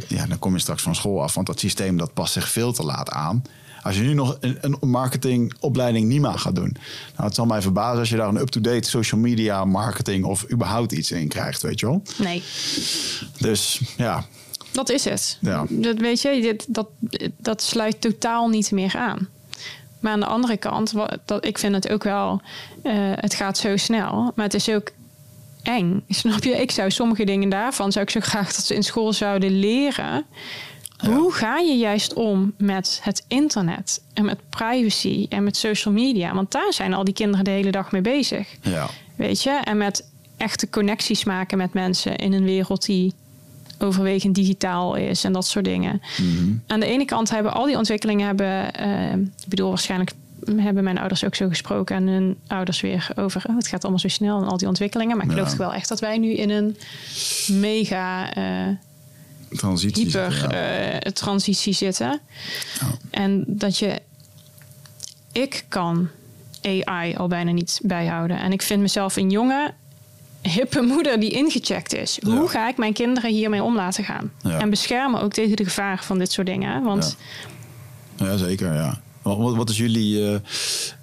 ja, dan kom je straks van school af. Want dat systeem dat past zich veel te laat aan. Als je nu nog een, een marketingopleiding NIMA gaat doen... Nou, het zal mij verbazen als je daar een up-to-date social media marketing... of überhaupt iets in krijgt, weet je wel.
Nee,
Dus ja,
dat is het.
Ja.
Dat weet je, dit, dat, dat sluit totaal niet meer aan. Maar aan de andere kant, wat, dat, ik vind het ook wel, eh, het gaat zo snel, maar het is ook eng. Snap je? Ik zou sommige dingen daarvan, zou ik zo graag dat ze in school zouden leren. Hoe ga je juist om met het internet en met privacy en met social media? Want daar zijn al die kinderen de hele dag mee bezig.
ja.
Weet je? En met echte connecties maken met mensen in een wereld die overwegend digitaal is en dat soort dingen. Aan de ene kant hebben al die ontwikkelingen hebben, eh, ik bedoel waarschijnlijk hebben mijn ouders ook zo gesproken en hun ouders weer over oh, het gaat allemaal zo snel en al die ontwikkelingen. Maar ik geloof
Ja.
wel echt dat wij nu in een mega eh,
Transitie.
hyper
zitten, ja.
eh, transitie zitten. En dat je, ik kan AI al bijna niet bijhouden. En ik vind mezelf een jonge, hippe moeder die ingecheckt is. Hoe ga ik mijn kinderen hiermee om laten gaan? En beschermen ook tegen de gevaren van dit soort dingen. Want
Ja, zeker, ja. Wat, wat- is jullie, eh,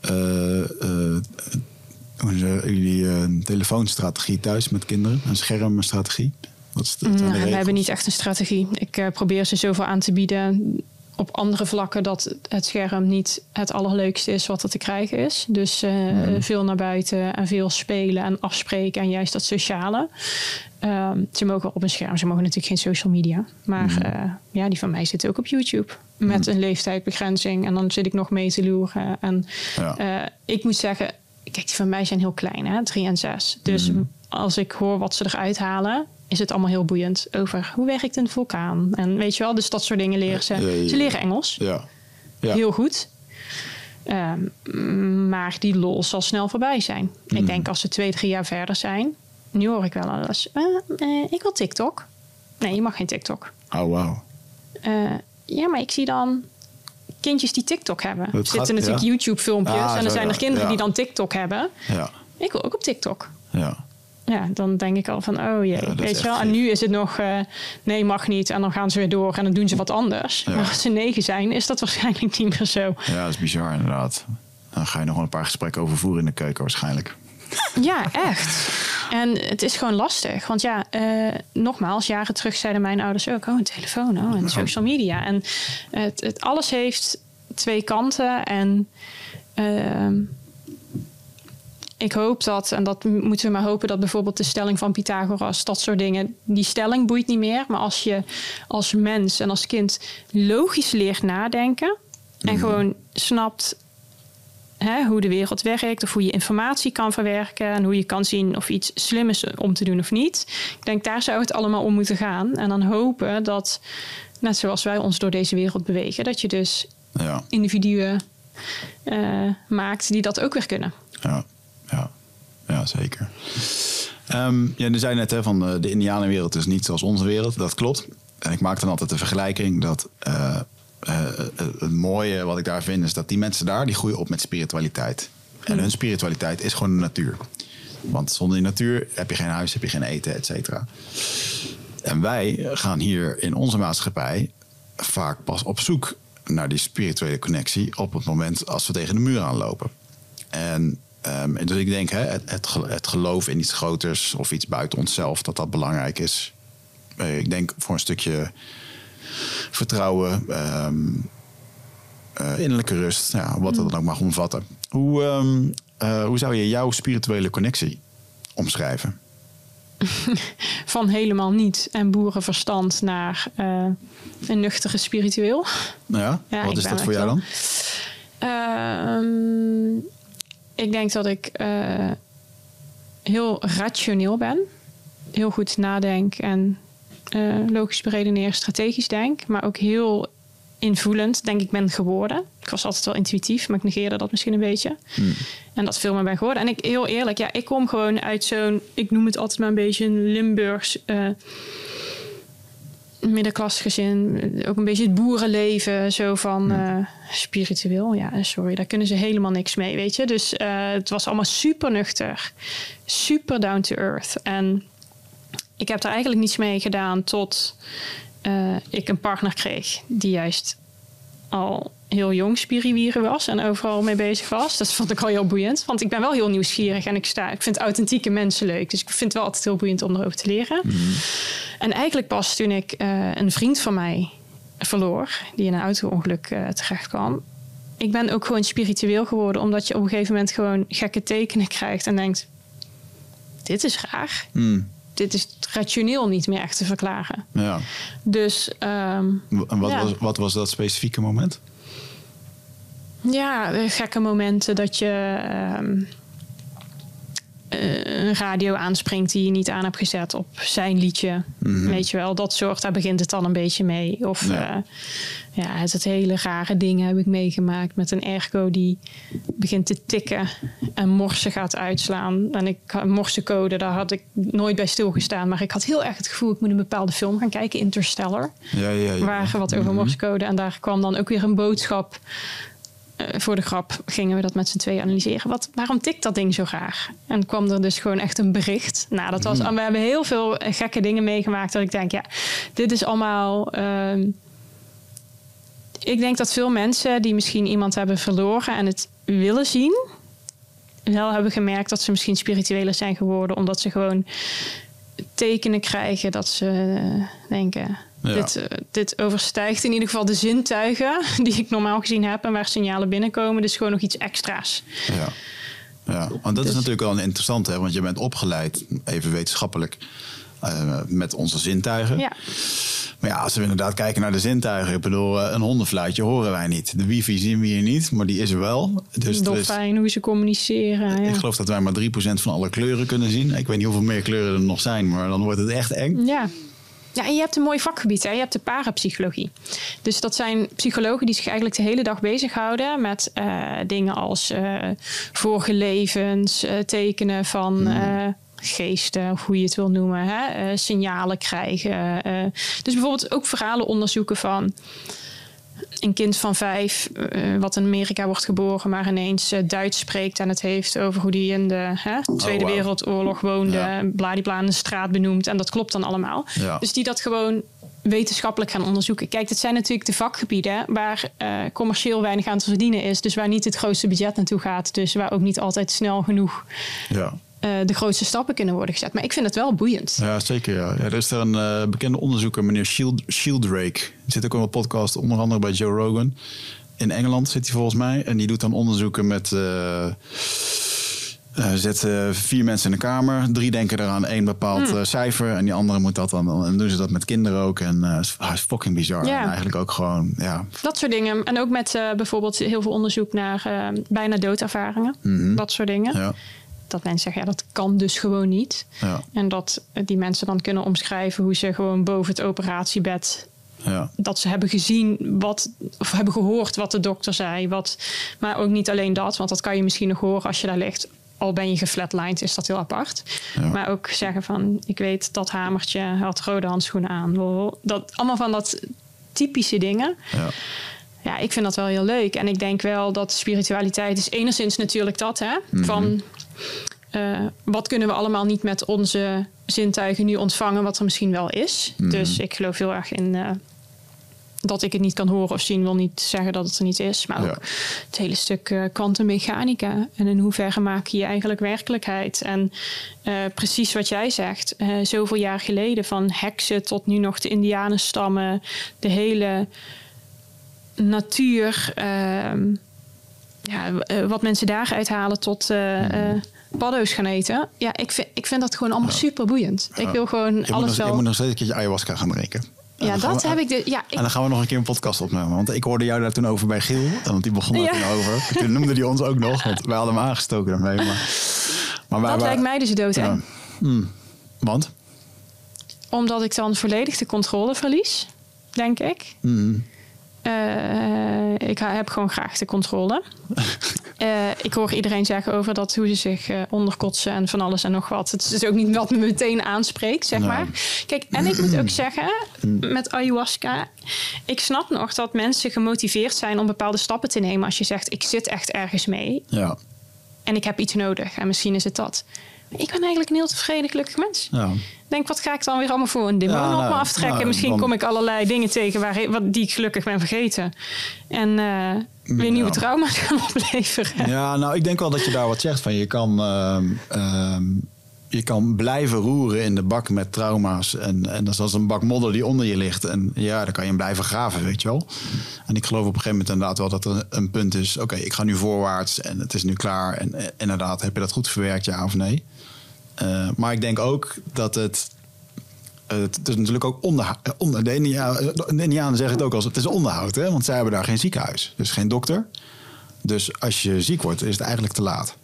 eh, eh, jullie telefoonstrategie thuis met kinderen? Een schermstrategie? Wat is de, zijn
Nou, we hebben niet echt een strategie. Ik probeer ze zoveel aan te bieden op andere vlakken dat het scherm niet het allerleukste is wat er te krijgen is. Dus eh, veel naar buiten en veel spelen en afspreken en juist dat sociale. Ehm, ze mogen wel op een scherm, ze mogen natuurlijk geen social media. Maar eh, ja, die van mij zitten ook op YouTube. Met een leeftijdbegrenzing. En dan zit ik nog mee te loeren. En
Ja.
eh, ik moet zeggen, kijk, die van mij zijn heel klein, hè, drie en zes. Dus als ik hoor wat ze eruit halen, is het allemaal heel boeiend over hoe werkt een vulkaan. En weet je wel, dus dat soort dingen leren ze.
Ja, ja, ja.
Ze leren Engels,
Ja. Ja.
heel goed. Ehm, maar die lol zal snel voorbij zijn. Ik denk als ze twee, drie jaar verder zijn. Nu hoor ik wel alles. eh, eh, ik wil TikTok. Nee, je mag geen TikTok.
Oh.
Eh, ja, maar ik zie dan kindjes die TikTok hebben. Er
gaat-
zitten natuurlijk
ja.
YouTube-filmpjes.
Ah,
en er
zo,
zijn er
ja.
kinderen
Ja.
die dan TikTok hebben.
Ja.
Ik wil ook op TikTok.
Ja.
Ja, dan denk ik al van, oh jee, weet je wel. En nu is het nog, eh, nee, mag niet. En dan gaan ze weer door en dan doen ze wat anders. Maar als ze negen zijn, is dat waarschijnlijk niet meer zo.
ja, dat is bizar inderdaad. Dan ga je nog wel een paar gesprekken over voeren in de keuken waarschijnlijk.
Ja, echt. En het is gewoon lastig. Want ja, eh, nogmaals, jaren terug zeiden mijn ouders ook... oh, een telefoon, oh, en social media. En het, het, alles heeft twee kanten. En ehm, ik hoop dat, en dat moeten we maar hopen... dat bijvoorbeeld de stelling van Pythagoras, dat soort dingen... die stelling boeit niet meer. Maar als je als mens en als kind logisch leert nadenken... en gewoon snapt hè, hoe de wereld werkt, of hoe je informatie kan verwerken en hoe je kan zien of iets slim is om te doen of niet. Ik denk daar zou het allemaal om moeten gaan. En dan hopen dat, net zoals wij ons door deze wereld bewegen, dat je dus
Ja.
individuen eh, maakt die dat ook weer kunnen.
Ja, ja, ja zeker. Ehm ja, je zei net hè, van eh, de Indianenwereld is niet zoals onze wereld. Dat klopt. En ik maak dan altijd de vergelijking dat eh, eh, het mooie wat ik daar vind is dat die mensen daar die groeien op met spiritualiteit. En hun spiritualiteit is gewoon de natuur. Want zonder die natuur heb je geen huis, heb je geen eten, et cetera. En wij gaan hier in onze maatschappij vaak pas op zoek naar die spirituele connectie op het moment als we tegen de muur aanlopen. En um, dus ik denk, hè, het, het, geloof in iets groters of iets buiten onszelf, dat dat belangrijk is. Ik denk voor een stukje vertrouwen, um, uh, innerlijke rust, ja, wat dat dan ook mag omvatten. Hoe, um, uh, hoe zou je jouw spirituele connectie omschrijven?
Van helemaal niet en boerenverstand naar uh, een nuchtere spiritueel.
Ja, ja wat is dat voor jou dan?
Uh, ik denk dat ik heel rationeel ben. Heel goed nadenk en uh, logisch beredeneer, strategisch denk. Maar ook heel invoelend, denk ik, ben geworden. Ik was altijd wel intuïtief, maar ik negeerde dat misschien een beetje. Hmm. En dat veel meer ben geworden. En ik, heel eerlijk, ja, ik kom gewoon uit zo'n... Ik noem het altijd maar een beetje een Limburgs... Uh, middenklasgezin, ook een beetje het boerenleven, zo van uh, spiritueel. Ja, sorry, daar kunnen ze helemaal niks mee, weet je. Dus uh, het was allemaal super nuchter, super down to earth. En ik heb daar eigenlijk niets mee gedaan tot uh, ik een partner kreeg die juist al heel jong spiriwieren was en overal mee bezig was. Dat vond ik al heel boeiend, want ik ben wel heel nieuwsgierig en ik, sta, ik vind authentieke mensen leuk. Dus ik vind het wel altijd heel boeiend om erover te leren. Mm -hmm. En eigenlijk pas toen ik uh, een vriend van mij verloor, die in een auto-ongeluk uh, terecht kwam. Ik ben ook gewoon spiritueel geworden, omdat je op een gegeven moment gewoon gekke tekenen krijgt en denkt: dit is raar. Mm. Dit is rationeel niet meer echt te verklaren.
Ja.
Dus. Um,
en wat, ja. was, wat was dat specifieke moment?
Ja, gekke momenten dat je um, een radio aanspringt die je niet aan hebt gezet op zijn liedje. Mm -hmm. Weet je wel, dat soort, daar begint het dan een beetje mee. Of ja, uh, ja het, het hele rare dingen heb ik meegemaakt met een ergo die begint te tikken en morsen gaat uitslaan. En ik morsencode, daar had ik nooit bij stilgestaan. Maar ik had heel erg het gevoel, ik moet een bepaalde film gaan kijken, Interstellar.
Ja, ja, ja.
Waar wat over mm -hmm. morsecode. En daar kwam dan ook weer een boodschap uh, voor de grap gingen we dat met z'n tweeën analyseren. Wat, waarom tikt dat ding zo graag? En kwam er dus gewoon echt een bericht. Nou, dat was, mm. we hebben heel veel gekke dingen meegemaakt. Dat ik denk, ja, dit is allemaal. Uh, ik denk dat veel mensen die misschien iemand hebben verloren en het willen zien, wel hebben gemerkt dat ze misschien spiritueler zijn geworden, omdat ze gewoon tekenen krijgen dat ze uh, denken. Ja. Dit, uh, dit overstijgt in ieder geval de zintuigen die ik normaal gezien heb en waar signalen binnenkomen. Dus gewoon nog iets extra's.
Ja, ja. want dat dus. is natuurlijk wel interessant, hè? want je bent opgeleid, even wetenschappelijk, uh, met onze zintuigen.
Ja.
Maar ja, als we inderdaad kijken naar de zintuigen, ik bedoel, een hondenfluitje horen wij niet. De wifi zien we hier niet, maar die is er wel.
Dus Dolfijn, hoe ze communiceren.
Ik geloof dat wij maar 3% van alle kleuren kunnen zien. Ik weet niet hoeveel meer kleuren er nog zijn, maar dan wordt het echt eng.
Ja. Ja, en je hebt een mooi vakgebied. Hè? Je hebt de parapsychologie. Dus dat zijn psychologen die zich eigenlijk de hele dag bezighouden met uh, dingen als uh, vorige levens, uh, tekenen van mm. Geesten, of hoe je het wil noemen, hè? signalen krijgen. dus bijvoorbeeld ook verhalen onderzoeken van een kind van vijf, uh, wat in Amerika wordt geboren, maar ineens uh, Duits spreekt en het heeft over hoe die in de hè, Tweede oh, wow. Wereldoorlog woonde, ja. bladibla een straat benoemt. En dat klopt dan allemaal.
Ja.
Dus die dat gewoon wetenschappelijk gaan onderzoeken. Kijk, dat zijn natuurlijk de vakgebieden waar uh, commercieel weinig aan te verdienen is. Dus waar niet het grootste budget naartoe gaat. Dus waar ook niet altijd snel genoeg
ja.
Uh, de grootste stappen kunnen worden gezet. Maar ik vind het wel boeiend.
Ja, zeker. Ja. ja er is er een uh, bekende onderzoeker, meneer Shield, Shieldrake. Die zit ook in een podcast, onder andere bij Joe Rogan. In Engeland zit hij volgens mij. En die doet dan onderzoeken met... Uh, zet vier mensen in een kamer. Drie denken eraan één bepaald hmm. cijfer. En die andere moet dat dan... En doen ze dat met kinderen ook. En uh, is fucking bizar.
Ja.
En eigenlijk ook gewoon... Ja.
Dat soort dingen. En ook met bijvoorbeeld heel veel onderzoek naar bijna doodervaringen.
Mm -hmm.
Dat soort dingen.
Ja
dat mensen zeggen, ja, dat kan dus gewoon niet.
Ja.
En dat die mensen dan kunnen omschrijven hoe ze gewoon boven het operatiebed.
Ja.
Dat ze hebben gezien wat, of hebben gehoord wat de dokter zei. Wat, maar ook niet alleen dat, want dat kan je misschien nog horen als je daar ligt. Al ben je geflatlined, is dat heel apart.
Ja.
Maar ook zeggen van, ik weet dat hamertje had rode handschoenen aan. Dat, allemaal van dat typische dingen.
Ja
ja, ik vind dat wel heel leuk. En ik denk wel dat spiritualiteit is enigszins natuurlijk dat, hè?
Mhm.
Van eh, wat kunnen we allemaal niet met onze zintuigen nu ontvangen, wat er misschien wel is.
Mhm.
Dus ik geloof heel erg in eh, dat ik het niet kan horen of zien, wil niet zeggen dat het er niet is. Maar ook
Ja.
het hele stuk eh, kwantummechanica. en in hoeverre maak je je eigenlijk werkelijkheid. En precies wat jij zegt, eh, zoveel jaar geleden, van heksen tot nu nog de Indianenstammen, de hele natuur. ehm, ja, eh, wat mensen daaruit halen tot eh, paddo's gaan eten. Ja, ik vind, ik vind dat gewoon allemaal super boeiend. Ik wil gewoon
Je
alles
nog, je
wel.
moet nog steeds een keertje ayahuasca gaan drinken. En
ja, dat
we-
heb ik. De, ja, ik,
En dan gaan we nog een keer een podcast opnemen. Want ik hoorde jou daar toen over bij Giel. Want die begon daar
Ja.
toen over. Toen noemde hij ons ook nog. Want wij hadden hem aangestoken daarmee. Maar, maar wij-
dat
wij-
lijkt mij dus dood.
Ja. Hmm. Want?
Omdat ik dan volledig de controle verlies, denk ik.
Hmm.
Eh, ik heb gewoon graag de controle. Eh, ik hoor iedereen zeggen over dat hoe ze zich eh, onderkotsen en van alles en nog wat. Het is dus ook niet wat me meteen aanspreekt, zeg
Nee.
maar. Kijk, en ik moet ook zeggen, met ayahuasca, ik snap nog dat mensen gemotiveerd zijn om bepaalde stappen te nemen als je zegt, ik zit echt ergens mee
Ja.
en ik heb iets nodig en misschien is het dat. Ik ben eigenlijk een heel tevreden, gelukkig mens.
ja.
Ik denk, wat ga ik dan weer allemaal voor een demon
Ja,
op
nou,
me aftrekken?
nou,
Misschien
dan-
kom ik allerlei dingen tegen waar, wat, die ik gelukkig ben vergeten. En eh, weer nieuwe trauma's gaan opleveren.
Ja, nou, ik denk wel dat je daar wat zegt van. Je kan, ehm, ehm, je kan blijven roeren in de bak met trauma's. En, en dat is als een bak modder die onder je ligt. En ja, dan kan je hem blijven graven, weet je wel. En ik geloof op een gegeven moment inderdaad wel dat er een punt is. Oké, ik ga nu voorwaarts en het is nu klaar. En eh, inderdaad, heb je dat goed verwerkt, ja of nee? Eh, maar ik denk ook dat het... eh, Het is natuurlijk ook. Onder, de, India, de Indianen zeggen het ook als het is onderhoud, hè? want zij hebben daar geen ziekenhuis, dus geen dokter. Dus als je ziek wordt, is het eigenlijk te laat.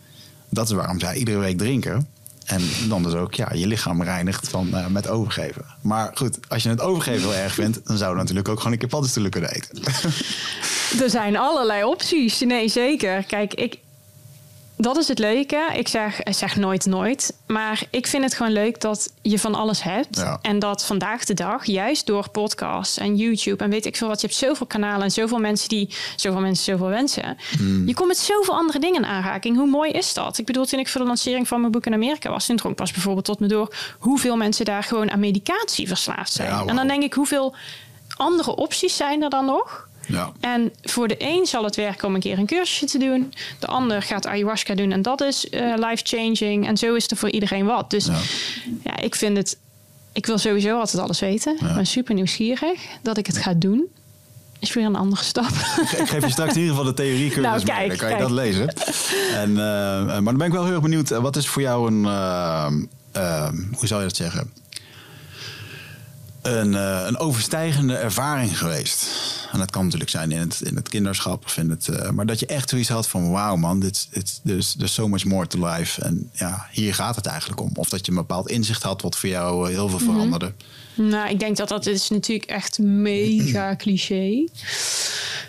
Dat is waarom zij iedere week drinken. En dan dus ook ja, je lichaam reinigt van, eh, met overgeven. Maar goed, als je het overgeven heel erg vindt, dan zou je natuurlijk ook gewoon een keer paddenstoelen kunnen eten.
Er zijn allerlei opties. Nee, zeker. Kijk, ik, dat is het leuke. Ik zeg, ik zeg nooit nooit. Maar ik vind het gewoon leuk dat je van alles hebt.
Ja.
En dat vandaag de dag, juist door podcasts en YouTube en weet ik veel wat. Je hebt zoveel kanalen en zoveel mensen die... Zoveel mensen, zoveel wensen. Je komt met zoveel andere dingen in aanraking. Hoe mooi is dat? Ik bedoel, toen ik voor de lancering van mijn boek in Amerika was... toen drong pas bijvoorbeeld tot me door... hoeveel mensen daar gewoon aan medicatie verslaafd zijn.
Ja,
En dan denk ik, hoeveel andere opties zijn er dan nog...
Ja.
En voor de een zal het werken om een keer een cursusje te doen. De ander gaat ayahuasca doen en dat is eh, life-changing. En zo is er voor iedereen wat. Dus ja.
Ja.
ik vind het... Ik wil sowieso altijd alles weten. Ik ben super nieuwsgierig. Dat ik het ga doen, is weer een andere stap.
Ik geef je straks in ieder geval de theoriecursus
Nou,
mee.
kijk,
Dan kan je dat lezen. En, eh, maar dan ben ik wel heel erg benieuwd. eh, Wat is voor jou een... eh, eh, hoe zou je dat zeggen? Een, eh, een overstijgende ervaring geweest. En dat kan natuurlijk zijn in het, in het kinderschap. Of in het, eh, maar dat je echt zoiets had van... Wauw man, dit, dit, there's, there's so much more to life. En ja, hier gaat het eigenlijk om. Of dat je een bepaald inzicht had... wat voor jou eh, heel veel veranderde.
Nou, ik denk dat dat is natuurlijk echt mega cliché.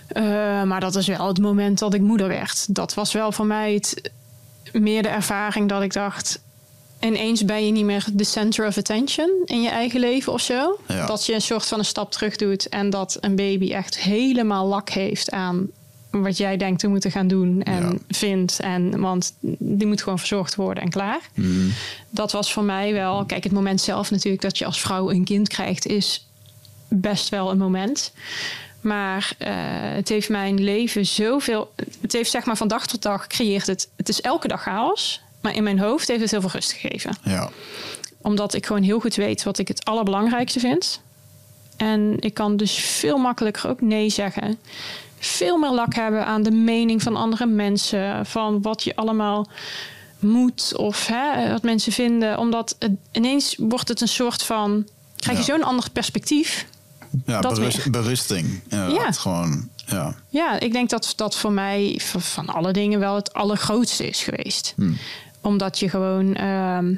Eh, maar dat is wel het moment dat ik moeder werd. Dat was wel voor mij het, meer de ervaring dat ik dacht... ineens ben je niet meer de center of attention in je eigen leven of zo.
Ja.
Dat je een soort van een stap terug doet... en dat een baby echt helemaal lak heeft aan wat jij denkt te moeten gaan doen en
Ja.
vindt. En, want die moet gewoon verzorgd worden en klaar dat was voor mij wel. Kijk, het moment zelf natuurlijk dat je als vrouw een kind krijgt, is best wel een moment. Maar eh, het heeft mijn leven zoveel. Het heeft zeg maar van dag tot dag creëert het. Het is elke dag chaos. Maar in mijn hoofd heeft het heel veel rust gegeven.
Ja.
Omdat ik gewoon heel goed weet wat ik het allerbelangrijkste vind. En ik kan dus veel makkelijker ook nee zeggen. Veel meer lak hebben aan de mening van andere mensen. Van wat je allemaal moet of hè, wat mensen vinden. Omdat het, ineens wordt het een soort van... Krijg je
Ja.
zo'n ander perspectief.
Ja,
Dat
berust- berusting.
Ja.
Gewoon, ja.
Ja, ik denk dat dat voor mij van alle dingen wel het allergrootste is geweest. Omdat je gewoon... ehm,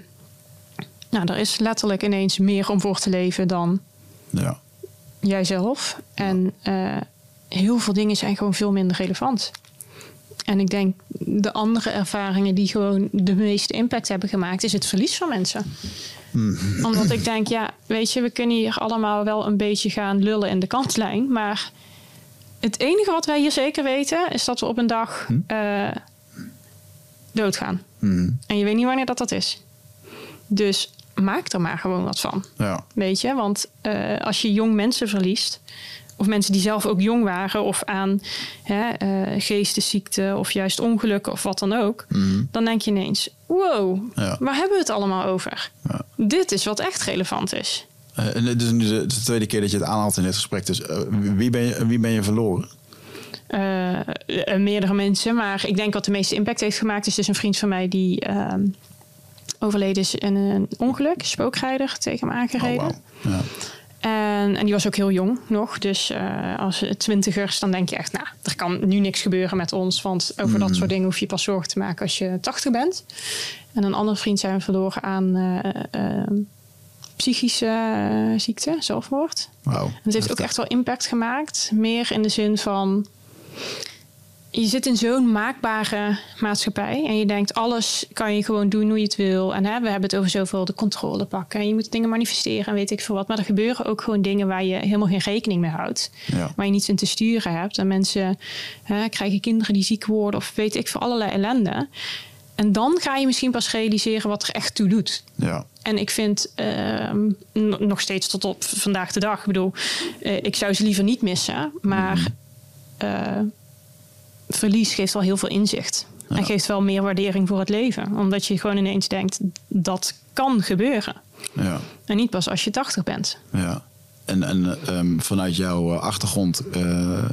nou, er is letterlijk ineens meer om voor te leven dan
ja.
jijzelf. En eh, heel veel dingen zijn gewoon veel minder relevant. En ik denk de andere ervaringen die gewoon de meeste impact hebben gemaakt, is het verlies van mensen. Omdat ik denk, ja, weet je, we kunnen hier allemaal wel een beetje gaan lullen in de kantlijn. Maar het enige wat wij hier zeker weten, is dat we op een dag eh, doodgaan.
Mhm.
En je weet niet wanneer dat dat is. Dus maak er maar gewoon wat van.
Ja.
Weet je, want eh, als je jong mensen verliest, of mensen die zelf ook jong waren, of aan hè, eh, geestesziekte of juist ongelukken of wat dan ook, dan denk je ineens: wow,
Ja.
waar hebben we het allemaal over?
Ja.
Dit is wat echt relevant is.
Eh, en het is nu de, de tweede keer dat je het aanhaalt in dit gesprek. Dus wie, ben je, wie ben je verloren?
Eh, meerdere mensen, maar ik denk wat de meeste impact heeft gemaakt is dus een vriend van mij die ehm, overleden is in een ongeluk, spookrijder tegen hem aangereden.
Oh, ja.
En, en die was ook heel jong nog. Dus eh, als twintigers, dan denk je echt, nou, er kan nu niks gebeuren met ons. Want over dat soort dingen hoef je pas zorgen te maken als je 80 bent. En een andere vriend zijn we verloren aan eh, eh, psychische ziekte, zelfmoord. En het heeft ook echt wel impact gemaakt. Meer in de zin van. Je zit in zo'n maakbare maatschappij. En je denkt, alles kan je gewoon doen hoe je het wil. En hè, we hebben het over zoveel de controle pakken. En je moet dingen manifesteren en weet ik veel wat. Maar er gebeuren ook gewoon dingen waar je helemaal geen rekening mee houdt.
Ja.
Waar je niets in te sturen hebt. En mensen hè, krijgen kinderen die ziek worden. Of weet ik veel, allerlei ellende. En dan ga je misschien pas realiseren wat er echt toe doet.
Ja.
En ik vind ehm, nog steeds tot op vandaag de dag, ik bedoel, eh, ik zou ze liever niet missen, maar eh, verlies geeft wel heel veel inzicht. En geeft wel meer waardering voor het leven. Omdat je gewoon ineens denkt, dat kan gebeuren.
Ja.
En niet pas als je 80 bent.
Ja. En, en ehm, vanuit jouw eh, achtergrond,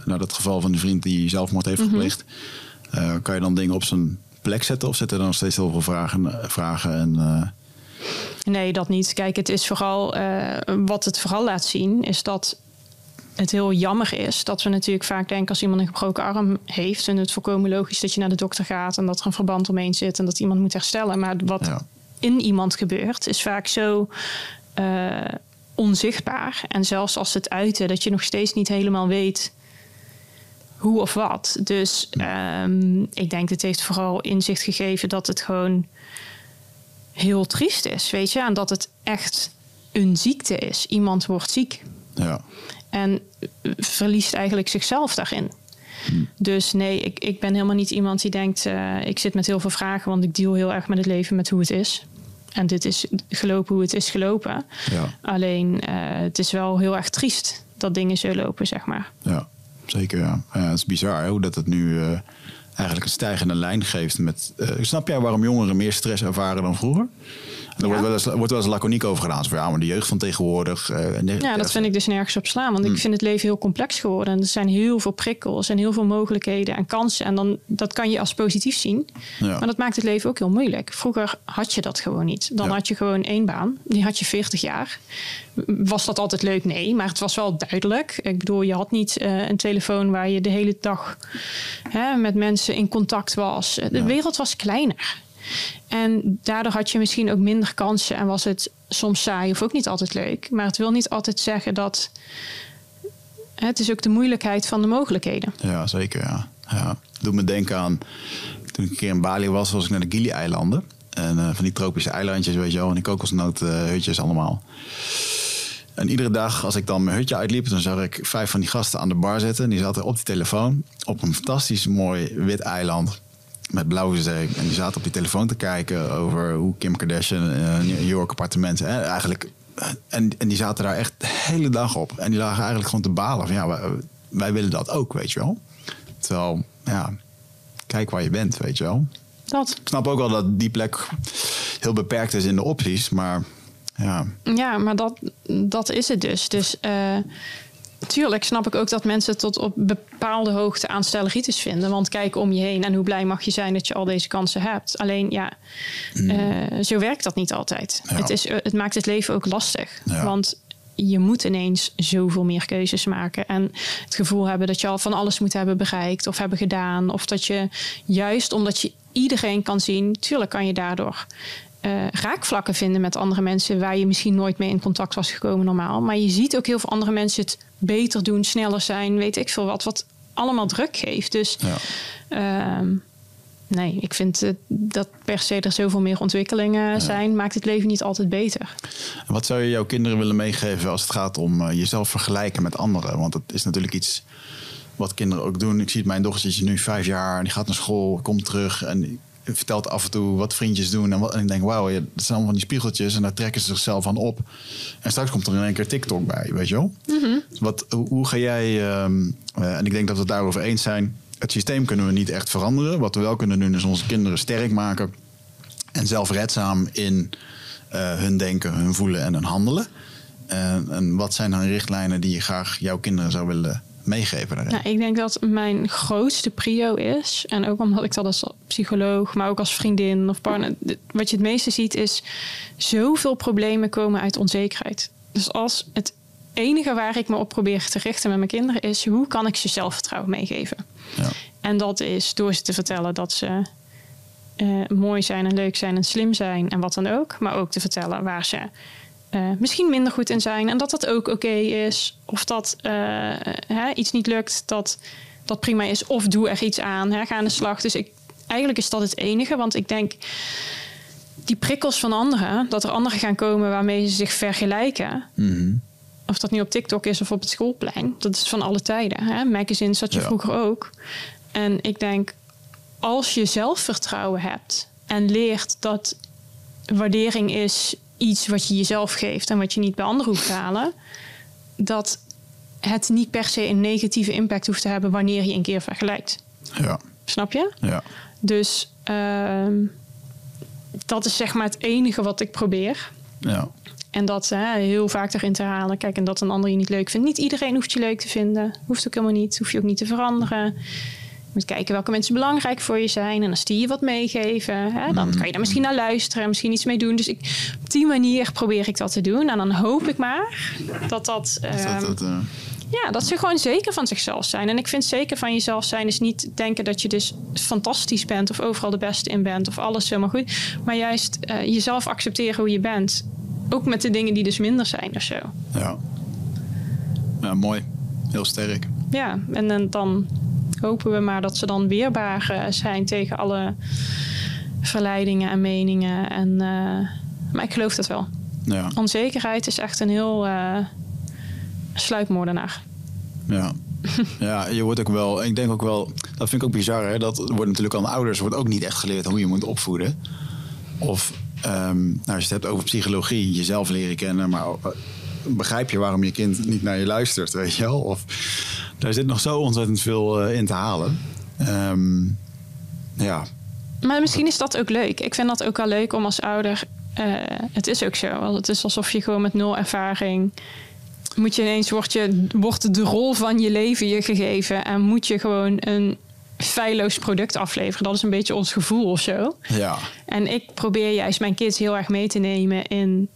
naar dat geval van die vriend die zelfmoord heeft gepleegd, eh, kan je dan dingen op zijn plek zetten? Of zitten er nog steeds heel veel vragen, vragen en...
Nee, dat niet. Kijk, het is vooral wat het vooral laat zien, is dat het heel jammer is dat we natuurlijk vaak denken als iemand een gebroken arm heeft, en het volkomen logisch dat je naar de dokter gaat en dat er een verband omheen zit en dat iemand moet herstellen. Maar wat
Ja.
in iemand gebeurt, is vaak zo eh, onzichtbaar. En zelfs als het uiten, dat je nog steeds niet helemaal weet hoe of wat. Dus ehm, ik denk het heeft vooral inzicht gegeven dat het gewoon heel triest is, weet je. En dat het echt een ziekte is. Iemand wordt ziek
ja.
En verliest eigenlijk zichzelf daarin. Dus nee, ik, ik ben helemaal niet iemand die denkt... eh, ik zit met heel veel vragen, want ik deal heel erg met het leven met hoe het is. En dit is gelopen hoe het is gelopen.
Ja.
Alleen, eh, het is wel heel erg triest dat dingen zo lopen, zeg maar.
Ja, zeker. Ja. Ja, het is bizar hè, hoe dat het nu eh, eigenlijk een stijgende lijn geeft. Met, snap jij waarom jongeren meer stress ervaren dan vroeger? Er wordt, wel eens, wordt wel eens laconiek over gedaan. Van, ja, maar de jeugd van tegenwoordig. eh,
Ja, dat vind ik dus nergens op slaan. Want ik vind het leven heel complex geworden. En er zijn heel veel prikkels en heel veel mogelijkheden en kansen. En dan, dat kan je als positief zien.
Ja.
Maar dat maakt het leven ook heel moeilijk. Vroeger had je dat gewoon niet. Dan
Ja.
had je gewoon één baan. Die had je 40 jaar. Was dat altijd leuk? Nee. Maar het was wel duidelijk. Ik bedoel, je had niet eh, een telefoon waar je de hele dag hè, met mensen in contact was. De wereld was kleiner. En daardoor had je misschien ook minder kansen en was het soms saai of ook niet altijd leuk. Maar het wil niet altijd zeggen dat. Het is ook de moeilijkheid van de mogelijkheden.
Ja, zeker. Ja. Ja. Doet me denken aan toen ik een keer in Bali was, was ik naar de Gili-eilanden. En eh, van die tropische eilandjes, weet je wel, en die kokosnoothutjes allemaal. En iedere dag als ik dan mijn hutje uitliep, dan zag ik vijf van die gasten aan de bar zitten. En die zaten op die telefoon op een fantastisch mooi wit eiland met blauwe zee. En die zaten op die telefoon te kijken over hoe Kim Kardashian een New York appartementen. eh, eigenlijk, eh, en, en die zaten daar echt de hele dag op. En die lagen eigenlijk gewoon te balen van ja, wij, wij willen dat ook, weet je wel. Terwijl, ja, kijk waar je bent, weet je wel.
Dat.
Ik snap ook wel dat die plek heel beperkt is in de opties, maar ja,
Ja, maar dat, dat is het dus. Dus tuurlijk snap ik ook dat mensen tot op bepaalde hoogte aanstelleritis vinden. Want kijk om je heen en hoe blij mag je zijn dat je al deze kansen hebt. Alleen ja, eh, zo werkt dat niet altijd.
Ja.
Het, is, eh, het maakt het leven ook lastig.
Ja.
Want je moet ineens zoveel meer keuzes maken. En het gevoel hebben dat je al van alles moet hebben bereikt of hebben gedaan. Of dat je juist omdat je iedereen kan zien, tuurlijk kan je daardoor eh, raakvlakken vinden met andere mensen waar je misschien nooit mee in contact was gekomen normaal. Maar je ziet ook heel veel andere mensen het beter doen, sneller zijn, weet ik veel wat, wat allemaal druk geeft. Dus
ja.
ehm, nee, ik vind dat per se er zoveel meer ontwikkelingen zijn, maakt het leven niet altijd beter.
En wat zou je jouw kinderen willen meegeven als het gaat om eh, jezelf vergelijken met anderen? Want dat is natuurlijk iets wat kinderen ook doen. Ik zie het, mijn dochtertje nu vijf jaar en die gaat naar school, komt terug en vertelt af en toe wat vriendjes doen. En, wat, en ik denk, wauw, ja, dat zijn allemaal van die spiegeltjes. En daar trekken ze zichzelf aan op. En straks komt er in één keer TikTok bij, weet je wel? Wat, hoe, hoe ga jij, ehm, eh, en ik denk dat we het daarover eens zijn... het systeem kunnen we niet echt veranderen. Wat we wel kunnen doen is onze kinderen sterk maken... en zelfredzaam in eh, hun denken, hun voelen en hun handelen. En, en wat zijn dan richtlijnen die je graag jouw kinderen zou willen meegeven daarin?
Nou, ik denk dat mijn grootste prio is, en ook omdat ik dat als psycholoog, maar ook als vriendin of partner, wat je het meeste ziet is zoveel problemen komen uit onzekerheid. Dus als het enige waar ik me op probeer te richten met mijn kinderen is, hoe kan ik ze zelfvertrouwen meegeven?
Ja.
En dat is door ze te vertellen dat ze eh, mooi zijn en leuk zijn en slim zijn en wat dan ook. Maar ook te vertellen waar ze eh, misschien minder goed in zijn en dat dat ook oké is. Of dat eh, hè, iets niet lukt, dat dat prima is. Of doe er iets aan, hè, ga aan de slag. Dus ik, eigenlijk is dat het enige, want ik denk die prikkels van anderen, dat er anderen gaan komen waarmee ze zich vergelijken.
Mhm.
Of dat nu op TikTok is of op het schoolplein. Dat is van alle tijden. Hè? Magazines had je
Ja.
vroeger ook. En ik denk, als je zelfvertrouwen hebt en leert dat waardering is iets wat je jezelf geeft en wat je niet bij anderen hoeft te halen, dat het niet per se een negatieve impact hoeft te hebben wanneer je een keer vergelijkt.
Ja,
Snap je?
ja.
Dus ehm, dat is zeg maar het enige wat ik probeer.
ja.
En dat hè, heel vaak erin te halen. Kijk, en dat een ander je niet leuk vindt. Niet iedereen hoeft je leuk te vinden. Hoeft ook helemaal niet. Hoef je ook niet te veranderen. Je moet kijken welke mensen belangrijk voor je zijn. En als die je wat meegeven, hè, dan kan je daar misschien naar luisteren. En misschien iets mee doen. Dus ik, op die manier probeer ik dat te doen. En dan hoop ik maar dat dat...
Dat,
ehm,
dat, eh,
ja, dat ze gewoon zeker van zichzelf zijn. En ik vind zeker van jezelf zijn is niet denken dat je dus fantastisch bent of overal de beste in bent of alles helemaal goed. Maar juist eh, jezelf accepteren hoe je bent. Ook met de dingen die dus minder zijn of zo.
ja. ja, mooi. Heel sterk.
Ja, en dan, dan hopen we maar dat ze dan weerbaar eh, zijn tegen alle verleidingen en meningen. En, eh, maar ik geloof dat wel.
Ja,
Onzekerheid is echt een heel sluipmoordenaar.
ja. Ja, je wordt ook wel, ik denk ook wel, dat vind ik ook bizar, hè? dat wordt natuurlijk aan ouders wordt ook niet echt geleerd hoe je moet opvoeden. Of ehm, nou, als je het hebt over psychologie, jezelf leren kennen, maar eh, begrijp je waarom je kind niet naar je luistert, weet je wel? Of daar zit nog zo ontzettend veel eh, in te halen. Ehm, ja,
Maar misschien is dat ook leuk. Ik vind dat ook wel leuk om als ouder. eh, het is ook zo. want Het is alsof je gewoon met nul ervaring. Moet je ineens wordt, je, wordt de rol van je leven je gegeven. En moet je gewoon een feilloos product afleveren. Dat is een beetje ons gevoel of zo.
ja,
En ik probeer juist mijn kids heel erg mee te nemen in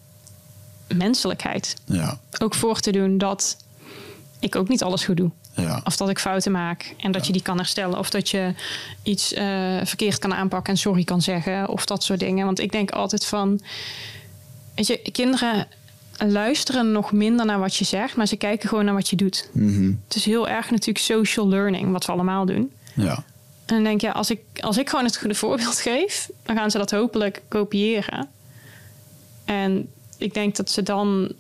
menselijkheid.
ja,
Ook voor te doen dat ik ook niet alles goed doe.
ja.
Of dat ik fouten maak en dat je die kan herstellen. Of dat je iets eh, verkeerd kan aanpakken en sorry kan zeggen. Of dat soort dingen. Want ik denk altijd van... Weet je, kinderen luisteren nog minder naar wat je zegt... maar ze kijken gewoon naar wat je doet.
Mhm.
Het is heel erg natuurlijk social learning, wat we allemaal doen.
ja.
En dan denk je, als ik, als ik gewoon het goede voorbeeld geef... dan gaan ze dat hopelijk kopiëren. En ik denk dat ze dan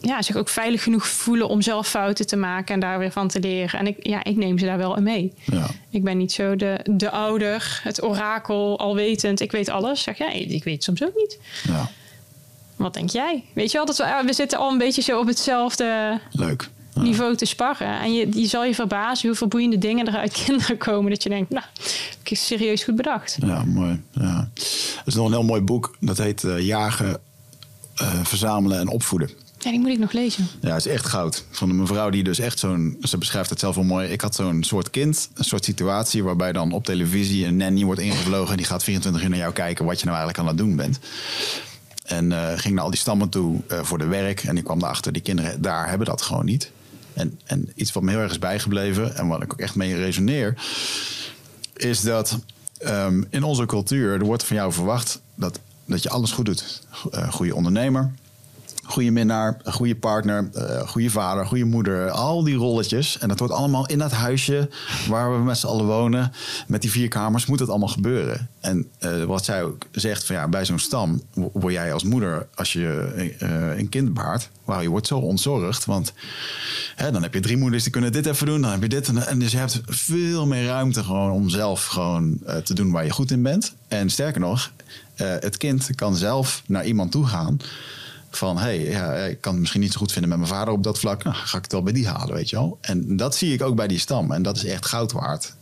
ja, zich ook veilig genoeg voelen om zelf fouten te maken en daar weer van te leren. En ik, ja, ik neem ze daar wel in mee.
ja.
Ik ben niet zo de, de ouder, het orakel, alwetend. Ik weet alles. Zeg jij, ik weet soms ook niet.
ja.
Wat denk jij? Weet je wel, dat we, we zitten al een beetje zo op hetzelfde
Leuk. Ja.
niveau te sparren. En je, je zal je verbazen hoeveel boeiende dingen er uit kinderen komen. Dat je denkt, nou, ik is serieus goed bedacht.
Ja, mooi. Ja. Er is nog een heel mooi boek. Dat heet eh, Jagen, eh, Verzamelen en Opvoeden.
Ja, die moet ik nog lezen.
Ja, het is echt goud. Van een mevrouw die dus echt zo'n... Ze beschrijft het zelf wel mooi. Ik had zo'n soort kind, een soort situatie... waarbij dan op televisie een nanny wordt ingevlogen... en die gaat 24 uur naar jou kijken wat je nou eigenlijk aan het doen bent. En eh, ging naar al die stammen toe eh, voor de werk. En ik kwam erachter, die kinderen daar hebben dat gewoon niet. En, en iets wat me heel erg is bijgebleven... en wat ik ook echt mee resoneer... is dat ehm, in onze cultuur... er wordt van jou verwacht dat, dat je alles goed doet. Eh, goede ondernemer goede minnaar, goede partner, uh, goede vader, goede moeder. Al die rolletjes. En dat wordt allemaal in dat huisje waar we met z'n allen wonen. Met die vier kamers moet het allemaal gebeuren. En uh, wat zij ook zegt, van ja, bij zo'n stam word jij als moeder, als je uh, een kind baart, wauw, je wordt zo ontzorgd. Want hè, dan heb je drie moeders die kunnen dit even doen, dan heb je dit. En, en dus je hebt veel meer ruimte gewoon om zelf gewoon te doen waar je goed in bent. En sterker nog, het kind kan zelf naar iemand toe gaan van hey, ja, ik kan het misschien niet zo goed vinden met mijn vader op dat vlak. Nou, ga ik het wel bij die halen, weet je wel. En dat zie ik ook bij die stam. En dat is echt goud waard.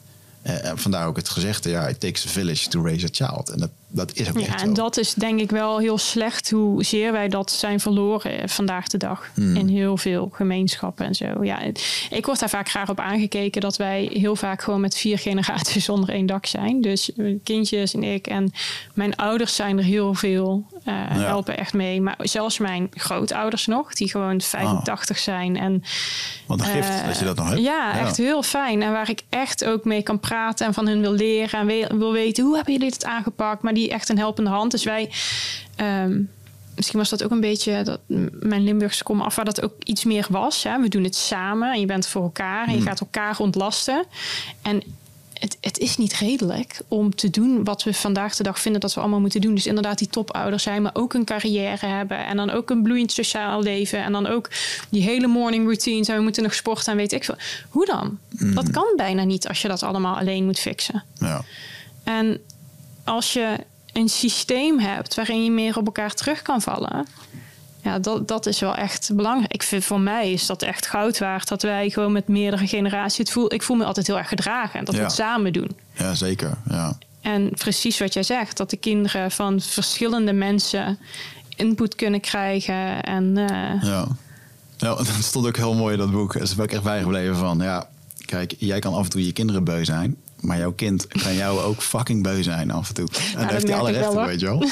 Uh, vandaar ook het gezegde, ja, it takes a village to raise a child. En dat, dat is ook
ja, en dat is denk ik wel heel slecht hoezeer wij dat zijn verloren vandaag de dag. Hmm. In heel veel gemeenschappen en zo. Ja, ik word daar vaak graag op aangekeken dat wij heel vaak gewoon met vier generaties onder één dak zijn. Dus kindjes en ik en mijn ouders zijn er heel veel, uh, helpen echt mee. Maar zelfs mijn grootouders nog, die gewoon 85 zijn. En,
Wat een gift uh, dat je dat nog hebt.
Ja, ja, echt heel fijn. En waar ik echt ook mee kan praten en van hun wil leren en wil weten hoe hebben jullie dit aangepakt. Maar die echt een helpende hand. Dus wij. Ehm, misschien was dat ook een beetje dat, mijn Limburgse kom af, waar dat ook iets meer was. Hè? We doen het samen en je bent voor elkaar en je hmm. gaat elkaar ontlasten. En het, het, is niet redelijk om te doen wat we vandaag de dag vinden dat we allemaal moeten doen. Dus inderdaad die topouders zijn, maar ook een carrière hebben. En dan ook een bloeiend sociaal leven. En dan ook die hele morning routine. En we moeten nog sporten en weet ik veel. Hoe dan? Hmm. Dat kan bijna niet als je dat allemaal alleen moet fixen.
Ja.
En als je een systeem hebt waarin je meer op elkaar terug kan vallen. Ja, dat, dat is wel echt belangrijk. Ik vind voor mij is dat echt goud waard. Dat wij gewoon met meerdere generaties het voel. Ik voel me altijd heel erg gedragen. En dat we het samen doen.
Ja, zeker. Ja.
En precies wat jij zegt, dat de kinderen van verschillende mensen input kunnen krijgen. En, uh...
Ja. ja, dat stond ook heel mooi in dat boek. Daar ben ik echt bijgebleven van. Ja, kijk, jij kan af en toe je kinderen beu zijn. Maar jouw kind kan jou ook fucking beu zijn af en toe. En daar heeft hij alle rechten, weet je wel.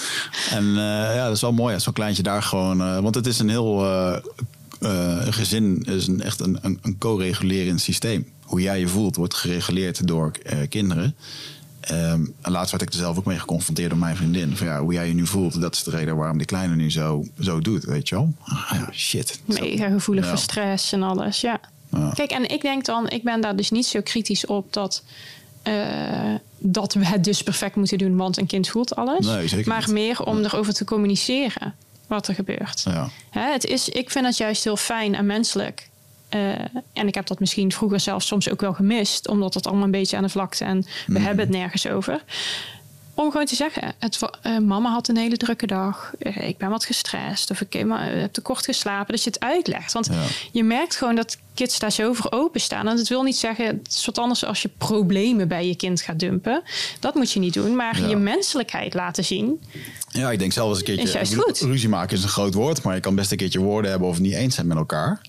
en uh, ja, dat is wel mooi als zo'n kleintje daar gewoon... Uh, want het is een heel... Uh, gezin is een, echt een, een, een co-regulerend systeem. Hoe jij je voelt wordt gereguleerd door kinderen. Um, en laatst werd ik er zelf ook mee geconfronteerd door mijn vriendin. Van ja, hoe jij je nu voelt, dat is de reden waarom die kleine nu zo, zo doet, weet je wel. Ah, ja, shit.
Mega gevoelig voor stress en alles, ja. Kijk, en ik denk dan, ik ben daar dus niet zo kritisch op dat, uh, dat we het dus perfect moeten doen, want een kind voelt alles.
Nee,
maar meer om erover te communiceren wat er gebeurt.
Ja.
Hè, het is, ik vind het juist heel fijn en menselijk. Uh, en ik heb dat misschien vroeger zelf soms ook wel gemist, omdat het allemaal een beetje aan de vlakte en we mhm. hebben het nergens over. Om gewoon te zeggen, het, uh, mama had een hele drukke dag. Uh, ik ben wat gestrest. Of ik heb te kort geslapen. Dat je het uitlegt. Want je merkt gewoon dat kids daar zo voor openstaan. En dat wil niet zeggen, het is wat anders als je problemen bij je kind gaat dumpen. Dat moet je niet doen. Maar je menselijkheid laten zien.
Ja, ik denk zelfs een keertje.
Is goed.
Ruzie maken is een groot woord. Maar je kan best een keertje woorden hebben of het niet eens zijn met elkaar.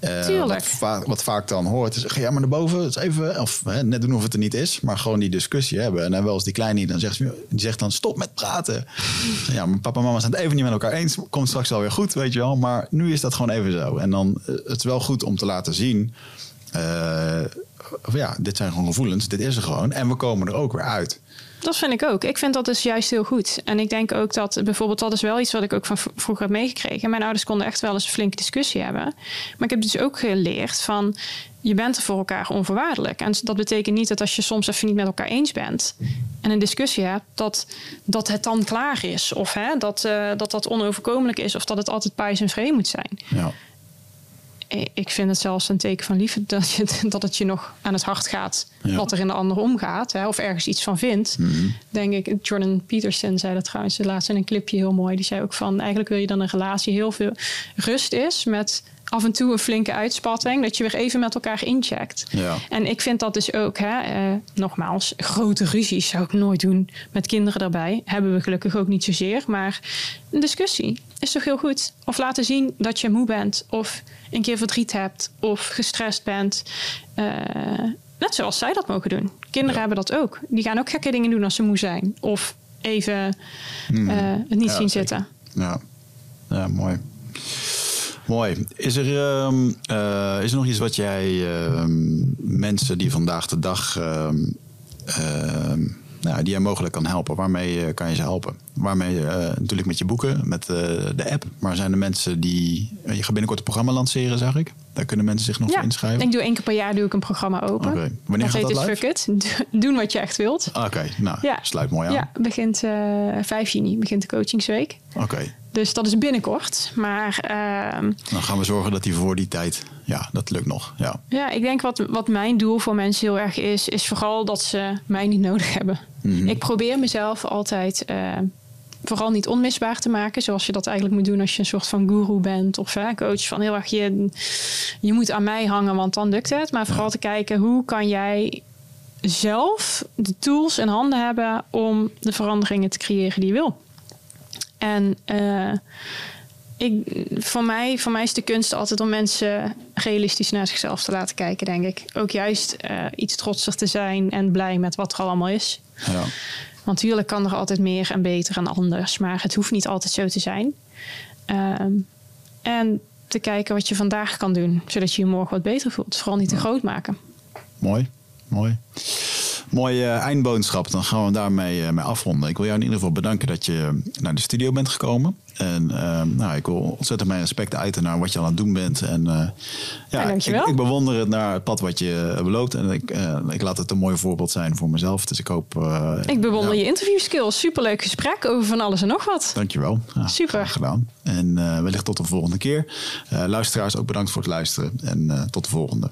Uh,
wat, wat, vaak dan hoort is, ga jij maar naar boven, is even, of hè, net doen of het er niet is, maar gewoon die discussie hebben. En dan wel eens die kleine dan zegt, die zegt dan stop met praten. ja, mijn papa en mama zijn het even niet met elkaar eens, komt straks wel weer goed, weet je wel. Maar nu is dat gewoon even zo. En dan uh, het is wel goed om te laten zien, uh, ja, dit zijn gewoon gevoelens, dit is er gewoon. En we komen er ook weer uit.
Dat vind ik ook. Ik vind dat dus juist heel goed. En ik denk ook dat bijvoorbeeld, dat is wel iets wat ik ook van vroeger heb meegekregen. Mijn ouders konden echt wel eens een flinke discussie hebben. Maar ik heb dus ook geleerd van, je bent er voor elkaar onvoorwaardelijk. En dat betekent niet dat als je soms even niet met elkaar eens bent en een discussie hebt, dat, dat het dan klaar is. Of hè, dat, uh, dat dat onoverkomelijk is. Of dat het altijd pijs en vrede moet zijn.
Ja
ik vind het zelfs een teken van liefde dat, je, dat het je nog aan het hart gaat wat er in de ander omgaat. Hè, of ergens iets van vindt. Mhm. Denk ik, Jordan Peterson zei dat trouwens laatst in een clipje heel mooi. Die zei ook van eigenlijk wil je dan een relatie heel veel rust is met af en toe een flinke uitspatting, dat je weer even met elkaar incheckt.
Ja.
En ik vind dat dus ook, hè, eh, nogmaals, grote ruzies zou ik nooit doen met kinderen erbij. Hebben we gelukkig ook niet zozeer, maar een discussie is toch heel goed. Of laten zien dat je moe bent, of een keer verdriet hebt, of gestrest bent. Uh, net zoals zij dat mogen doen. Kinderen hebben dat ook. Die gaan ook gekke dingen doen als ze moe zijn, of even hmm. uh, het niet zien zitten.
Ja. ja, mooi. Mooi. Is er, uh, uh, is er nog iets wat jij uh, mensen die vandaag de dag ehm, nou, die je mogelijk kan helpen. Waarmee eh, kan je ze helpen? Waarmee eh, natuurlijk met je boeken, met eh, de app. Maar zijn er mensen die... je gaat binnenkort een programma lanceren, zag ik. Daar kunnen mensen zich nog voor inschrijven.
Ik doe één keer per jaar doe ik een programma open.
Oké. Wanneer gaat
heet
dat
dus
live?
Fuck It. Doen wat je echt wilt.
Oké, nou,
Ja.
sluit mooi aan.
Ja, begint eh 5 juni begint de coachingsweek.
Oké,
Dus dat is binnenkort. Maar ehm,
dan gaan we zorgen dat die voor die tijd... Ja, dat lukt nog. Ja.
ja, ik denk wat, wat mijn doel voor mensen heel erg is, is vooral dat ze mij niet nodig hebben.
Mhm.
Ik probeer mezelf altijd eh, vooral niet onmisbaar te maken, zoals je dat eigenlijk moet doen als je een soort van guru bent of eh, coach van heel erg je, je moet aan mij hangen, want dan lukt het. Maar vooral te kijken hoe kan jij zelf de tools in handen hebben om de veranderingen te creëren die je wil. En eh, ik, voor, mij, voor mij is de kunst altijd om mensen realistisch naar zichzelf te laten kijken, denk ik. Ook juist eh, iets trotser te zijn en blij met wat er allemaal is.
ja.
Want natuurlijk kan er altijd meer en beter en anders, maar het hoeft niet altijd zo te zijn. Ehm, en te kijken wat je vandaag kan doen, zodat je je morgen wat beter voelt. Vooral niet te groot maken.
Mooi, mooi. Mooie eh, eindboodschap. Dan gaan we daarmee eh, mee afronden. Ik wil jou in ieder geval bedanken dat je naar de studio bent gekomen. En eh, nou, ik wil ontzettend mijn respect uiten naar wat je aan het doen bent. En eh, ja, ik, ik bewonder het naar het pad wat je eh, beloopt. En ik, eh, ik laat het een mooi voorbeeld zijn voor mezelf. Dus ik hoop... eh,
Ik bewonder
ja,
je interview skills. Superleuk gesprek over van alles en nog wat.
Dankjewel. Ja,
Super.
gedaan. En eh wellicht tot de volgende keer. Eh, luisteraars, ook bedankt voor het luisteren. En eh, tot de volgende.